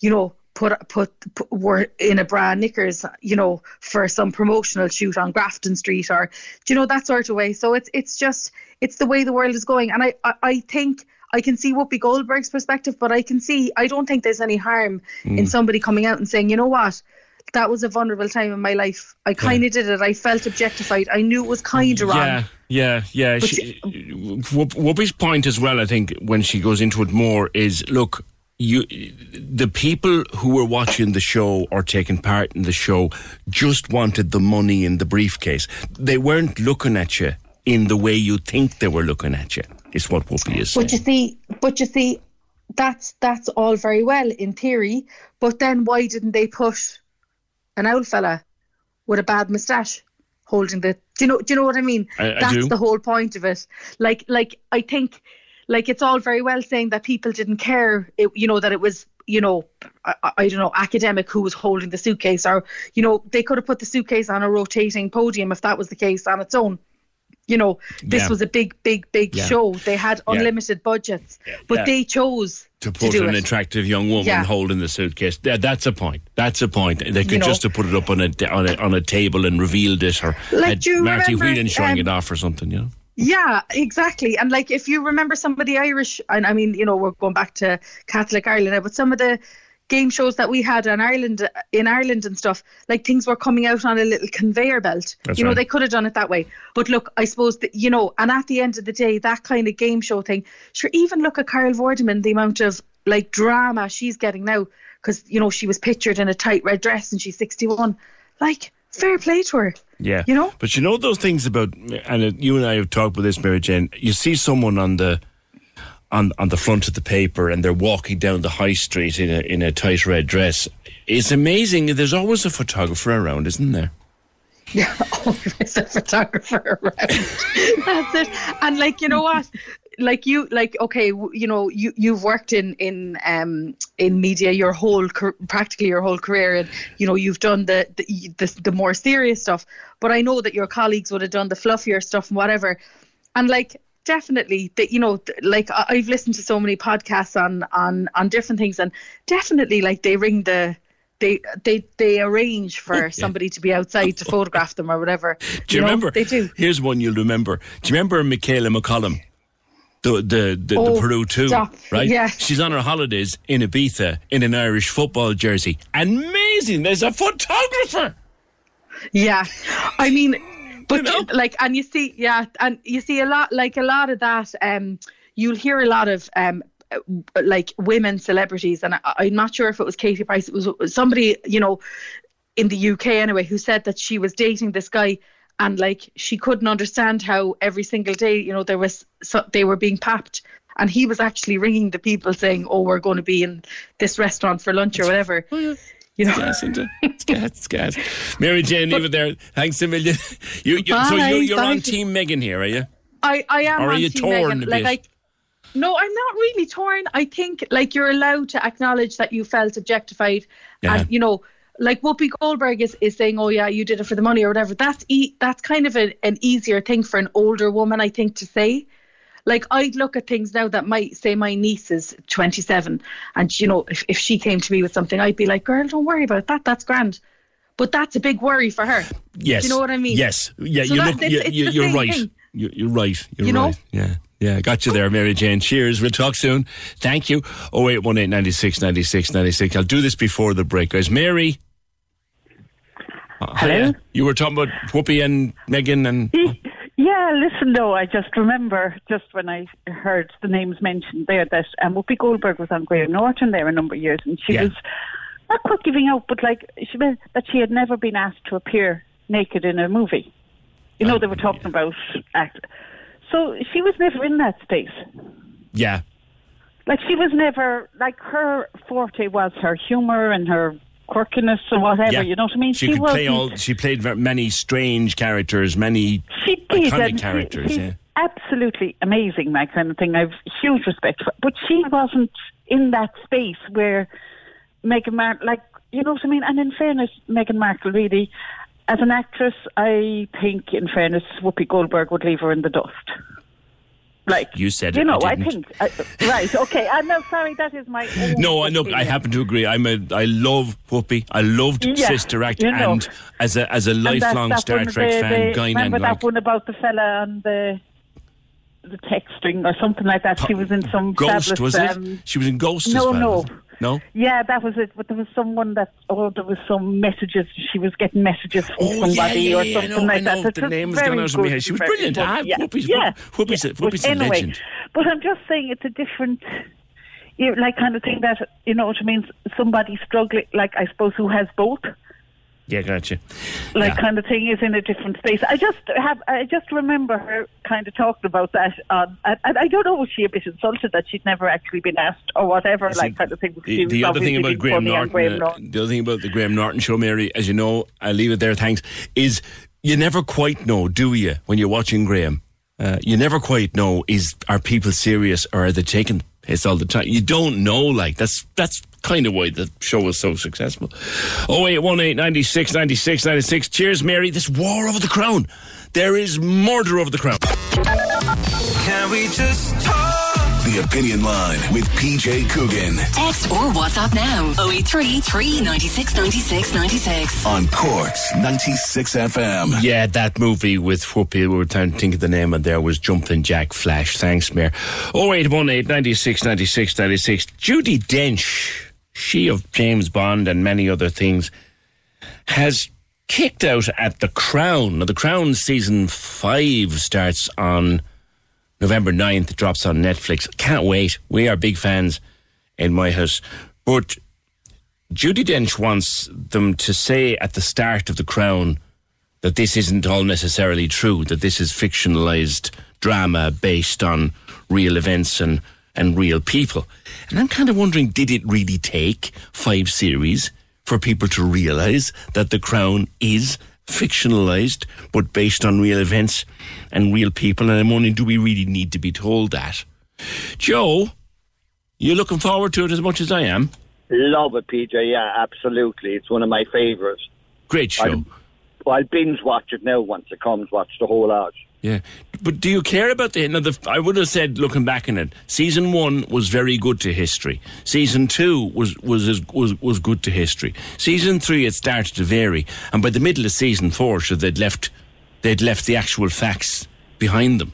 you know, put put, put were in a bra and knickers, you know, for some promotional shoot on Grafton Street or do you know that sort of way. So it's it's just it's the way the world is going, and I I, I think. I can see Whoopi Goldberg's perspective, but I can see I don't think there's any harm in Mm. somebody coming out and saying, you know what, that was a vulnerable time in my life. I kind of did it. I felt objectified. I knew it was kind of wrong. Yeah, yeah, yeah. But She, Whoopi's point as well, I think, when she goes into it more, is look, you, the people who were watching the show or taking part in the show just wanted the money in the briefcase. They weren't looking at you in the way you think they were looking at you. Is what Whoopi is saying. But you see, but you see, that's that's all very well in theory. But then why didn't they put an old fella with a bad moustache holding the? Do you know? Do you know what I mean? I- that's the whole point of it. Like, like I think, like it's all very well saying that people didn't care. It, you know that it was. You know, I, I don't know, academic who was holding the suitcase, or you know, they could have put the suitcase on a rotating podium if that was the case on its own. You know, this Yeah. was a big, big, big Yeah. show. They had Yeah. unlimited budgets, but Yeah. they chose to to, put do an it. attractive young woman Yeah. holding the suitcase. Yeah, that's a point. That's a point. They could You know. just have put it up on a on a, on a table and revealed it, or Like, Marty remember, Whelan showing um, it off or something. You know. Yeah, exactly. And like, if you remember some of the Irish, and I mean, you know, we're going back to Catholic Ireland now, but some of the game shows that we had in Ireland, in Ireland and stuff, like things were coming out on a little conveyor belt. That's you know, right. they could have done it that way. But look, I suppose that you know, and at the end of the day, that kind of game show thing. Sure, even look at Carol Vorderman, the amount of like drama she's getting now, because you know she was pictured in a tight red dress and she's sixty-one. Like, fair play to her. Yeah. You know? But you know those things about, and uh, you and I have talked about this, Mary Jane. You see someone on the on on the front of the paper, and they're walking down the high street in a in a tight red dress. It's amazing. There's always a photographer around, isn't there? Yeah, always a photographer around. That's it. And like, you know what? Like you, like okay, you know, you you've worked in in um in media your whole practically your whole career, and you know you've done the the, the the more serious stuff. But I know that your colleagues would have done the fluffier stuff and whatever. And like definitely that you know like I've listened to so many podcasts on on on different things, and definitely like they ring the. They, they they arrange for somebody to be outside to photograph them or whatever. Do you, know, remember? They do. Here's one you'll remember. Do you remember Michaella McCollum? The the the, Oh, the Peru two, stop. right? Yeah. She's on her holidays in Ibiza in an Irish football jersey. Amazing! There's a photographer. Yeah, I mean, but like, and you see, yeah, and you see a lot, like a lot of that. Um, you'll hear a lot of um, uh, like women celebrities, and I, I'm not sure if it was Katie Price. It was somebody, you know, in the UK anyway, who said that she was dating this guy. And like she couldn't understand how every single day, you know, there was so, they were being papped, and he was actually ringing the people saying, "Oh, we're going to be in this restaurant for lunch or whatever." You know, Gas, isn't it? It's gas, it's gas. Mary Jane, leave it there. Thanks a million. You, you, so Bye, you, you're bye. on Team Meghan here, are you? I, I am Or are on you Team torn Meghan. a Like? I, no, I'm not really torn. I think like you're allowed to acknowledge that you felt objectified, Yeah. and you know, like Whoopi Goldberg is, is saying, "Oh yeah, you did it for the money or whatever." That's e- that's kind of a, an easier thing for an older woman, I think, to say. Like I'd look at things now that might say my niece is 27, and you know, if, if she came to me with something, I'd be like, "Girl, don't worry about that. That's grand." But that's a big worry for her. Yes. Do you know what I mean? Yes. Yeah, So you look, it's- you, it's you're right. thing. You, you're right. You're You know? right. Yeah. Yeah, got you there, Mary Jane. Cheers. We'll talk soon. Thank you. 0818 96 96 96. I'll do this before the break, guys. Mary. Uh, Hello? hiya. You were talking about Whoopi and Meghan and. Yeah, listen, though, I just remember just when I heard the names mentioned there that um, Whoopi Goldberg was on Graham Norton there a number of years, and she Yeah. was not quite giving out, but like she meant that she had never been asked to appear naked in a movie. You know, they were talking about act. So she was never in that space. Yeah. Like she was never like her forte was her humor and her quirkiness and whatever. Yeah. You know what I mean? She, could play all. She played many strange characters, many She did, iconic characters. she- yeah. absolutely amazing, that kind of thing. I've huge respect for, but she wasn't in that space where Meghan Markle, like you know what I mean. And in fairness, Meghan Markle really, as an actress, I think, in fairness, Whoopi Goldberg would leave her in the dust. Like You said you know, I I, think uh, right. Okay, I'm no sorry. That is my No, I know. I happen to agree. I'm a. I love Whoopi. I loved Yeah, Sister Act, you know. and as a as a And that- lifelong that Star Trek the- fan, the- Guy Remember that one about the fella and the the texting or something like that? She was in some Ghost fabulous, was it? um, She was in Ghost. as No, well, no. Was no. Yeah, that was it. But there was someone that, oh, there was some messages. She was getting messages from Oh, somebody yeah, or yeah, I something I like that. know. That's The name has gone out of my head. She was brilliant. good. Ah, yeah, Whoopi's- yeah, Whoopi's yeah. Whoopi's a anyway, legend. But I'm just saying it's a different, you know, like kind of thing that you know what I mean. Somebody struggling, like I suppose, who has both Yeah, gotcha. like Yeah. kind of thing is in a different space. I just have I just remember her kind of talking about that on and, and I don't know was she a bit insulted that she'd never actually been asked or whatever See, like kind of thing. The, the other thing about Graham funny on Norton, uh, the other thing about the Graham Norton show, Mary, as you know, I leave it there. Thanks. Is you never quite know, do you, when you're watching Graham? Uh, you never quite know is are people serious or are they taking piss all the time? You don't know. Like that's that's kind of why the show was so successful. Oh eight one eight ninety six ninety six ninety six. Cheers, Mary. This war over the crown. There is murder over the crown. Can we just talk? The Opinion Line with PJ Coogan Text or WhatsApp now 083 396 96 96. on Cork's 96 FM. Yeah, that movie with Whoopi, we were trying to think of the name of there, was Jumping Jack Flash. Thanks, Mayor. 0818 96 96 96. Judi Dench, she of James Bond and many other things, has kicked out at The Crown. Now, The Crown season five starts on November 9th, drops on Netflix. Can't wait. We are big fans in my house. But Judi Dench wants them to say at the start of The Crown that this isn't all necessarily true, that this is fictionalized drama based on real events and, and real people. And I'm kind of wondering did it really take five series for people to realize that The Crown is fictionalized but based on real events and real people? And I'm wondering do we really need to be told that? Joe, you're looking forward to it as much as I am? Love it, PJ. Yeah, absolutely. It's one of my favourites. Great show. I'll, I'll binge watch it now once it comes. Watch the whole lot. Yeah, but do you care about the? Now, the, I would have said, looking back on it, season one was very good to history. Season two was was was was good to history. Season three, it started to vary, and by the middle of season four, so they'd left they'd left the actual facts behind them.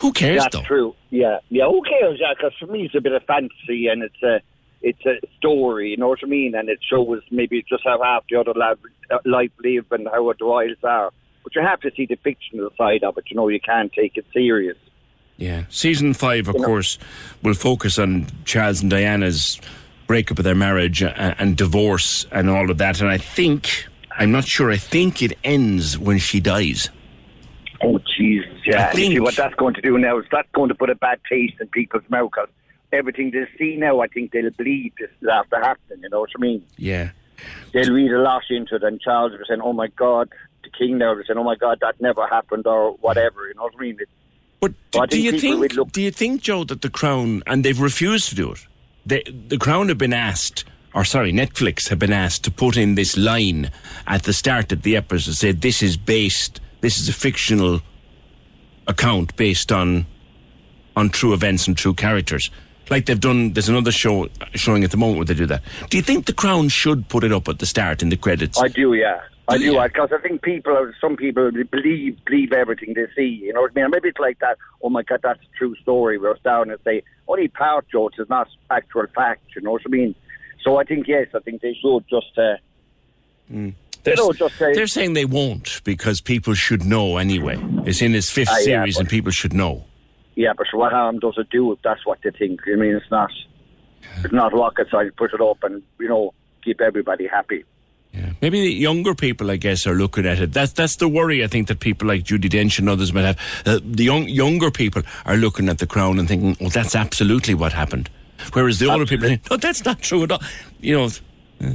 Who cares That's though? true. Yeah, yeah. Who cares? Yeah, because for me, it's a bit of fantasy and it's a it's a story. You know what I mean? And it shows maybe just how half the other lab, uh, life live and how the royals are. But you have to see the fictional side of it. You know, you can't take it serious. Yeah, season five, of course, will focus on Charles and Diana's breakup of their marriage and, and divorce and all of that. And I think I'm not sure. I think it ends when she dies. Oh, Jesus, yeah. I think- see what that's going to do now is that's going to put a bad taste in people's mouth 'cause everything they see now, I think they'll believe this is after happening. You know what I mean? Yeah. They'll read a lot into it, and Charles will be saying, "Oh my God," the King now be saying, "Oh my God, that never happened," or whatever. You know what I mean? It, But I do you think? look- Do you think, Joe, that the Crown and they've refused to do it? They, the Crown have been asked, or sorry, Netflix have been asked to put in this line at the start of the episode. Said this is based. This is a fictional account based on on true events and true characters. Like they've done. There's another show showing at the moment where they do that. Do you think the Crown should put it up at the start in the credits? I do, yeah. I do, I because I think people, some people believe believe everything they see. You know what I mean? Maybe it's like that. Oh my God, that's a true story. We're down and say only part jokes is not actual fact. You know what I mean? So I think yes, I think they should just. Uh, They're, you know, just say they're saying they won't because people should know anyway. It's in its fifth Ah, yeah, series but- and people should know. Yeah, but what harm does it do if that's what they think? I mean, it's not. It's not rocket science. Put it up and you know keep everybody happy. Maybe the younger people, I guess, are looking at it. That's that's the worry. I think that people like Judi Dench and others might have. Uh, the young younger people are looking at the crown and thinking, "Well, that's absolutely what happened," whereas the older people think, "No, that's not true at all." You know,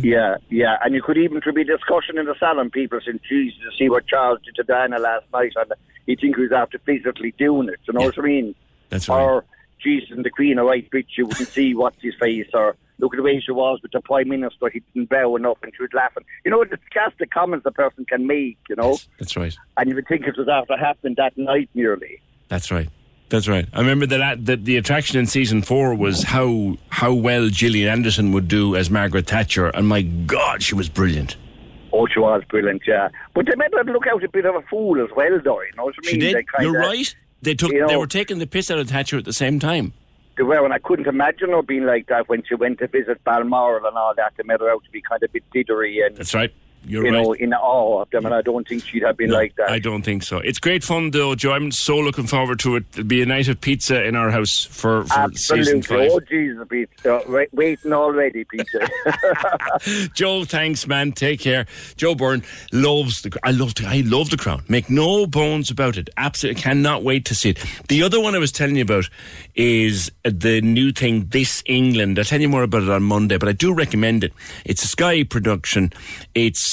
Yeah, yeah, and you could even to be discussion in the salon. People saying, "Jesus, see what Charles did to Diana last night," and you think he was after physically doing it. You know what I mean? That's right. Or Jesus and the Queen, a right bitch, you wouldn't see what's his face, or look at the way she was with the Prime Minister, he didn't bow enough and she was laughing. You know, what the sarcastic comments a person can make, you know? That's right. And you would think it was after happening that night nearly. That's right. That's right. I remember that that the attraction in season four was how how well Gillian Anderson would do as Margaret Thatcher, and my God, she was brilliant. Oh, she was brilliant, yeah. But they made her look out a bit of a fool as well, though, you know what I mean? She did. They kinda- You're right. They took. you know- they were taking the piss out of Thatcher at the same time. Were, and I couldn't imagine her being like that when she went to visit Balmoral and all that. They made her out to be kind of a bit diddery and, That's right. You're you right. know, in awe of them, and I don't think she'd have been No, like that. I don't think so. It's great fun, though, Joe. I'm so looking forward to it. There'll be a night of pizza in our house for, for season Absolutely. five. Oh, Jesus, pizza! Wait, waiting already, Peter. Joe, thanks, man. Take care. Joe Byrne loves the. I love. The, I love the Crown. Make no bones about it. Absolutely, cannot wait to see it. The other one I was telling you about is the new thing, This England. I'll tell you more about it on Monday, but I do recommend it. It's a Sky production. It's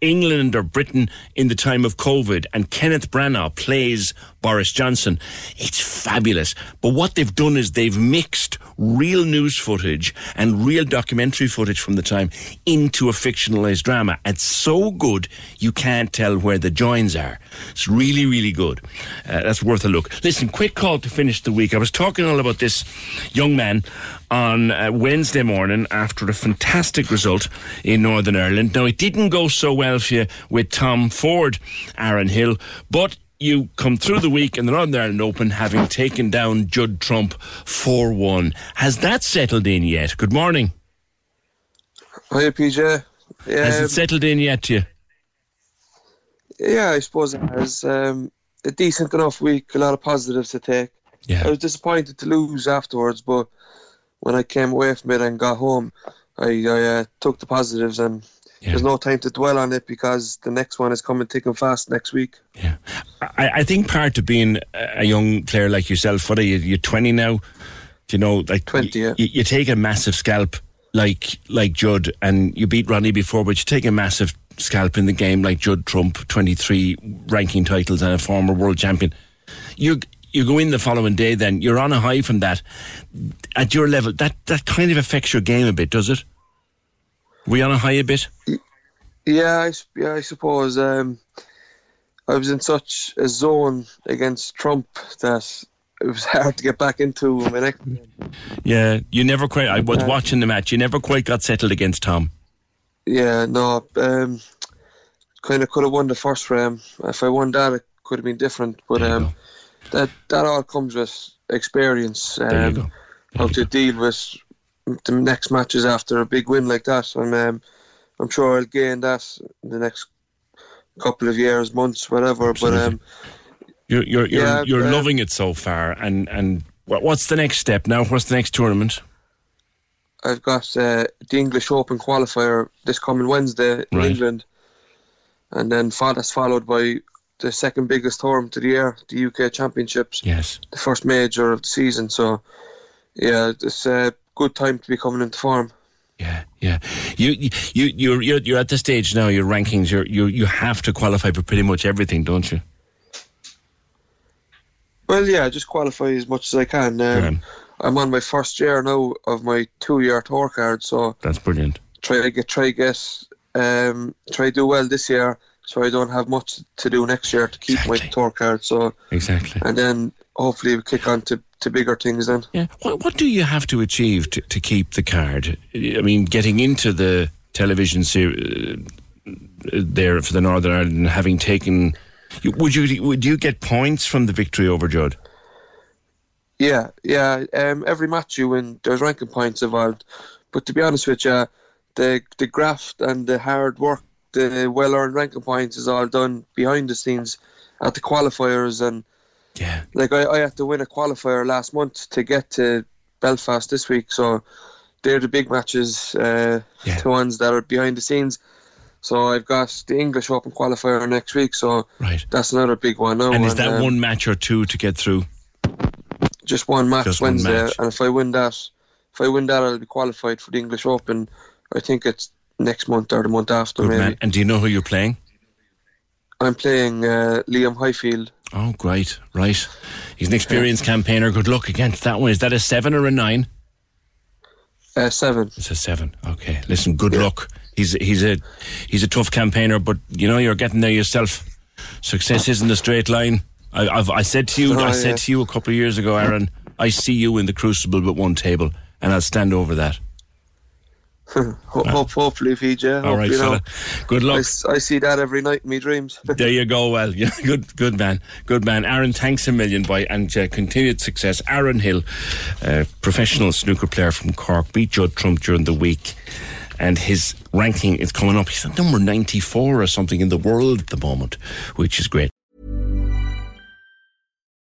England or Britain in the time of COVID, and Kenneth Branagh plays Boris Johnson. It's fabulous. But what they've done is they've mixed real news footage and real documentary footage from the time into a fictionalized drama. It's so good you can't tell where the joins are. It's really, really good. Uh, that's worth a look. Listen, quick call to finish the week. I was talking all about this young man on uh, Wednesday morning after a fantastic result in Northern Ireland. Now, it didn't go so well you with Tom Ford, Aaron Hill, but you come through the week in the Northern Ireland Open having taken down Judd Trump 4 1. Has that settled in yet? Good morning. Hi, PJ. Has Um, it settled in yet to you? yeah, I suppose it has. Um, a decent enough week, a lot of positives to take. Yeah. I was disappointed to lose afterwards, but when I came away from it and got home, I, I uh, took the positives and there's no time to dwell on it because the next one is coming thick and fast next week. Yeah, I, I think part of being a young player like yourself, what are you, you're 20 now, Do you know, like 20, you, you take a massive scalp like like Judd and you beat Ronnie before, but you take a massive scalp in the game like Judd Trump, 23 ranking titles and a former world champion. You you go in the following day then, you're on a high from that. At your level, that, that kind of affects your game a bit, does it? We on a high a bit? Yeah, I, yeah, I suppose. Um, I was in such a zone against Trump that it was hard to get back into my next Yeah, you never quite. I was watching the match. You never quite got settled against Tom. Yeah, no, um, kind of could have won the first frame. If I won that, it could have been different. But um, that that all comes with experience. You Um, how to deal with the next matches after a big win like that, and um, I'm sure I'll gain that in the next couple of years, months, whatever. But um, You're you're you're, Yeah, you're um, loving it so far, and and what's the next step now? What's the next tournament? I've got uh, the English Open qualifier this coming Wednesday in Right. England, and then that's followed by the second biggest tournament of the year, the UK Championships. Yes, the first major of the season. So, yeah, it's a good time to be coming into form. Yeah, you you you you're you're, you're at the stage now. Your rankings, you're, you you have to qualify for pretty much everything, don't you? Well, yeah, just qualify as much as I can. Um, I'm on my first year now of my two-year tour card, so That's brilliant. try to get try get um try to do well this year, so I don't have much to do next year to keep my tour card. So Exactly. and then hopefully we kick on to, to bigger things then. Yeah. What what do you have to achieve to, to keep the card? I mean, getting into the television series there for the Northern Ireland, and having taken, would you would you get points from the victory over Judd? Yeah, yeah. Um, every match you win, there's ranking points involved. But to be honest with you, the the graft and the hard work, the well earned ranking points is all done behind the scenes at the qualifiers. And yeah, like I, I had to win a qualifier last month to get to Belfast this week. So they're the big matches, uh, the ones that are behind the scenes. So I've got the English Open qualifier next week. So Right. that's another big one. Now, and is that um, one match or two to get through? just one match Just one Wednesday, match. and if I win that, if I win that, I'll be qualified for the English Open. I think it's next month or the month after, Good maybe. man. And do you know who you're playing? I'm playing uh, Liam Highfield. Oh, great, right. He's an experienced campaigner. Good luck against that one. Is that a seven or a nine? Uh, seven. It's a seven. Okay. Listen, good luck. He's he's a he's a tough campaigner, but you know you're getting there yourself. Success isn't a straight line. I, I've I said to you, Oh, I yeah. said to you a couple of years ago, Aaron. I see you in the crucible but one table, and I'll stand over that. Ho- hope, hopefully, PJ. All right, know, fella. Good luck. I see that every night in my dreams. There you go. Well, yeah, good, good man, good man. Aaron, thanks a million, boy, and uh, continued success. Aaron Hill, uh, professional snooker player from Cork, beat Judd Trump during the week, and his ranking is coming up. He's at number ninety-four or something in the world at the moment, which is great.